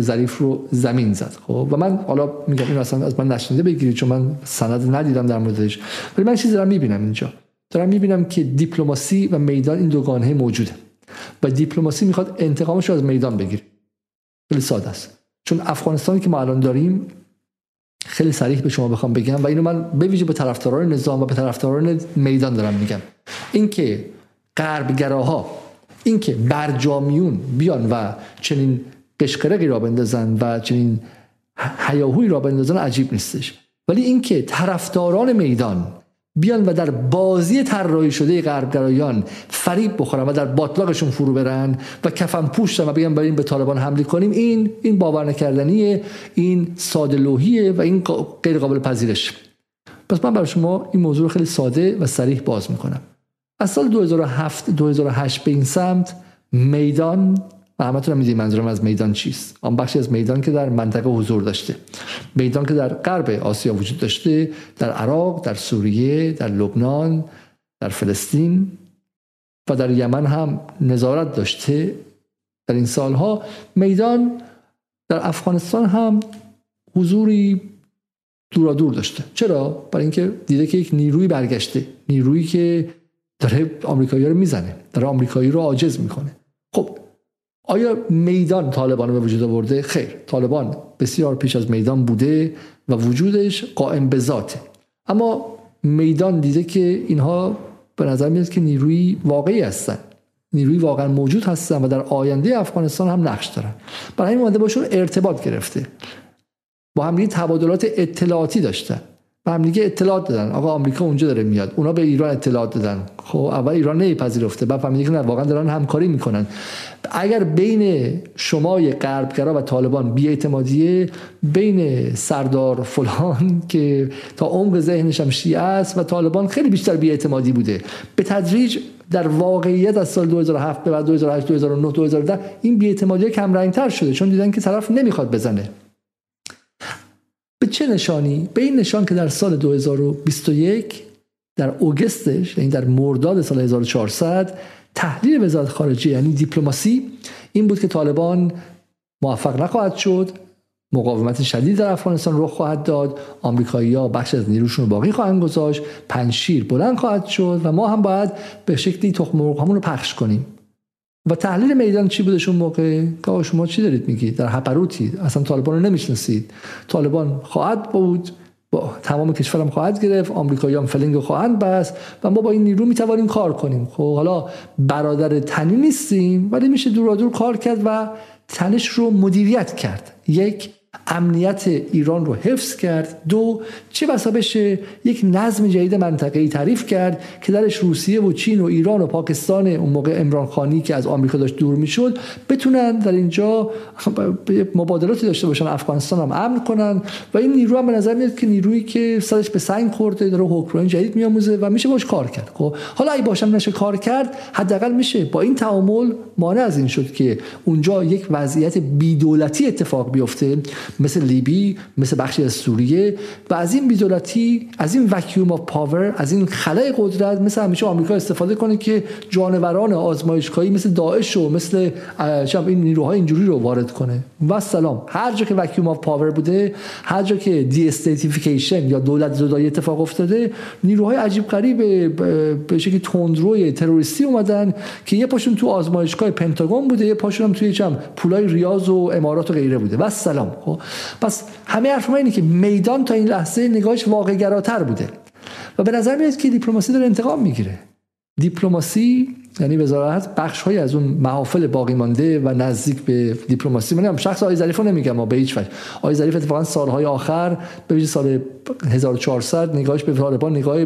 ظریف رو زمین زد. خب؟ و من حالا میگم این اصلا از من نشنیده بگیرید چون من سند ندیدم در موردش. ولی من چیزی دارم می‌بینم اینجا. دارم می‌بینم که دیپلماسی و میدان این دوگانه موجوده. و دیپلماسی می‌خواد انتقامش رو از میدان بگیره. خیلی ساده است. چون افغانستانی که ما الان داریم خیلی صریح به شما بخوام بگم و اینو من به ویژه به طرفداران نظام و به طرفداران میدان دارم میگم. اینکه غربگراها اینکه برجامیون بیان و چنین قشقرقی را بندازن و چنین حیاهوی را بندازن عجیب نیستش. ولی اینکه طرفداران میدان بیان و در بازی طراحی شده غربگرایان فریب بخورن و در باطلاقشون فرو برن و کفن پوشتن و بگن بریم به طالبان حمله کنیم این این باور نکردنیه این ساده لوحیه و این غیر قابل پذیرش. پس من برای شما این موضوع رو خیلی ساده و سریح باز می‌کنم. از سال 2007 2008 به این سمت میدان و همتون می‌دونید منظورم از میدان چیست. آن بخشی از میدان که در منطقه حضور داشته. میدان که در غرب آسیا وجود داشته در عراق در سوریه در لبنان در فلسطین و در یمن هم نظارت داشته. در این سالها میدان در افغانستان هم حضوری دورا دور داشته. چرا؟ برای اینکه دیده که یک نیروی برگشته. نیرویی که داره آمریکایی رو می‌زنه داره آمریکایی رو عاجز می‌کنه. خب آیا میدان طالبان به وجود آورده؟ خیر طالبان بسیار پیش از میدان بوده و وجودش قائم به ذاته. اما میدان دیده که اینها به نظر میاد که نیروی واقعی هستن. نیروی واقعا موجود هستن و در آینده افغانستان هم نقش دارن. برای این ماده باشون ارتباط گرفته. با هم تبادلات اطلاعاتی داشتن. به هم دیگه اطلاعات دادن. آقا آمریکا اونجا داره میاد. اونا به ایران اطلاعات دادن. خب اول ایران نمیپذیرفته. بعد فهمیدن که واقعا دارن همکاری می‌کنن. اگر بین شمای غربگرا و طالبان بیاعتمادیه بین سردار فلان که تا عمق ذهنش هم شیعه است و طالبان خیلی بیشتر بیاعتمادی بوده. به تدریج در واقعیت از سال 2007 به بعد 2008 2009 2010 این بیاعتمادی کم رنگتر شده. چون دیدن که طرف نمی‌خواد بزنه. چه نشانی؟ به این نشان که در سال 2021 در اوگستش یعنی در مرداد سال 1400 تحلیل وزارت خارجه یعنی دیپلماسی این بود که طالبان موفق نخواهد شد مقاومت شدید در افغانستان رخ خواهد داد آمریکایی ها بخش از نیروشون رو باقی خواهند گذاشت پنشیر بلند خواهد شد و ما هم باید به شکلی تخم مرغ رو پخش کنیم. و تحلیل میدان چی بودش اون موقع که شما چی دارید میگید؟ در هپروتی اصلا طالبان رو نمی‌شناسید. طالبان خواهد بود با تمام کشورم خواهد گرفت آمریکاییان فلنگ خواهند بست و ما با این نیرو می‌توانیم کار کنیم. خب حالا برادر تنی نیستیم ولی میشه دور دور کار کرد و تنش رو مدیریت کرد. یک امنیت ایران رو حفظ کرد. دو چه بسا بشه یک نظم جدید منطقه‌ای تعریف کرد که درش روسیه و چین و ایران و پاکستان اون موقع امران خانی که از آمریکا داشت دور می‌شد بتونن در اینجا مبادلاتی داشته باشن افغانستان هم امن کنن. و این نیرو هم به نظر میاد که نیرویی که سرش به سنگ خورده داره حکمرانی جدید میآموزه و میشه باش کار کرد. خب حالا اگه باشم نشه کار کرد حداقل میشه با این تعامل مانع از این شد که اونجا یک وضعیت بیدولتی اتفاق بیفته. مثل لیبی مثل بخشی از سوریه و از این بیدولتی از این vacuum of power از این خلأ قدرت مثل همیشه آمریکا استفاده کنه که جانوران آزمایشگاهی مثل داعش و مثل این نیروهای اینجوری رو وارد کنه. و سلام هر جا که vacuum of power بوده هر جا که de-statification یا دولت زدایی اتفاق افتاده نیروهای عجیب غریب به شکلی تندروی تروریستی اومدن که یه پاشون تو آزمایشگاه پنتاگون بوده یه پاشون هم توی چم پولای ریاض و امارات و غیره بوده. و سلام خب پس همه حرف ما اینه که میدان تا این لحظه نگاهش واقع گراتر بوده. و به نظر میاد که دیپلماسی داره انتقام می‌گیره. دیپلماسی یعنی وزارت بخش های از اون محافل باقی مانده و نزدیک به دیپلماسی من شخص آقای ظریف نمیگم ما به هیچ وجه. آقای ظریف اتفاقا سالهای آخر به سال 1400 نگاهش به طالبان نگاه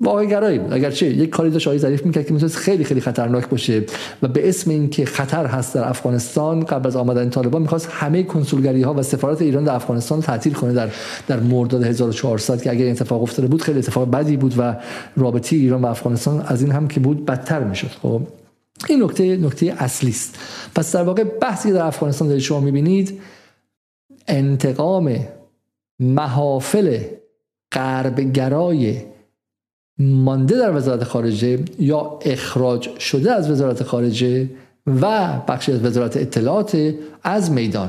واقعا گرایی بود. اگرچه یک کاری داشت آقای ظریف می‌کرد که می‌تونست خیلی خیلی خطرناک باشه و به اسم اینکه خطر هست در افغانستان قبل از آمدن طالبان می‌خواست همه کنسولگری ها و سفارت ایران در افغانستان تعطیل کنه در در مرداد 1400 که اگر این اتفاق افتاده بود خیلی اتفاق بدی بود و رابطه ایران و افغانستان از این هم که بود بدتر می‌شد. خب این نکته نکته اصلی است. پس در واقع بحثی در افغانستان دارید شما می‌بینید انتقام محافل غربگرای مانده در وزارت خارجه یا اخراج شده از وزارت خارجه و بخشی از وزارت اطلاعات از میدان.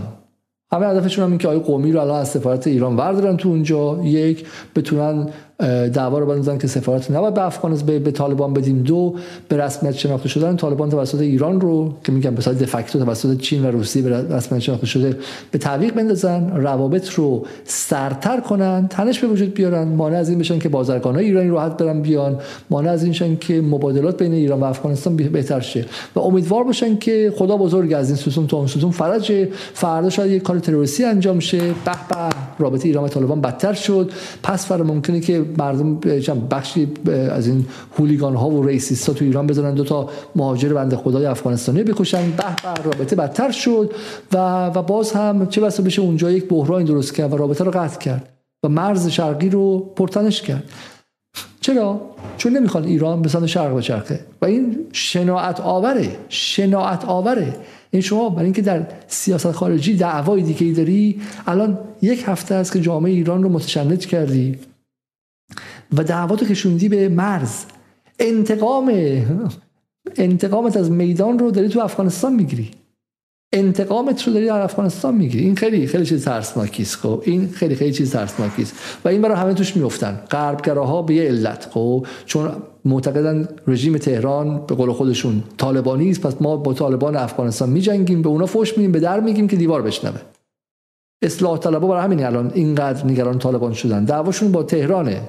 همه هدفشون هم این که آقای قومی رو الان از سفارت ایران وردارن تو اونجا. یک بتونن دعوا رو بندازن که سفارت نباید به افغانستان به, طالبان بدیم. دو به رسمیت شناخته شدن طالبان توسط ایران رو که میگن به صورت دفکتو توسط چین و روسیه به رسمیت شناخته شده به تعویق بندازن روابط رو سرتر کنن تنش به وجود بیارن مانع از این بشن که های ایرانی راحت برن بیان مانع از این شن که مبادلات بین ایران و افغانستان بهتر شه. و امیدوار باشن که خدا بزرگ از این ستون تا اون ستون فرج فردا شاید یک کار تروریستی انجام شه. به به رابطه ایران و طالبان بدتر شد. پس فردا ممکنه که مردم بخشی از این هولیگان ها و ریسیست ها تو ایران بزنن دو تا مهاجر بنده خدای افغانستانی بکشن. به به رابطه بدتر شد و و باز هم چه بسا بشه اونجا یک بحران درست کرد و رابطه رو قطع کرد و مرز شرقی رو پرتنش کرد. چرا؟ چون نمی‌خوان ایران به سمت شرق بچرخه و این شناعت آوره شناعت آوره. این شما برای اینکه در سیاست خارجی دعوای دیگه ای داری الان یک هفته است که جامعه ایران رو متشنج کردی. و دعواتو کشوندی به مرز. انتقام انتقامت از میدان رو داری تو افغانستان می‌گیری. انتقامت رو داری در افغانستان می‌گیری. این خیلی خیلی چیز ترسناکی است. خب این خیلی خیلی چیز ترسناکی است. و این برای همه توش میفتن غربگراها به یه علت. خب چون معتقدن رژیم تهران به قول خودشون طالبانی است پس ما با طالبان افغانستان میجنگیم به اونا فوش میدیم به در میگیم که دیوار بشنوه. اصلاح طلبها برای همین الان اینقدر نگران طالبان شدن. دعواشون با تهرانه.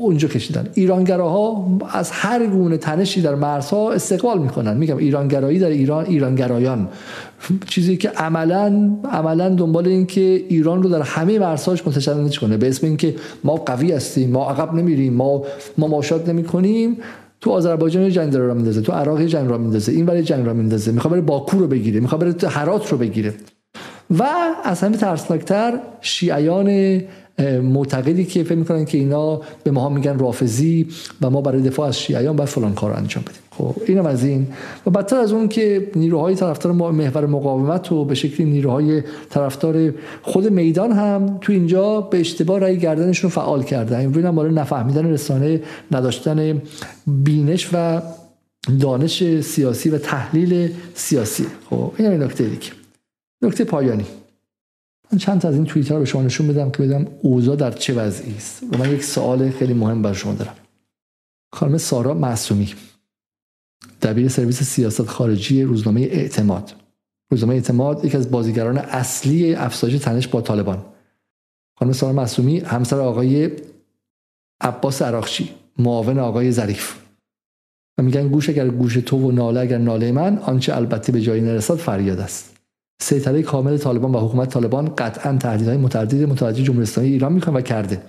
اونجا کشیدن. ایرانگراها از هر گونه تنشی در مرزها استقبال می‌کنن. میگم ایرانگرایی در ایران ایرانگرایان. چیزی که عملا عملا دنبال این که ایران رو در همه مرزهاش متشنج کنه. به اسم اینکه ما قوی هستیم ما عقب نمیریم ما مماشات نمی‌کنیم. تو آذربایجان جنگ را میندازه تو عراق جنگ را میندازه این برای جنگ را میندازه. می‌خواد بره باکو رو بگیره می‌خواد بره هرات رو بگیره. و از همه ترسناکتر شیعیان معتقدی که فکر می‌کنن که اینا به ما میگن رافضی و ما برای دفاع از شیعیان باید فلان کار انجام بدیم. خب اینم از این. و بدتر از اون که نیروهای طرفدار محور مقاومت و به شکلی نیروهای طرفدار خود میدان هم تو اینجا به اشتباه رای گردنشون فعال کردن این هم برای نفهمیدن رسانه نداشتن بینش و دانش سیاسی و تحلیل سیاسی. خب این نکته دیگه. نکته پایانی. من چند تا از این توییتر به شما نشون بدم که بدم اوضاع در چه وضعی است. و من یک سوال خیلی مهم بر شما دارم. خانم سارا معصومی. دبیر سرویس سیاست خارجی روزنامه اعتماد. روزنامه اعتماد یکی از بازیگران اصلی افزایش تنش با طالبان. خانم سارا معصومی همسر آقای عباس عراقچی معاون آقای ظریف. و میگن گوش اگر گوش تو و ناله اگر ناله من آنچه البته به جایی نرسد فریاد است. سیطره کامل طالبان و حکومت طالبان قطعا تهدیدهای متعدد متوجه جمهوری اسلامی ایران می‌کنه و کرده.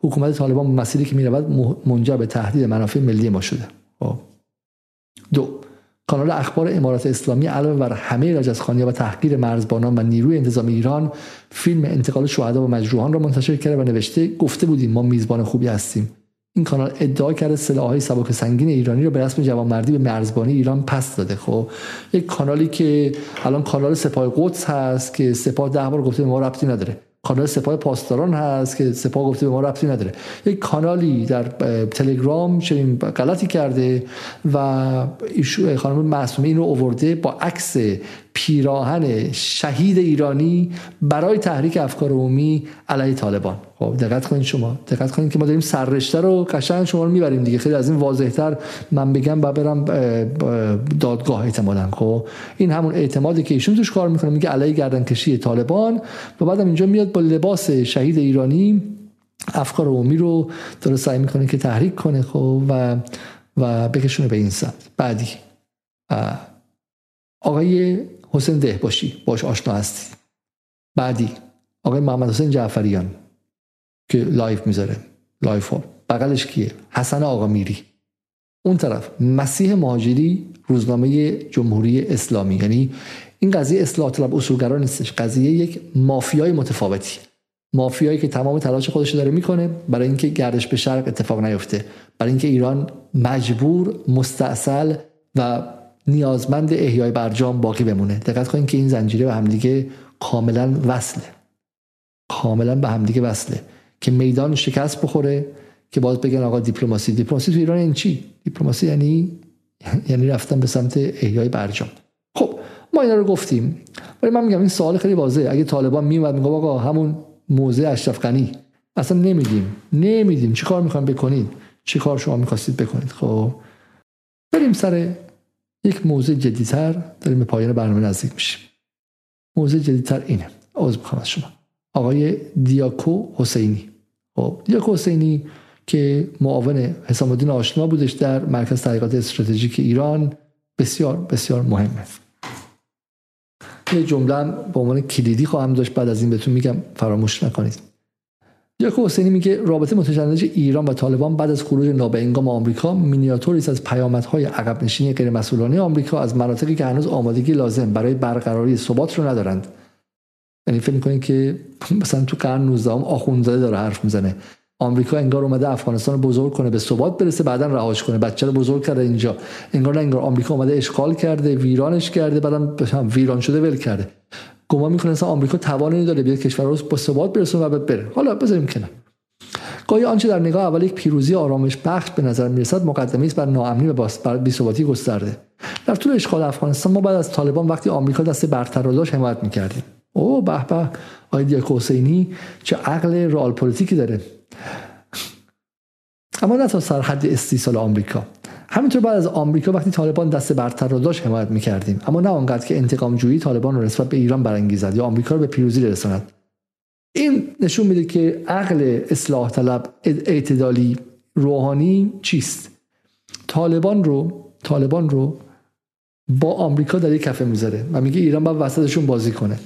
حکومت طالبان مسیری که می‌رود منجر به تهدید منافع ملی ما شده. خب. دو کانال اخبار امارات اسلامی علاوه بر همه رجزخانی و تحقیر مرزبانان و نیروی انتظامی ایران فیلم انتقال شهدا و مجروحان را منتشر کرده و نوشته گفته بودیم ما میزبان خوبی هستیم. این کانال ادعا کرده سلاحهای سبک سنگین ایرانی رو به رسم جوانمردی به مرزبانی ایران پس داده. خب یک کانالی که الان کانال سپاه قدس هست که سپاه ده بار گفته ما ربطی نداره. کانال سپاه پاسداران هست که سپاه گفته به ما ربطی نداره. یک کانالی در تلگرام چنین غلطی کرده و خانم معصومه این رو اوورده با عکس پیراهن شهید ایرانی برای تحریک افکار عمومی علیه طالبان. خب دقت کنید شما دقت کنید که ما داریم سررشته رو قشنگ شما رو می‌بریم دیگه. خیلی از این واضحتر من بگم با برم دادگاه اعتمادا. خب این همون اعتمادی که ایشون توش کار می‌کنه میگه علیه گردنکشی طالبان و بعدم اینجا میاد با لباس شهید ایرانی افکار عمومی رو داره سعی می‌کنه که تحریک کنه. خب و و بکشونه به این سمت. بعدی آقای حسین دهباشی باش آشنا هستی. بعدی آقای محمد حسین جعفریان که live می‌ذاره live ها بغلش کیه؟ حسن آقامیری اون طرف مسیح مهاجری روزنامه جمهوری اسلامی. یعنی این قضیه اصلاح طلب اصولگرا نیستش. قضیه یک مافیای متفاوتی. مافیایی که تمام تلاش خودش داره می‌کنه برای اینکه گردش به شرق اتفاق نیفته. برای اینکه ایران مجبور مستاصل و نیازمند احیای برجام باقی بمونه. دقت کنید که این زنجیره به همدیگه کاملا وصله. کاملا به همدیگه وصله. که میدان شکست بخوره که باز بگن آقا دیپلماسی. دیپلماسی تو ایران این چی؟ دیپلماسی یعنی یعنی رفتن به سمت احیای برجام خب ما اینا رو گفتیم. ولی من میگم این سوال خیلی واضحه. اگه طالبان میومد میگه آقا همون موزه اشرف غنی. اصلا نمیدیم نمیدیم. چی کار می‌خوام بکنید؟ چی کار شما می‌خواستید بکنید؟ خب بریم سر یک موضوع جدیتر داریم به پایان برنامه نزدیک میشیم. موضوع جدیتر اینه. عوض می‌خوام از شما. آقای دیاکو حسینی. خب دیاکو حسینی که معاون حسام الدین آشنا بودش در مرکز تحقیقات استراتژیک ایران بسیار بسیار مهمه. یه جمله به عنوان کلیدی خواهم داشت بعد از این بهتون میگم فراموش نکنید. یاکو حسینی میگه رابطه متشنج ایران و طالبان بعد از خروج نابهنگام آمریکا مینیاتوری از پیامدهای عقب نشینی غیر مسئولانه آمریکا از مناطقی که هنوز آمادگی لازم برای برقراری ثبات رو ندارند. یعنی فکر می‌کنید که مثلا تو قرن 19 آخونزاده داره حرف می‌زنه. آمریکا انگار اومده افغانستان رو بزرگ کنه به ثبات برسه بعدا رهاش کنه. بچه رو بزرگ کرده اینجا. انگار نه انگار آمریکا اومده اشغال کرده ویرانش کرده بعدم ویران شده ول کرده. گمان می‌کنه اصلا آمریکا توانی داره بیاد کشور رو با ثبات برسونه و بره. حالا بذاریم کنار. گاهی آنچه در نگاه اول یک پیروزی آرامش بخش به نظر می‌رسد مقدمه است بر ناامنی و بر بی‌ثباتی گسترده. در طول اشغال افغانستان ما بعد از طالبان وقتی آمریکا دست برتر را داشت حمایت می‌کردیم. او به به آیدیا حسینی چه عقل رئال پلیتیکی داره. اما نه تا سرحد استیصال آمریکا. همینطور بعد از آمریکا وقتی طالبان دست برتر را داشت حمایت می‌کردیم. اما نه آنقدر که انتقام جویی طالبان رو نسبت به ایران برانگیزد یا آمریکا رو به پیروزی رساند این نشون میده که عقل اصلاح طلب اعتدالی روحانی چیست؟ طالبان رو طالبان رو با آمریکا در یک کفه می‌ذاره و میگه ایران باید وسطشون بازی کنه.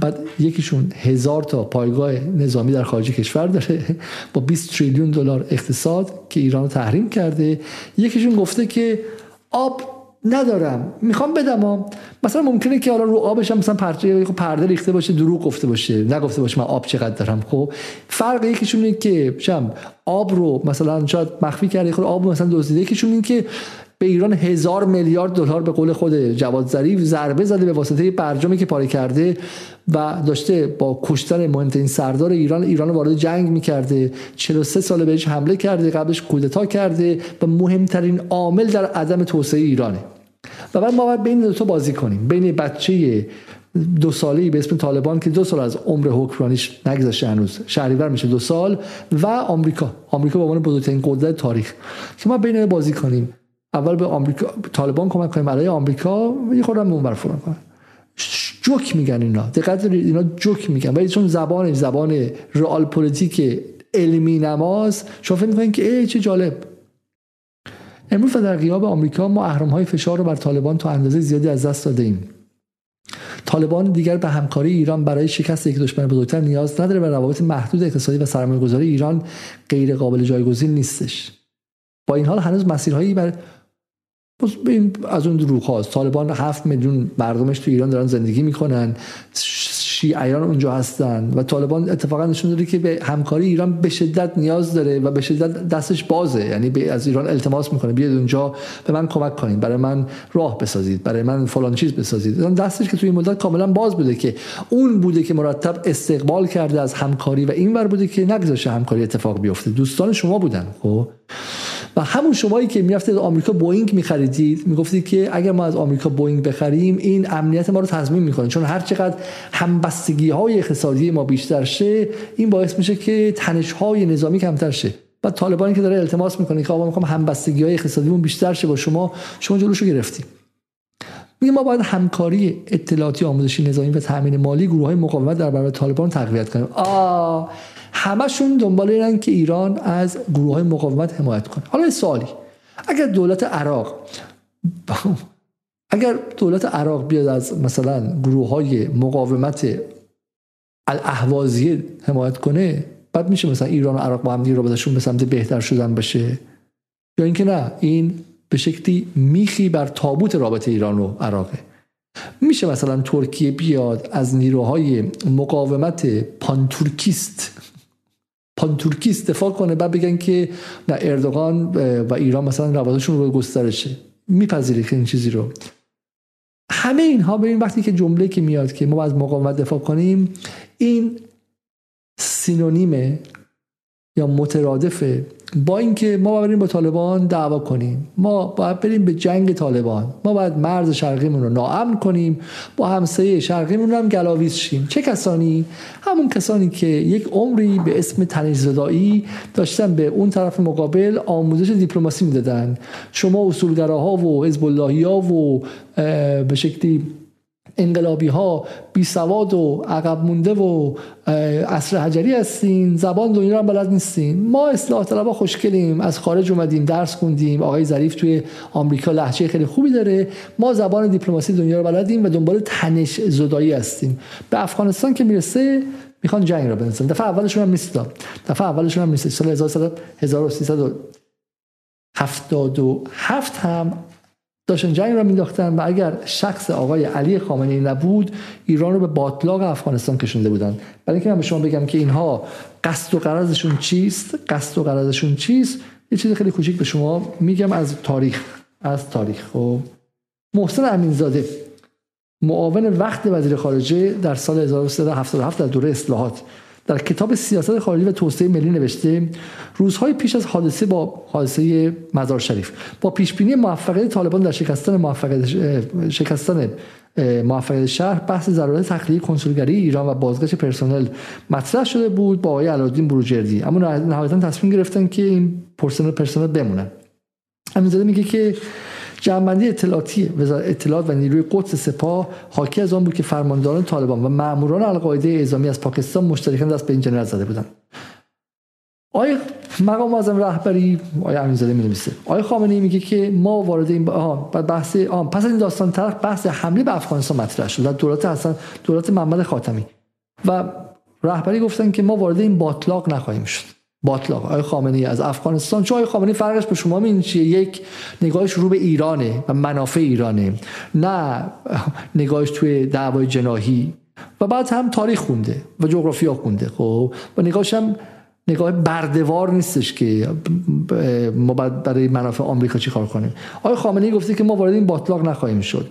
بعد یکیشون هزار تا پایگاه نظامی در خارج کشور داره با 20 تریلیون دلار اقتصاد که ایران رو تحریم کرده. یکیشون گفته که آب ندارم می‌خوام بدم مثلا ممکنه که حالا رو آبش هم مثلا پرده پرده ریخته باشه دروغ گفته باشه نگفته باشه من آب چقدر دارم. خب فرق یکیشون اینه که شم آب رو مثلا شاید مخفی کرده خود آب مثلا دزدیده. یکیشون این که به ایران هزار میلیارد دلار به قول خود جواد ظریف ضربه زده به واسطه برجامی که پاره کرده و داشته با کشتن مهمترین سردار ایران ایران وارد جنگ می‌کرده. 43 سال بهش حمله کرده قبلش کودتا کرده و مهمترین عامل در عدم توسعه ایرانه. و بعد ما باید بین دو تا بازی کنیم. بین بچه دو سالی به اسم طالبان که دو سال از عمر حکمرانیش نگذشته هنوز. شهریور میشه دو سال و آمریکا. آمریکا به عنوان بزرگترین قدرت تاریخ. که ما بین بازی کنیم. اول به آمریکا طالبان کمک کنیم. برای آمریکا یه خودم اون فرام کنیم جوک میگن اینا. دقت اینا جوک میگن. ولی چون زبان زبان رئال پلیتیک علمی نماز شما فکر می‌کنین که ای چه جالب. امروز در غیاب آمریکا ما اهرم های فشار رو بر طالبان تا اندازه زیادی از دست داده طالبان دیگر به همکاری ایران برای شکست یک دشمن بزرگتر نیاز نداره و روابط محدود اقتصادی و سرمایه‌گذاری ایران غیر قابل جایگزین نیستش. با این حال هنوز مسیرهایی بر از اون دروغ هاست طالبان هفت میلیون مردمش تو ایران دارن زندگی می‌کنن. شیعیان اونجا هستن و طالبان اتفاقا نشون داده که به همکاری ایران به شدت نیاز داره و به شدت دستش بازه. یعنی از ایران التماس می‌کنه. بیاید اونجا به من کمک کنید. برای من راه بسازید. برای من فلان چیز بسازید. دستش که توی این مدت کاملا باز بوده که اون بوده که مرتب استقبال کرده از همکاری و این ور بوده که نگذاشته همکاری اتفاق بیفته. دوستان شما بودن. خب؟ و همون شمایی که می‌رفتید آمریکا بوینگ میخریدید می‌گفتید که اگر ما از آمریکا بوینگ بخریم این امنیت ما رو تضمین می‌کنه. چون هر چقدر همبستگی های اقتصادی ما بیشتر شه این باعث میشه که تنش های نظامی کمتر شه. و طالبانی که داره التماس می‌کنه که آقا می‌خوام همبستگی های اقتصادیمون بیشتر شه با شما شما جلوشو گرفتیم میگه ما باید همکاری اطلاعاتی آموزشی نظامی و تامین مالی گروه های مقاومت در برابر طالبان تقویت کنیم. آ همشون دنبال اینن که ایران از گروه های مقاومت حمایت کنه. حالا سوالی. اگر دولت عراق اگر دولت عراق بیاد از مثلا گروه های مقاومت الاهوازی حمایت کنه بعد میشه مثلا ایران و عراق با هم دیگه رابطشون به سمت بهتر شدن باشه یا اینکه نه این به شکلی میخی بر تابوت رابطه ایران و عراقه. میشه مثلا ترکیه بیاد از نیروهای مقاومت پانتورکیست پانتورکیست دفاع کنه بعد بگن که نه اردوغان و ایران مثلا روابطشون رو گسترشه. میپذیره که این چیزی رو. همه اینها به این وقتی که جمله که میاد که ما از مقاومت دفاع کنیم این سینونیمه. یا مترادفه با اینکه ما بریم با طالبان دعوا کنیم. ما باید بریم به جنگ طالبان. ما باید مرز شرقیمون رو ناامن کنیم. با همسایه شرقیمون هم گلاویز شیم. چه کسانی؟ همون کسانی که یک عمری به اسم تنش زدایی داشتن به اون طرف مقابل آموزش دیپلماسی می‌دادن. شما اصولگراها و حزب و به شکلی انقلابی ها بی سواد و عقب مونده و عصر حجری هستین زبان دنیا رو بلد نیستین. ما اصلاح طلبا خوشگلیم. از خارج اومدیم درس خوندیم. آقای ظریف توی آمریکا لحجه خیلی خوبی داره. ما زبان دیپلماسی دنیا رو بلدیم و دنبال تنش زدایی هستیم. به افغانستان که می‌رسه می‌خوان جنگ رو بندازن دفعه اولشون هم نیست دفعه اولشون هم نیست. سال 1377 هم داشتن جنگ را مینداختن و اگر شخص آقای علی خامنه نبود ایران رو به باطلاق افغانستان کشونده بودن. برای اینکه من به شما بگم که اینها قصد و قرضشون چیست؟ قصد و قرضشون چیست؟ یه چیز خیلی کوچیک به شما میگم از تاریخ. از تاریخ. خب. محسن امینزاده معاون وقت وزیر خارجه در سال 1377 در دوره اصلاحات. در کتاب سیاست خارجی و توسعه ملی نوشته روزهای پیش از حادثه با حادثه مزار شریف با پیش بینی موفقیت طالبان در شکستن موفقیت شکستن موفقیت شهر بحث ضرورت تخلیه کنسولگری ایران و بازگشت پرسنل مطرح شده بود با آقای علادین بروجردی. اما نهایتا تصمیم گرفتن که این پرسنل پرسنل بمونن. همین میگه که جنبندی اطلاعاتی اطلاعات و نیروی قدس سپاه حاکی از آن بود که فرمانداران طالبان و ماموران القاعده اعزامی از پاکستان مشترکاً دست به این جنایت زده بودند. آقای مقام معظم رهبری آقای امینزاده می نویسه آقای خامنه‌ای میگه که ما وارد این بحث آه پس این داستان طرف بحث حمله به افغانستان مطرح شد. در دولت حسن دولت محمد خاتمی. و رهبری گفتن که ما وارد این باطلاق نخواهیم شد. باطلاق. آقای خامنه‌ای از افغانستان. چون آقای خامنه‌ای فرقش به شما این چیه؟ یک نگاهش رو به ایرانه و منافع ایرانه نه نگاهش توی دعوای جناهی. و بعد هم تاریخ خونده و جغرافیا خونده. خب و نگاهش هم نگاه بردوار نیستش که ما برای منافع آمریکا چی کار کنیم. آقای خامنه‌ای گفته که ما وارد این باطلاق نخواهیم شد.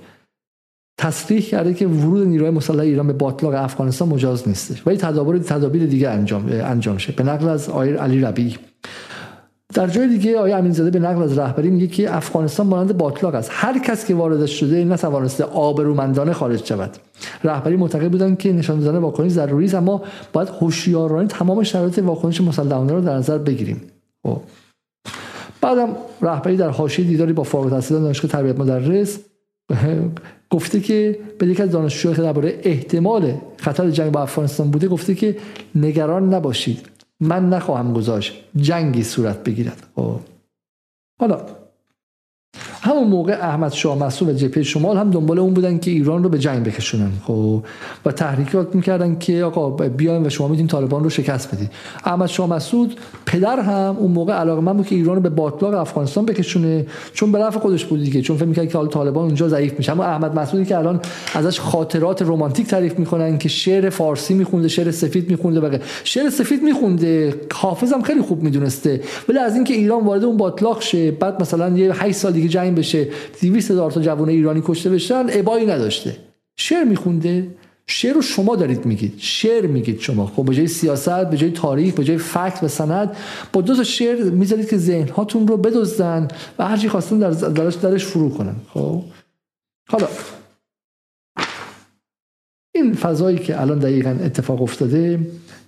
تصریح کرده که ورود نیروهای مسلح ایران به باطلاق افغانستان مجاز نیستش. ولی تدابیر تدابیر دیگه انجام انجام شه. به نقل از آقای علی ربیعی. در جای دیگه آقای امینزاده به نقل از رهبری میگه که افغانستان مانند باطلاق است. هر کس که وارد شده نتوانسته آبرومندانه خارج شود. رهبری معتقد بودن که نشان دادن واکنش ضروری است اما باید هوشیارانه تمام شرایط واکنش مسلحانه رو در نظر بگیریم. خب. بعدم رهبری در حاشیه دیداری با فارغ التحصیلان دانشگاه تربیت مدرس گفته که به یک از دانشجوها که درباره احتمال خطر جنگ با افغانستان بوده گفته که نگران نباشید من نخواهم گذاشت جنگی صورت بگیرد خب. حالا همون موقع احمد شاه مسعود و جبهه شمال هم دنبال اون بودن که ایران رو به جنگ بکشونن خب. و تحریکات می‌کردن که آقا بیاین و شما می‌تونید طالبان رو شکست بدید. احمد شاه مسعود پدر هم اون موقع علاقه من بود که ایران رو به باطلاق افغانستان بکشونه چون به نفع خودش بود دیگه چون فکر می‌کرد که حال طالبان اونجا ضعیف میشه. اما احمد مسعودی که الان ازش خاطرات رمانتیک تعریف می‌کنن که شعر فارسی میخونده شعر سفید میخونده و شعر سفید میخونده حافظم خیلی خوب می‌دونسته. ولی از اینکه ایران وارد اون باطلاق شه بعد مثلا یه 8 سال دیگه جنگ بشه 200 هزار تا جوان ایرانی کشته بشن ابایی نداشته. شعر میخونده. شعر رو شما دارید میگید. شعر میگید شما. خب به جای سیاست به جای تاریخ به جای فکت و سند با دو تا شعر می‌ذارید که ذهن هاتون رو بدزدن و هر چی خواستن در درش درش فرو کنن. خب؟ حالا این فضایی که الان دقیقا اتفاق افتاده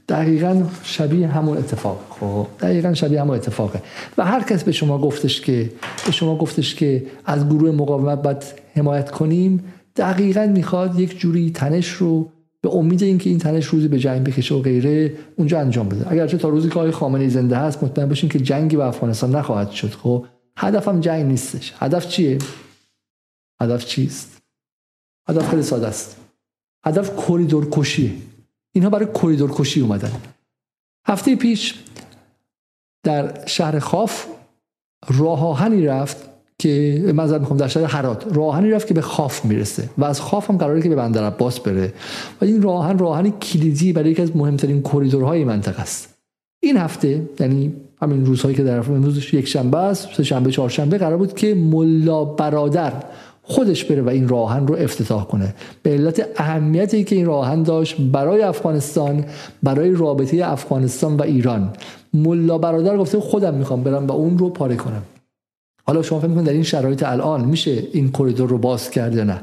دقیقا شبیه همون اتفاق. خب دقیقا شبیه همون اتفاقه. و هر کس به شما گفتش که به شما گفتش که از گروه مقاومت باید حمایت کنیم دقیقا می‌خواد یک جوری تنش رو به امید اینکه این تنش روزی به جنگ بکشه و غیره اونجا انجام بده. اگرچه تا روزی که آقای خامنه‌ای زنده هست مطمئن باشین که جنگی به افغانستان نخواهد شد. خب هدفم جنگ نیستش. هدف چیه؟ هدف چیست؟ هدف خیلی ساده است. هدف کریدور کشیه. اینها برای کریدور کشی اومدن. هفته پیش در شهر خواف راه آهنی رفت که معذرت می‌خوام در شهر هرات راه آهنی رفت که به خواف می‌رسه و از خواف هم قراره که به بندر عباس بره. و این راه آهن راه آهنی کلیدی برای یکی از مهمترین کریدورهای منطقه است. این هفته یعنی همین روزهایی که در امروز یک شنبه است سه شنبه چهارشنبه قرار بود که ملا برادر خودش بره و این راهن رو افتتاح کنه. به علت اهمیتی که این راهن داشت برای افغانستان برای رابطه افغانستان و ایران. ملا برادر گفته خودم می‌خوام برم و اون رو پاره کنم. حالا شما فکر در این شرایط الان میشه این کریدور رو باز کرد یا نه؟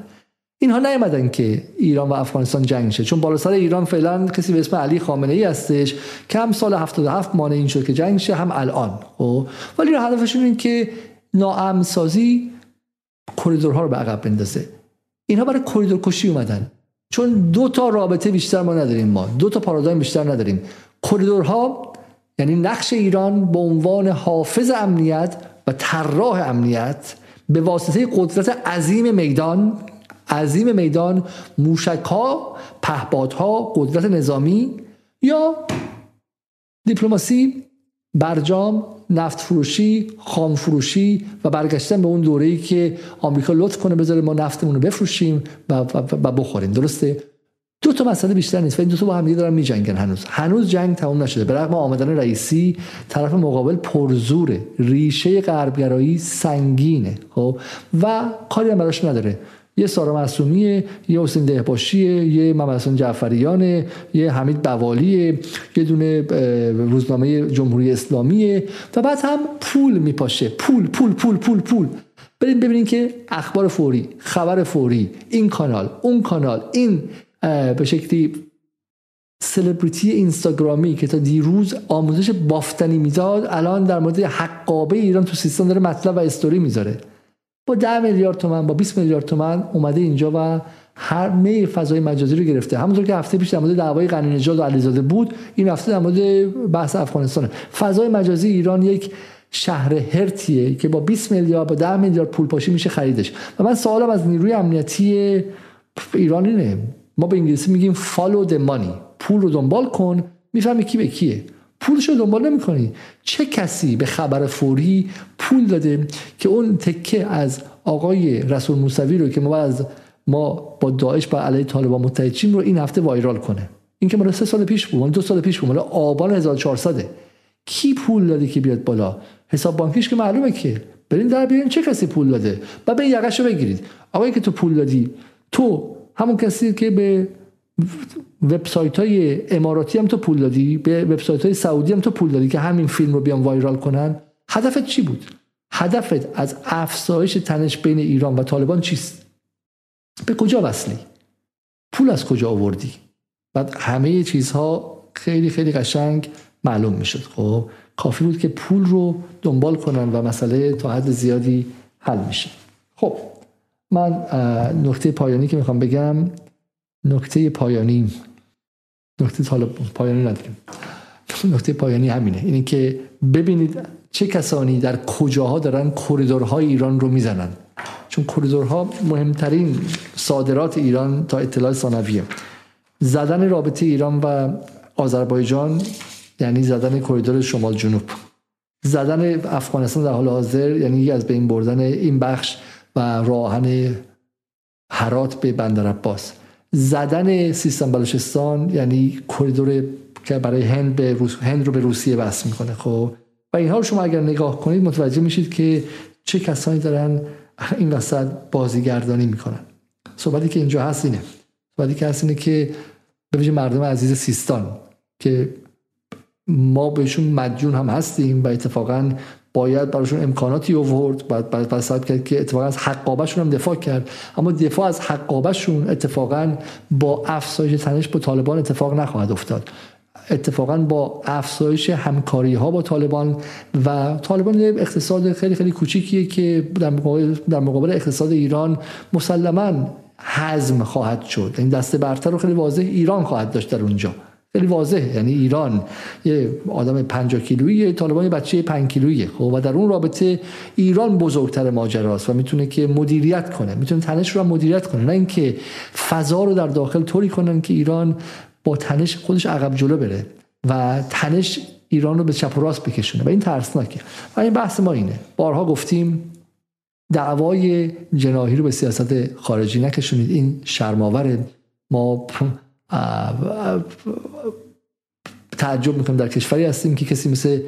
اینها نیومدن که ایران و افغانستان جنگ شه. چون بالا سر ایران فعلا کسی به اسم علی خامنه ای هستش که هم سال 77 مانع این شد که جنگ شه هم الان. خب؟ ولی هدفشون این که ناامن سازی کریدورها رو به عقب بندازه. اینها برای کریدور کشی اومدن. چون دو تا رابطه بیشتر ما نداریم ما. دو تا پارادایم بیشتر نداریم. کریدورها یعنی نقش ایران به عنوان حافظ امنیت و طراح امنیت به واسطه قدرت عظیم میدان عظیم میدان موشک ها پهپادها قدرت نظامی یا دیپلماسی برجام نفت فروشی خام فروشی و برگشتن به اون دوره‌ای که آمریکا لطف کنه بذاره ما نفتمون رو بفروشیم و, و, بخوریم. درسته؟ دو تا مسئله بیشتر نیست و این دو تا با هم دارن میجنگن هنوز. هنوز جنگ تموم نشده. به رغم آمدن رئیسی طرف مقابل پرزوره. ریشه غربگرایی سنگینه خب؟ و کاری هم براش نداره. یه سارا معصومیه یه حسین دهباشیه یه محمد جعفریانه یه حمید بوالیه یه دونه روزنامه جمهوری اسلامیه و بعد هم پول میپاشه. پول پول پول پول پول. بریم ببینیم که اخبار فوری خبر فوری این کانال اون کانال این به شکلی سلبریتی اینستاگرامی که تا دیروز آموزش بافتنی می‌داد الان در مورد حقابه ایران تو سیستان داره مطلب و استوری می‌ذاره. با 10 میلیارد تومن با 20 میلیارد تومن اومده اینجا و هر می فضای مجازی رو گرفته. همونطور که هفته پیش در مورد دعوای غنی نژاد و علیزاده بود این هفته در مورد بحث افغانستانه. فضای مجازی ایران یک شهر هرتیه که با 20 میلیارد با 10 میلیارد پول پاشی میشه خریدش. و من سوالم از نیروی امنیتی ایران اینه. ما به انگلیسی میگیم follow the money. پول رو دنبال کن می‌فهمی کی به کیه. پولش رو دنبال نمی‌کنی. چه کسی به خبر فوری پول داده که اون تکه از آقای رسول موسوی رو که ما از ما با داعش با علیه طالبان متحد رو این هفته وایرال کنه؟ این که مال سه سال پیش بود دو سال پیش بود مال آبان 1400 کی پول داده که بیاد بالا؟ حساب بانکیش که معلومه که. برین در بیارین چه کسی پول داده؟ و به یقش رو بگیرید. آقایی که تو پول دادی تو همون کسی که به وبسایت های اماراتی هم تو پول دادی؟ به وبسایت های سعودی هم تو پول دادی که همین فیلم رو بیان وایرال کنن؟ هدفت چی بود؟ هدفت از افزایش تنش بین ایران و طالبان چیست؟ به کجا وصلی؟ پول از کجا آوردی؟ بعد همه چیزها خیلی خیلی قشنگ معلوم می‌شد. خب کافی بود که پول رو دنبال کنن و مسئله تا حد زیادی حل میشه خب من نکته پایانی که می‌خوام بگم نکته پایانی. نکته طالب پایانی نداریم. نکته پایانی همینه. اینه که ببینید چه کسانی در کجاها دارن کریدورهای ایران رو می‌زنن. چون کریدورها مهمترین صادرات ایران تا اطلاع ثانویه. زدن رابطه ایران و آذربایجان یعنی زدن کریدور شمال جنوب. زدن افغانستان در حال حاضر یعنی از بین بردن این بخش و راهن هرات به بندر عباس. زدن سیستم بلوچستان یعنی کریدور که برای هند به روس... هند رو به روسیه وصل می‌کنه خب؟ و اینها رو شما اگر نگاه کنید متوجه میشید که چه کسانی دارن این وسط بازیگردانی می‌کنن. صحبتی که اینجا هست اینه. صحبتی که هست اینه که به مردم عزیز سیستان که ما بهشون مدیون هم هستیم و اتفاقا باید براشون امکاناتی آورد. بعد بعد بعد کرد که اتفاقا از حقابشون هم دفاع کرد. اما دفاع از حقابشون اتفاقا با افزایش تنش با طالبان اتفاق نخواهد افتاد. اتفاقا با افزایش همکاری ها با طالبان و طالبان اقتصاد خیلی خیلی کوچیکیه که در مقابل, در مقابل اقتصاد ایران مسلما حزم خواهد شد. این دسته برتر رو خیلی واضح ایران خواهد داشت در اونجا. خیلی واضحه. یعنی ایران یه آدم 50 کیلویی طالبان بچه 5 کیلویی خب و در اون رابطه ایران بزرگتر ماجراست و می‌تونه که مدیریت کنه. می‌تونه تنش رو مدیریت کنه. نه اینکه فضا رو در داخل طوری کنن که ایران با تنش خودش عقب جلو بره و تنش ایران رو به چپ و راست بکشونه. و این ترسناکه. و این بحث ما اینه. بارها گفتیم دعوای جناهی رو به سیاست خارجی نکشونید. این شرماوره. ما تعجب می‌کنم در کشوری هستیم که کسی مثل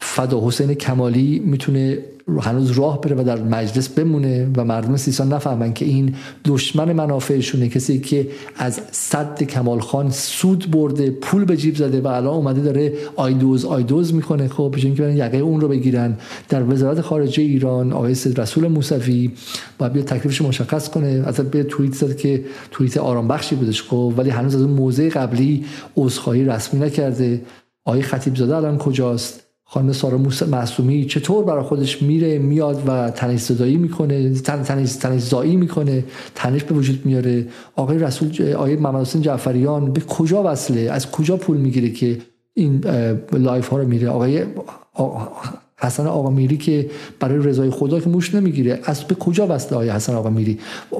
فدا حسین کمالی می‌تونه هنوز راه بره و در مجلس بمونه و مردم سیستان نفهمن که این دشمن منافعشونه. کسی که از صد کمال خان سود برده پول به جیب زده و الان اومده داره آیدوز آیدوز می‌کنه. خب بجن که برن یقه اون رو بگیرن در وزارت خارجه ایران آقای رسول موسوی باید بیا تکلیفش مشخص کنه. اصلا به توییت زد که توییت آرام بخشی بودش. خب ولی هنوز از اون موضع قبلی عذرخواهی رسمی نکرده. آقای خطیب زاده الان کجاست؟ خانم سارا معصومی چطور برای خودش میره میاد و تنش زدایی می‌کنه تنش تنش زایی می‌کنه تنش به وجود میاره. آقای رسول آقای محمد حسین جعفریان به کجا وصله؟ از کجا پول می‌گیره که این live ها رو میره؟ آقای حسن آقامیری که برای رضای خدا که موش نمی‌گیره. از به کجا بسته های حسن آقامیری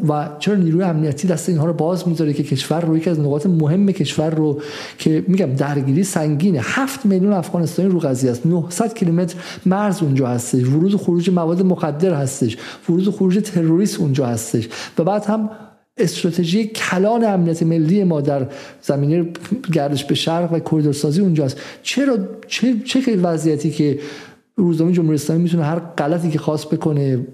و چرا نیروی امنیتی دست اینها رو باز می‌ذاره که کشور رو یکی از نقاط مهم کشور رو که میگم درگیری سنگینه. هفت میلیون افغانستانی رو قضیه است. 900 کیلومتر مرز اونجا هستش. ورود و خروج مواد مخدر هستش. ورود و خروج تروریست اونجا هستش. و بعد هم استراتژی کلان امنیت ملی ما در زمینه گردش به شرق و کریدورسازی اونجاست. چرا چه چه وضعیتی که روزنامه جمهوری اسلامی می‌تونه هر غلطی که خواست بکنه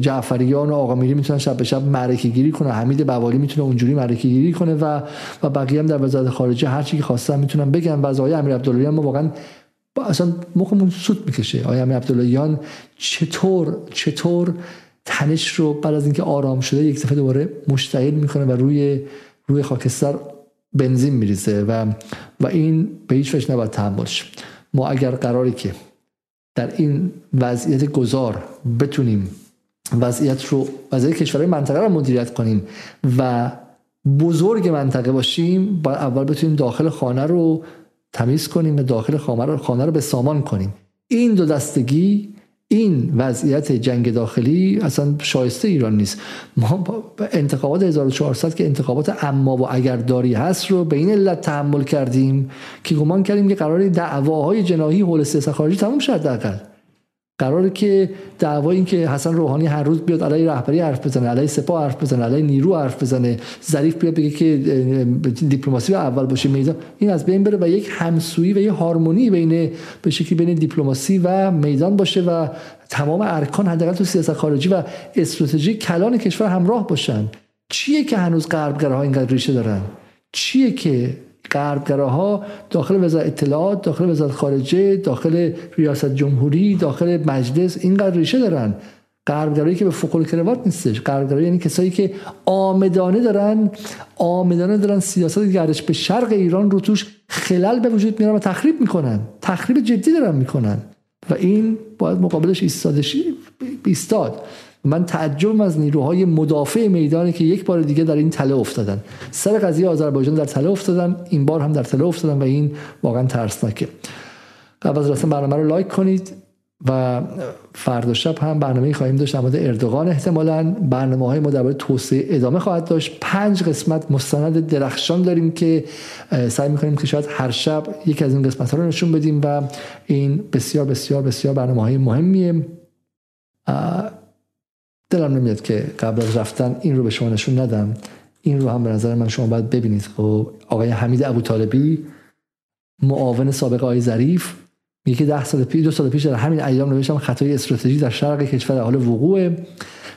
جعفریان و آقا میری می‌تونن شب به شب معرکه گیری کنه حمید بوالی می‌تونه اونجوری معرکه گیری کنه و و بقیه هم در وزارت خارجه هر چی که خواستن می‌تونن بگن. و امیر عبداللهیان ما واقعا اصلا مخمون سوت می‌کشه. آقای امیر عبداللهیان چطور چطور تنش رو بعد از اینکه آرام شده یک دفعه دوباره مشتعل می‌کنه و روی روی خاکستر بنزین میریزه و و این به هیچ وجه نباید تحمل ما اگر قراری که در این وضعیت گذار بتونیم وضعیت رو وضعیت کشورهای منطقه رو مدیریت کنیم و بزرگ منطقه باشیم باید اول بتونیم داخل خانه رو تمیز کنیم و داخل خانه رو به سامان کنیم. این دو دستگی این وضعیت جنگ داخلی اصلا شایسته ایران نیست. ما انتخابات 1400 که انتخابات اما و اگر داری هست رو به این علت تحمل کردیم که گمان کردیم که قرار دعواهای جناهی حول سیاست خارجی تموم شد دقیقا قراره که دعوا این که حسن روحانی هر روز بیاد علیه رهبری حرف بزنه علیه سپاه حرف بزنه علیه نیرو حرف بزنه ظریف بیاد بگه که دیپلماسی اول باشه میدان این از بین بره و یک همسویی و یک هارمونی بین به شکلی بین دیپلماسی و میدان باشه و تمام ارکان حداقل تو سیاست خارجی و استراتژی کلان کشور همراه باشن. چیه که هنوز غربگراها اینقدر ریشه دارن؟ چیه که غربگراها داخل وزارت اطلاعات داخل وزارت خارجه داخل ریاست جمهوری داخل مجلس اینقدر ریشه دارن. غربگرایی که به فوق کروات نیستش. غربگرایی یعنی کسایی که آمدانه دارن آمدانه دارن سیاست گردش به شرق ایران رو توش خلل به وجود میارن و تخریب می‌کنن. تخریب جدی دارن می‌کنن. و این باید مقابلش ایستادش ایستاد. من تعجب از نیروهای مدافع میدانی که یک بار دیگه در این تله افتادن. سر قضیه آذربایجان در تله افتادن این بار هم در تله افتادن و این واقعا ترسناکه. قبل از رسم برنامه رو لایک کنید و فردا شب هم برنامه خواهیم داشت در اردوغان احتمالا. برنامه های ما درباره توسعه ادامه خواهد داشت. پنج قسمت مستند درخشان داریم که سعی می‌کنیم که شاید هر شب یک از این قسمت ها رو نشون بدیم و این بسیار بسیار بسیار برنامه های مهمیه دلم نمیاد که قبل از رفتن این رو به شما نشون ندم. این رو هم به نظر من شما باید ببینید. خب آقای حمید ابو طالبی معاون سابق آقای ظریف میگه که ده سال پیش دو سال پیش در همین ایام نوشتم خطای استراتژی در شرق کشور حال وقوع.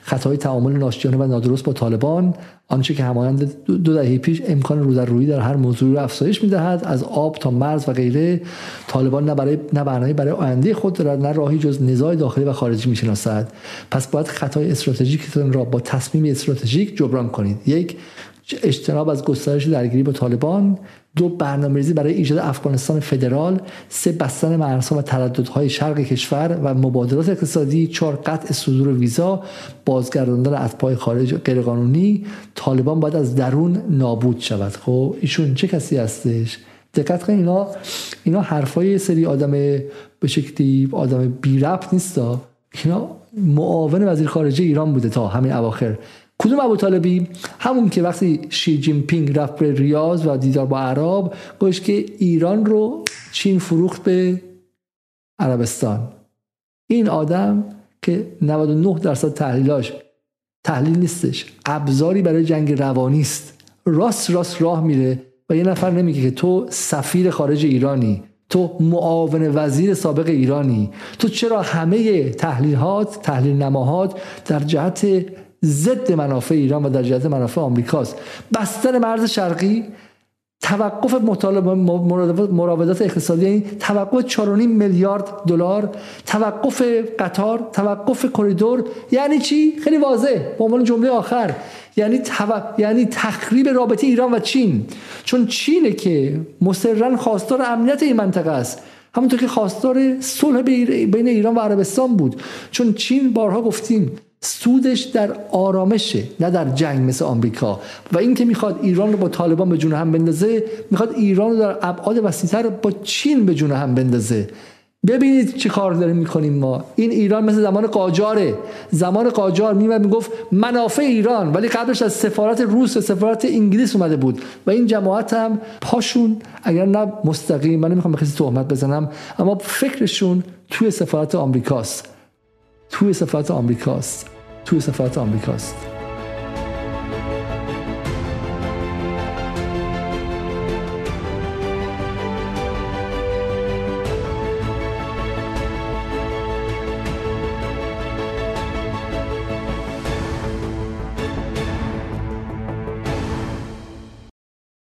خطای تعامل ناشیانه و نادرست با طالبان آنچه که همانند دو دهه پیش امکان رو در در هر موضوع رو افزایش می‌دهد از آب تا مرز و غیره طالبان نه برای نه برنامه برای آینده خود دارد نه راهی جز نزاع داخلی و خارجی می‌شناسد. پس باید خطای استراتژیکتون را با تصمیم استراتژیک جبران کنید. یک اجتناب از گسترش درگیری با طالبان. دو برنامه‌ریزی برای ایجاد افغانستان فدرال سه بستن مرزها و ترددهای شرق کشور و مبادلات اقتصادی چهار قطع صدور ویزا بازگرداندن اتباع خارج غیرقانونی. طالبان باید از درون نابود شود. خب ایشون چه کسی هستش؟ دقت کنید اینا اینا حرفای سری آدم به شکلی آدم بی ربط نیست اینا معاون وزیر خارجه ایران بوده تا همین اواخر. کدوم ابو طالبی؟ همون که وقتی شی جین پینگ رفت به ریاض و دیدار با عرب گوش که ایران رو چین فروخت به عربستان. این آدم که 99 درصد تحلیلاش تحلیل نیستش ابزاری برای جنگ روانی است. راست راست راه میره و یه نفر نمیگه که تو سفیر خارج ایرانی تو معاون وزیر سابق ایرانی تو چرا همه تحلیلات تحلیل نماهات در جهت ضد منافع ایران و در جهت منافع آمریکاست. بستن مرز شرقی توقف مراودات اقتصادی یعنی توقف 4.5 میلیارد دلار توقف قطار توقف کریدور یعنی چی؟ خیلی واضح به عنوان جمله آخر. یعنی یعنی تخریب رابطه ایران و چین. چون چینه که مصرا خواستار امنیت این منطقه است. همونطور که خواستار صلح بین ایران و عربستان بود. چون چین بارها گفتیم سودش در آرامشه نه در جنگ مثل آمریکا. و اینکه می‌خواد ایران رو با طالبان به جون هم بندازه می‌خواد ایران رو در ابعاد وسیعتر با چین به جون هم بندازه. ببینید چه کار داریم می‌کنیم ما. این ایران مثل زمان قاجاره. زمان قاجار میمد می‌گفت منافع ایران ولی قبلش از سفارت روس و سفارت انگلیس اومده بود. و این جماعت هم پاشون اگر نه مستقیم من نمی‌خوام به کسی تهمت بزنم اما فکرشون توی سفارت آمریکاست. توی سفارت آمریکاست. توی سفارت آمریکاست.